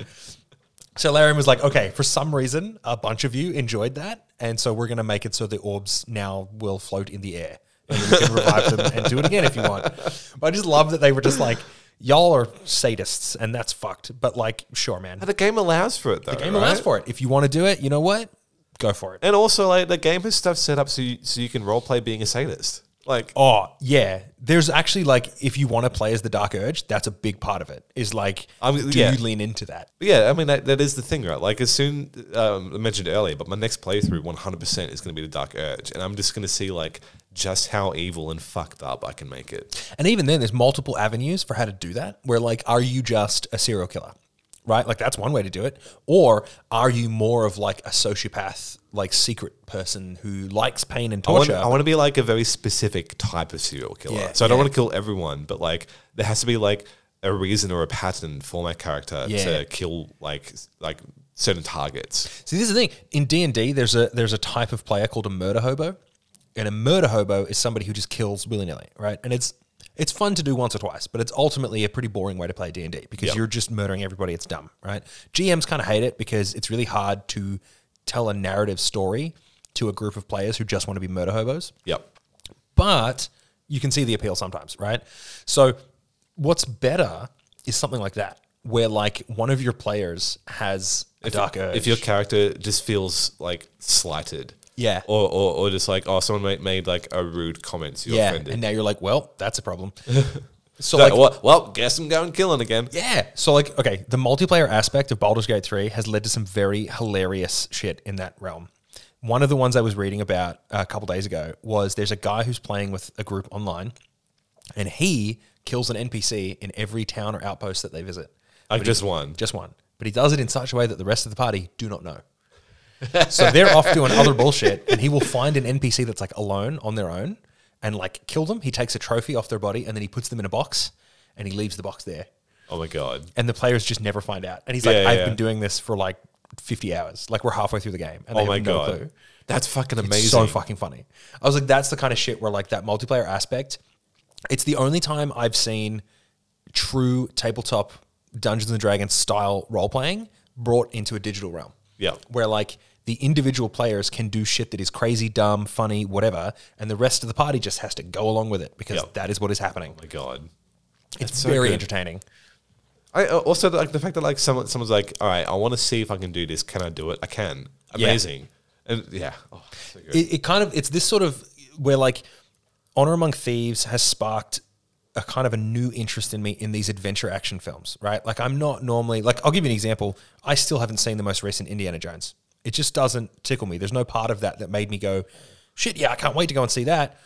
So Larian was like, okay, for some reason, a bunch of you enjoyed that, and so we're going to make it so the orbs now will float in the air, and you can revive them and do it again if you want. But I just love that they were just like, y'all are sadists, and that's fucked. But like, sure, man, But the game allows for it though. the game right? allows for it. If you want to do it, you know what? Go for it. And also, like the game has stuff set up so you, so you can role play being a sadist. Like, Oh yeah, there's actually like if you want to play as the Dark Urge, that's a big part of it. Is like, I mean, do yeah. you lean into that? yeah, I mean that, that is the thing, right? Like as soon um, I mentioned earlier, but my next playthrough, one hundred percent is going to be the Dark Urge, and I'm just going to see like just how evil and fucked up I can make it. And even then, there's multiple avenues for how to do that. Where like, are you just a serial killer, right? Like that's one way to do it. Or are you more of like a sociopath, like secret person who likes pain and I want, torture? I want to be like a very specific type of serial killer. Yeah, so I don't yeah. want to kill everyone, but like there has to be like a reason or a pattern for my character Yeah. to kill like like certain targets. See, this is the thing. In D and D, there's a there's a type of player called a murder hobo, and a murder hobo is somebody who just kills willy nilly, right? And it's it's fun to do once or twice, but it's ultimately a pretty boring way to play D and D because Yep. you're just murdering everybody. It's dumb, right? GMs kind of hate it because it's really hard to tell a narrative story to a group of players who just want to be murder hobos Yep. but you can see the appeal sometimes, right? So what's better is something like that, where like one of your players has a dark urge. If your character just feels like slighted. Yeah. Or, or, or just like, oh, someone made, made like a rude comment to your yeah, offended. and now you're like, well, that's a problem. so So, like, well, well, guess I'm going killing again. yeah. So like, okay, the multiplayer aspect of Baldur's Gate 3 has led to some very hilarious shit in that realm. One of the ones I was reading about a couple days ago was there's a guy who's playing with a group online, and he kills an NPC in every town or outpost that they visit. Like just one. Just one. But he does it in such a way that the rest of the party do not know. So they're off doing other bullshit, and he will find an NPC that's like alone on their own and like kill them. He takes a trophy off their body and then he puts them in a box and he leaves the box there, Oh my god. and the players just never find out. And he's like, Yeah, "I've yeah. been doing this for like 50 hours. Like we're halfway through the game, and they Oh my have no god. clue." That's fucking It's amazing. so fucking funny. I was like, that's the kind of shit where like that multiplayer aspect. It's the only time I've seen true tabletop Dungeons and Dragons style role playing brought into a digital realm. Yeah. Where like the individual players can do shit that is crazy, dumb, funny, whatever, and the rest of the party just has to go along with it because Yeah. that is what is happening. oh my god. It's so very good. entertaining. I uh, also like the fact that like someone someone's like, all right, I want to see if I can do this. Can I do it? I can. Yeah. Amazing. And yeah, oh, so good. it, it kind of it's this sort of where like honor among thieves has sparked a kind of a new interest in me in these adventure action films right like i'm not normally like i'll give you an example i still haven't seen the most recent indiana jones it just doesn't tickle me there's no part of that that made me go shit yeah i can't wait to go and see that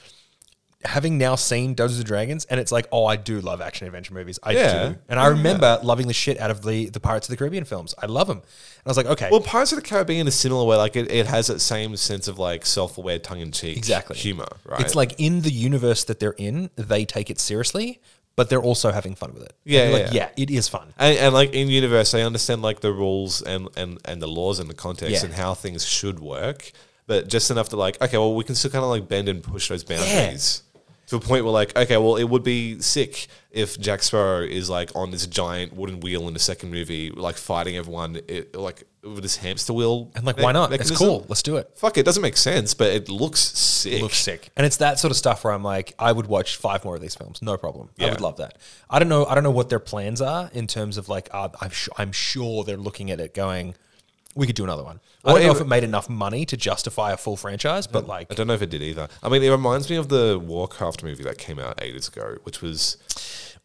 having now seen Dungeons and Dragons, and it's like, oh, I do love action adventure movies. I Yeah. do, and I remember loving the shit out of the the Pirates of the Caribbean films. I love them, and I was like, okay, well, Pirates of the Caribbean is similar, where like it, it has that same sense of like self-aware, tongue-in-cheek, Exactly. humor, right? It's like in the universe that they're in, they take it seriously, but they're also having fun with it. Yeah, yeah, like, yeah. yeah, it is fun. And, and like in universe, they understand like the rules and, and, and the laws and the context Yeah. and how things should work, but just enough to like, okay, well, we can still kind of like bend and push those boundaries to a point where like, okay, well, it would be sick if Jack Sparrow is like on this giant wooden wheel in the second movie, like fighting everyone, it, like with this hamster wheel. And like, why not? It's mechanism. cool. Let's do it. Fuck, it doesn't make sense, but it looks sick. It looks sick, and it's that sort of stuff where I'm like, I would watch five more of these films, no problem. I Yeah. would love that. I don't know. I don't know what their plans are in terms of like. Uh, I'm sure. I'm sure they're looking at it going. We could do another one. I don't know if it made enough money to justify a full franchise, but like, I don't know if it did either. I mean, it reminds me of the Warcraft movie that came out ages ago, which was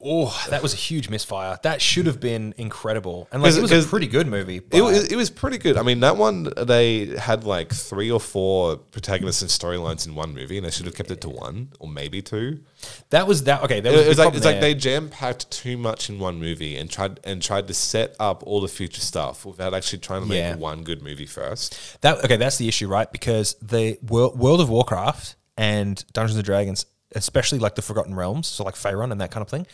oh, that was a huge misfire. That should have been incredible, and like it was a pretty good movie. It, was- it was pretty good. I mean, that one they had like three or four protagonists and storylines in one movie, and they should have kept it to one or maybe two. that was that. Okay, that was, it was like it's like they jam packed too much in one movie and tried and tried to set up all the future stuff without actually trying to make Yeah. one good movie first. That okay, that's the issue, right? Because the World of Warcraft and Dungeons and Dragons, especially like the Forgotten Realms, so like Faerun and that kind of thing,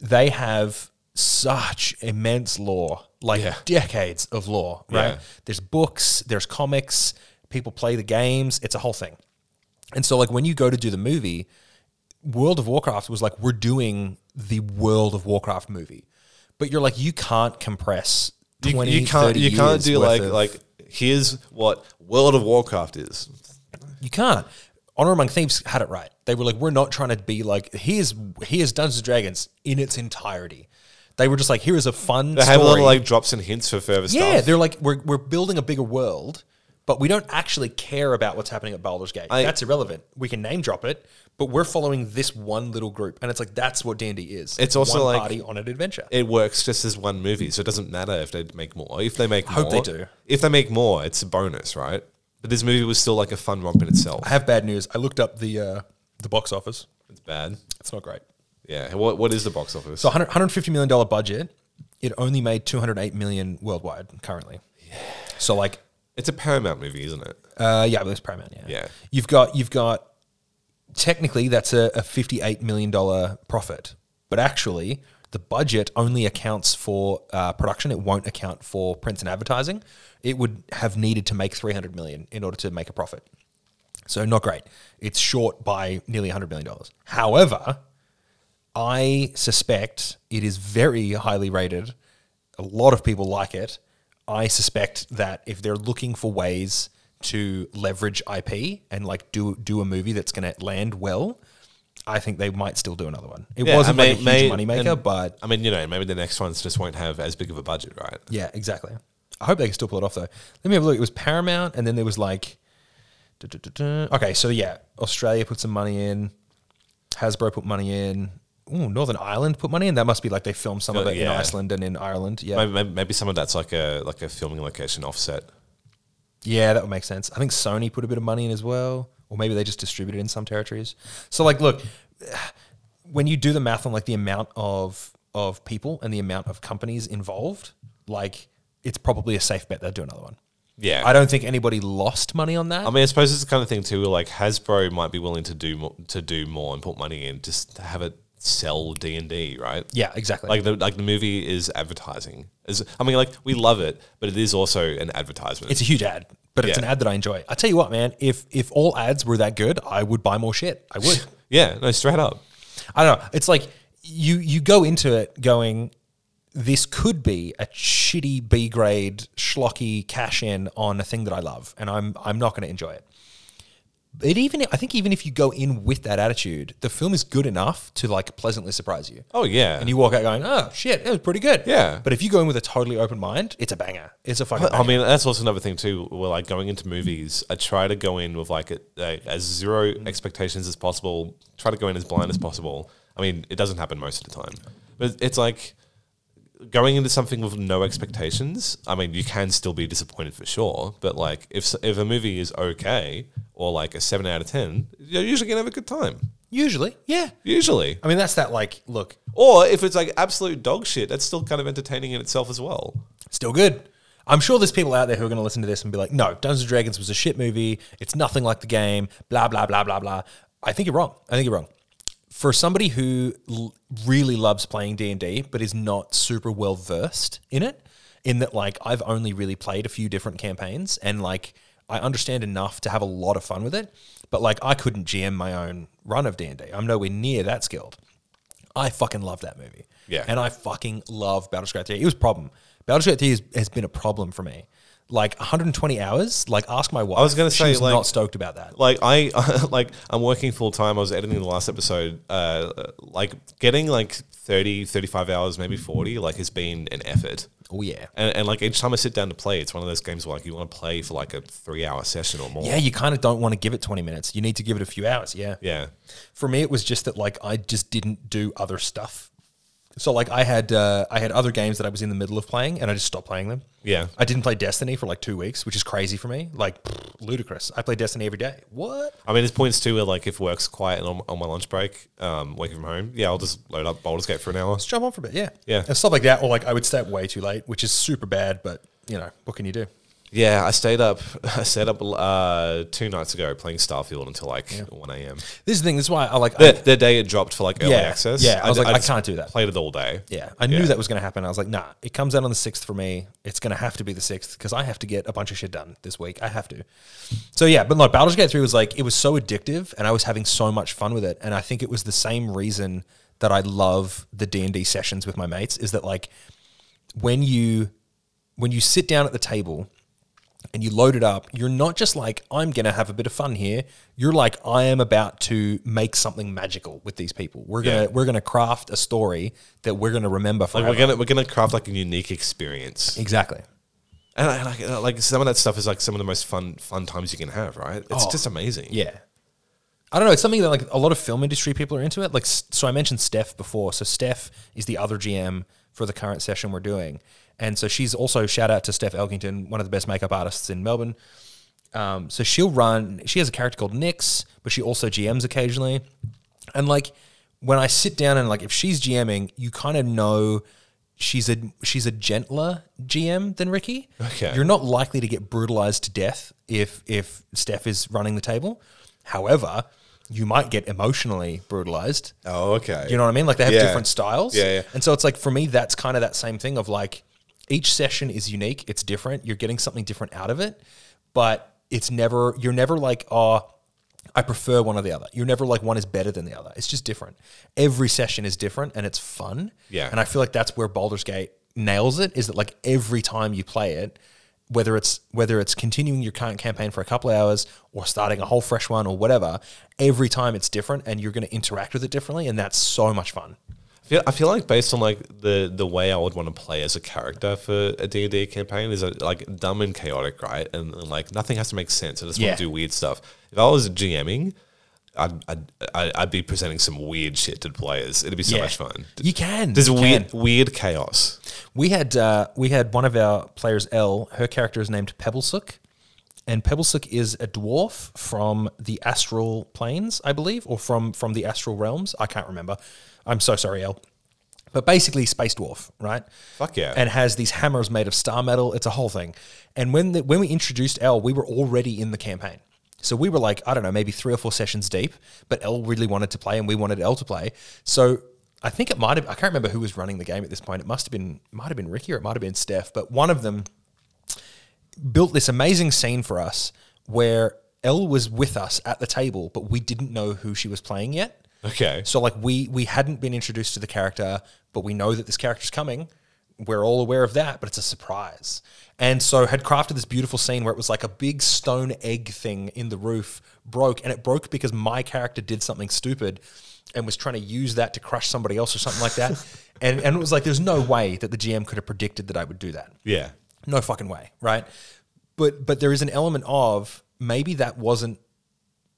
they have such immense lore, like Yeah. decades of lore, right? Yeah. There's books, there's comics, people play the games, it's a whole thing. And so like when you go to do the movie, World of Warcraft was like we're doing the World of Warcraft movie. But you're like you can't compress You, 20 you can't you can't do like like here's what World of Warcraft is. You can't. Honor Among Thieves had it right. They were like, we're not trying to be like, here's here's Dungeons and Dragons in its entirety. They were just like, here is a fun They story. have little like drops and hints for further stuff. yeah, they're like, we're we're building a bigger world, but we don't actually care about what's happening at Baldur's Gate. I- that's irrelevant. We can name drop it, but we're following this one little group, and it's like that's what D and D is. It's also one like- party on an adventure. it works just as one movie, so it doesn't matter if they make more. If they make hope more, they do. If they make more, it's a bonus, right? But this movie was still like a fun romp in itself. I have bad news. I looked up the uh, the box office. It's bad. It's not great. Yeah. What What is the box office? So 100, 150 million dollar budget. It only made 208 million worldwide currently. Yeah. So like, it's a Paramount movie, isn't it? uh, yeah, it was Paramount. Yeah, Yeah. You've got you've got technically that's a, a 58 million dollar profit, but actually the budget only accounts for uh, production. It won't account for prints and advertising. It would have needed to make 300 million in order to make a profit. So not great. It's short by nearly 100 million dollars. However, I suspect it is very highly rated. A lot of people like it. I suspect that if they're looking for ways to leverage IP and like do do a movie that's going to land well, I think they might still do another one. It Yeah, wasn't I like a huge moneymaker, but I mean, you know, maybe the next ones just won't have as big of a budget, right? yeah, exactly. I hope they can still pull it off though. Let me have a look. It was Paramount, and then there was like, duh, duh, duh, duh. okay, so yeah, Australia put some money in, Hasbro put money in. Ooh, Northern Ireland put money in. That must be like they filmed some of it in. Iceland and in Ireland. Yeah, Maybe, maybe, maybe some of that's like a like a filming location offset. Yeah, that would make sense. I think Sony put a bit of money in as well, or maybe they just distributed in some territories. So, like, look, when you do the math on like the amount of of people and the amount of companies involved, like, it's probably a safe bet they'll do another one. Yeah. I don't think anybody lost money on that. I mean, I suppose it's the kind of thing too. Where like Hasbro might be willing to do more, to do more and put money in, just to have it sell D and D, right? Yeah, exactly. Like the like the movie is advertising. Is I mean, like we love it, but it is also an advertisement. it's a huge ad, but it's Yeah. an ad that I enjoy. I tell you what, man, if if all ads were that good, I would buy more shit. I would. yeah, no, straight up. I don't know. It's like you you go into it going, this could be a shitty B grade schlocky cash in on a thing that I love, and I'm I'm not going to enjoy it. But even I think even if you go in with that attitude, the film is good enough to like pleasantly surprise you. Oh yeah, And you walk out going, "Oh shit, it was pretty good." Yeah. But if you go in with a totally open mind, it's a banger. It's a fucking. Banger. I mean, that's also another thing too. Where like going into movies, I try to go in with like a, a, as zero expectations as possible. Try to go in as blind as possible. I mean, it doesn't happen most of the time, but it's like going into something with no expectations. I mean, you can still be disappointed for sure. But like, if if a movie is okay or like a seven out of ten, you're usually gonna have a good time. usually, yeah. Usually, I mean, that's that like look, or if it's like absolute dog shit, that's still kind of entertaining in itself as well. still good. I'm sure there's people out there who are going to listen to this and be like, no, Dungeons and Dragons was a shit movie. It's nothing like the game, blah, blah, blah, blah, blah. I think you're wrong. I think you're wrong. For somebody who l- really loves playing D&D but is not super well versed in it, in that like I've only really played a few different campaigns and like I understand enough to have a lot of fun with it, but like I couldn't GM my own run of D&D. I'm nowhere near that skilled. I fucking love that movie. Yeah. And I fucking love Gate 3. It was a problem. Gate 3 has, has been a problem for me. Like 120 hours, like ask my wife. I was gonna say, was like- not stoked about that. like I like I'm working full time. I was editing the last episode. Uh, like getting like 30, 35 hours, maybe 40, like has been an effort. Oh yeah. And, and like each time I sit down to play, it's one of those games where like you want to play for like a three hour session or more. Yeah, you kind of don't want to give it 20 minutes. You need to give it a few hours. Yeah. Yeah. For me, it was just that like I just didn't do other stuff. So like I had uh, I had other games that I was in the middle of playing, and I just stopped playing them. Yeah. I didn't play Destiny for like two weeks, which is crazy for me. Like ludicrous. I play Destiny every day. What? I mean, there's points too where like if work's quiet on, on my lunch break, um, working from home, yeah, I'll just load up Baldur's Gate for an hour. Let's jump on for a bit. Yeah. Yeah. And stuff like that. Or like I would stay up way too late, which is super bad, but you know, what can you do? Yeah, I stayed up. I stayed up uh, two nights ago playing Starfield until like one a.m. This is the thing. This is why I like. The, the day it dropped for like early Yeah, access. yeah, I was like, I just can't do that. Played it all day. yeah, I knew that was going to happen. I was like, nah, it comes out on the 6th for me. It's going to have to be the 6th because I have to get a bunch of shit done this week. I have to. So, yeah, but no, Baldur's Gate 3 was like, it was so addictive and I was having so much fun with it. And I think it was the same reason that I love the D&D sessions with my mates is that like when you when you sit down at the table and you load it up, you're not just like, I'm going to have a bit of fun here. You're like, I am about to make something magical with these people. We're going to Yeah. we're going to craft a story that we're going to remember Like forever. we're gonna we're gonna craft like a unique experience, exactly. and I, like like some of that stuff is like some of the most fun fun times you can have. Right? It's Oh, just amazing. Yeah. I don't know. It's something that like a lot of film industry people are into it. Like, so I mentioned Steph before. So Steph is the other GM for the current session we're doing, and so she's also shout out to Steph Elkington, one of the best makeup artists in Melbourne. Um, so she'll run. She has a character called Nix, but she also GMs occasionally. And like when I sit down and like if she's GMing, you kind of know she's a she's a gentler GM than Ricky. Okay. You're not likely to get brutalized to death if if Steph is running the table. However, you might get emotionally brutalized. Oh, okay. You know what I mean? Like they have Yeah. different styles. Yeah, yeah. And so it's like for me, that's kind of that same thing of like each session is unique. It's different. You're getting something different out of it, but it's never you're never like oh. I prefer one or the other. You're never like one is better than the other. It's just different. Every session is different and it's fun. Yeah. And I feel like that's where Baldur's Gate nails it is that like every time you play it, whether it's whether it's continuing your current campaign for a couple of hours or starting a whole fresh one or whatever, every time it's different and you're going to interact with it differently and that's so much fun. I feel, I feel like based on like the the way I would want to play as a character for a D&D campaign is uh, like dumb and chaotic, right? And, and, like nothing has to make sense. I just Yeah. want to do weird stuff. If I was GMing, I'd, I'd I'd I'd be presenting some weird shit to the players. It'd be so Yeah. much fun. You can. There's You weird can. weird chaos. We had uh, we had one of our players, L. Her character is named Pebblesook, and Pebblesook is a dwarf from the astral planes, I believe, or from from the astral realms. I can't remember. I'm so sorry, Elle. But basically, space dwarf, right? Fuck yeah. And has these hammers made of star metal. It's a whole thing. And when the, when we introduced Elle, we were already in the campaign. So we were like, I don't know, maybe three or four sessions deep, but Elle really wanted to play and we wanted Elle to play. So I think it might have. I can't remember who was running the game at this point. It must have been might have been Ricky or it might have been Steph. But one of them built this amazing scene for us where Elle was with us at the table, but we didn't know who she was playing yet. Okay. So like we we hadn't been introduced to the character, but we know that this character's coming. We're all aware of that, but it's a surprise. And so had crafted this beautiful scene where it was like a big stone egg thing in the roof broke, and it broke because my character did something stupid and was trying to use that to crush somebody else or something like that. and and it was like there's no way that the GM could have predicted that I would do that. Yeah. No fucking way, right? But but there is an element of maybe that wasn't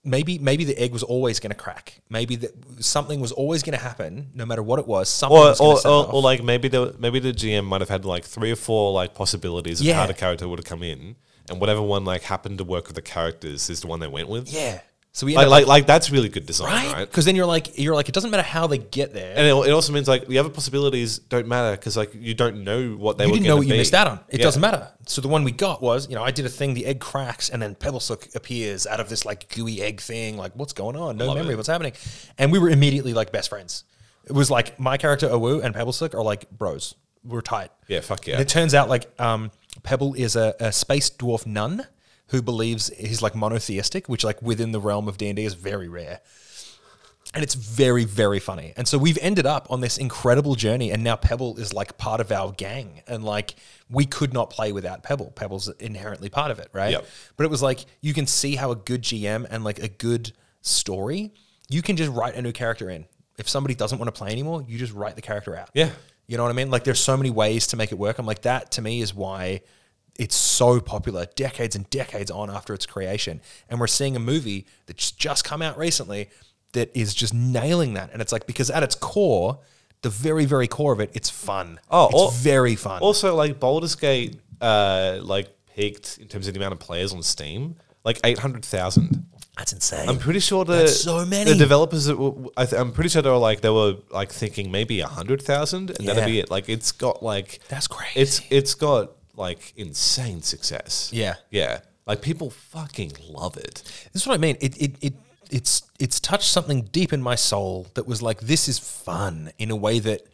maybe maybe the egg was always going to crack. Maybe that something was always going to happen, no matter what it was. Something Or, was or, or, or like maybe the maybe the GM might have had like three or four like possibilities of Yeah. how the character would have come in, and whatever one like happened to work with the characters is the one they went with. yeah. So we Like, like like that's really good design, right right? because then you're like you're like it doesn't matter how they get there. And it, it also means like the other possibilities don't matter because like you don't know what they you didn't know what you missed out on. It Yeah. doesn't matter. So the one we got was, you know, I did a thing, the egg cracks, and then Pebblesook appears out of this like gooey egg thing. Like, what's going on? No Love memory it. what's happening. And we were immediately like best friends. It was like my character Awu and Pebblesook are like bros. We're tight. Yeah, fuck yeah. And it turns out like um, Pebble is a, a space dwarf nun who believes he's like monotheistic, which like within the realm of D and D is very rare. And it's very, very funny. And so we've ended up on this incredible journey, and now Pebble is like part of our gang. And like we could not play without Pebble. Pebble's inherently part of it, right? Yep. But it was like you can see how a good GM and like a good story, you can just write a new character in. If somebody doesn't want to play anymore, you just write the character out. Yeah. You know what I mean? Like there's so many ways to make it work. I'm like, that to me is why it's so popular decades and decades on after its creation. And we're seeing a movie that's just come out recently that is just nailing that. And it's like, because at its core, the very, very core of it, it's fun. Oh, it's al- very fun. Also, like Baldur's Gate, uh, like peaked in terms of the amount of players on Steam, like eight hundred thousand. that's insane. I'm pretty sure the That's so many. the developers. That were, I th- I'm pretty sure they were like they were like thinking maybe a hundred thousand, and that'd be it. Like it's got like That's crazy. It's it's got like insane success. Yeah. yeah. Like people fucking love it. This is what I mean. It it it it's it's touched something deep in my soul that was like this is fun in a way that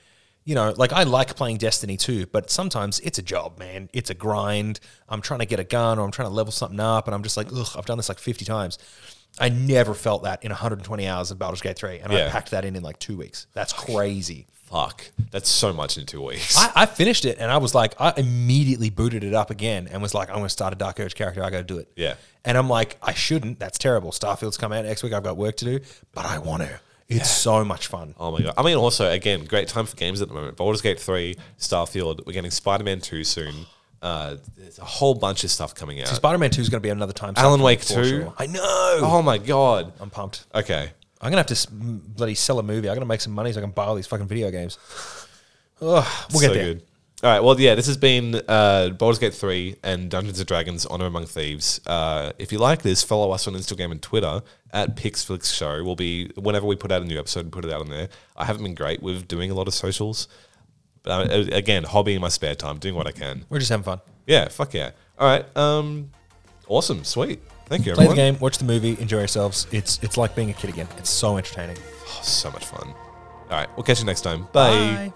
you know, like I like playing Destiny too, but sometimes it's a job, man. It's a grind. I'm trying to get a gun or I'm trying to level something up and I'm just like, ugh, I've done this like 50 times. I never felt that in 120 hours of Baldur's Gate 3 and I packed that in in like 2 weeks. That's crazy. Fuck, that's so much in two weeks. I, I finished it and I was like, I immediately booted it up again and was like, I'm going to start a Dark Urge character. I got to do it. Yeah. And I'm like, I shouldn't. That's terrible. Starfield's come out next week. I've got work to do, but I want to. It's so much fun. Oh my god! I mean, also again, great time for games at the moment. Baldur's Gate three, Starfield. We're getting Spider Man two soon. Uh, there's a whole bunch of stuff coming out. Spider Man 2 is going to be another time. Alan Wake 2? sure. I know. oh my god! I'm pumped. Okay, I'm going to have to s- bloody sell a movie. I'm going to make some money so I can buy all these fucking video games. Ugh, we'll get so there. good. All right. Well, yeah, this has been uh, Baldur's Gate 3 and Dungeons and Dragons Honor Among Thieves. Uh, if you like this, follow us on Instagram and Twitter at Pixflix Show. We'll be, whenever we put out a new episode, and put it out on there. I haven't been great with doing a lot of socials. But uh, again, hobby in my spare time, doing what I can. We're just having fun. Yeah, fuck yeah. All right. Um, awesome. Sweet. Thank you, Play everyone. the game, watch the movie, enjoy yourselves. It's it's like being a kid again. It's so entertaining. Oh, so much fun. All right. We'll catch you next time. Bye. Bye.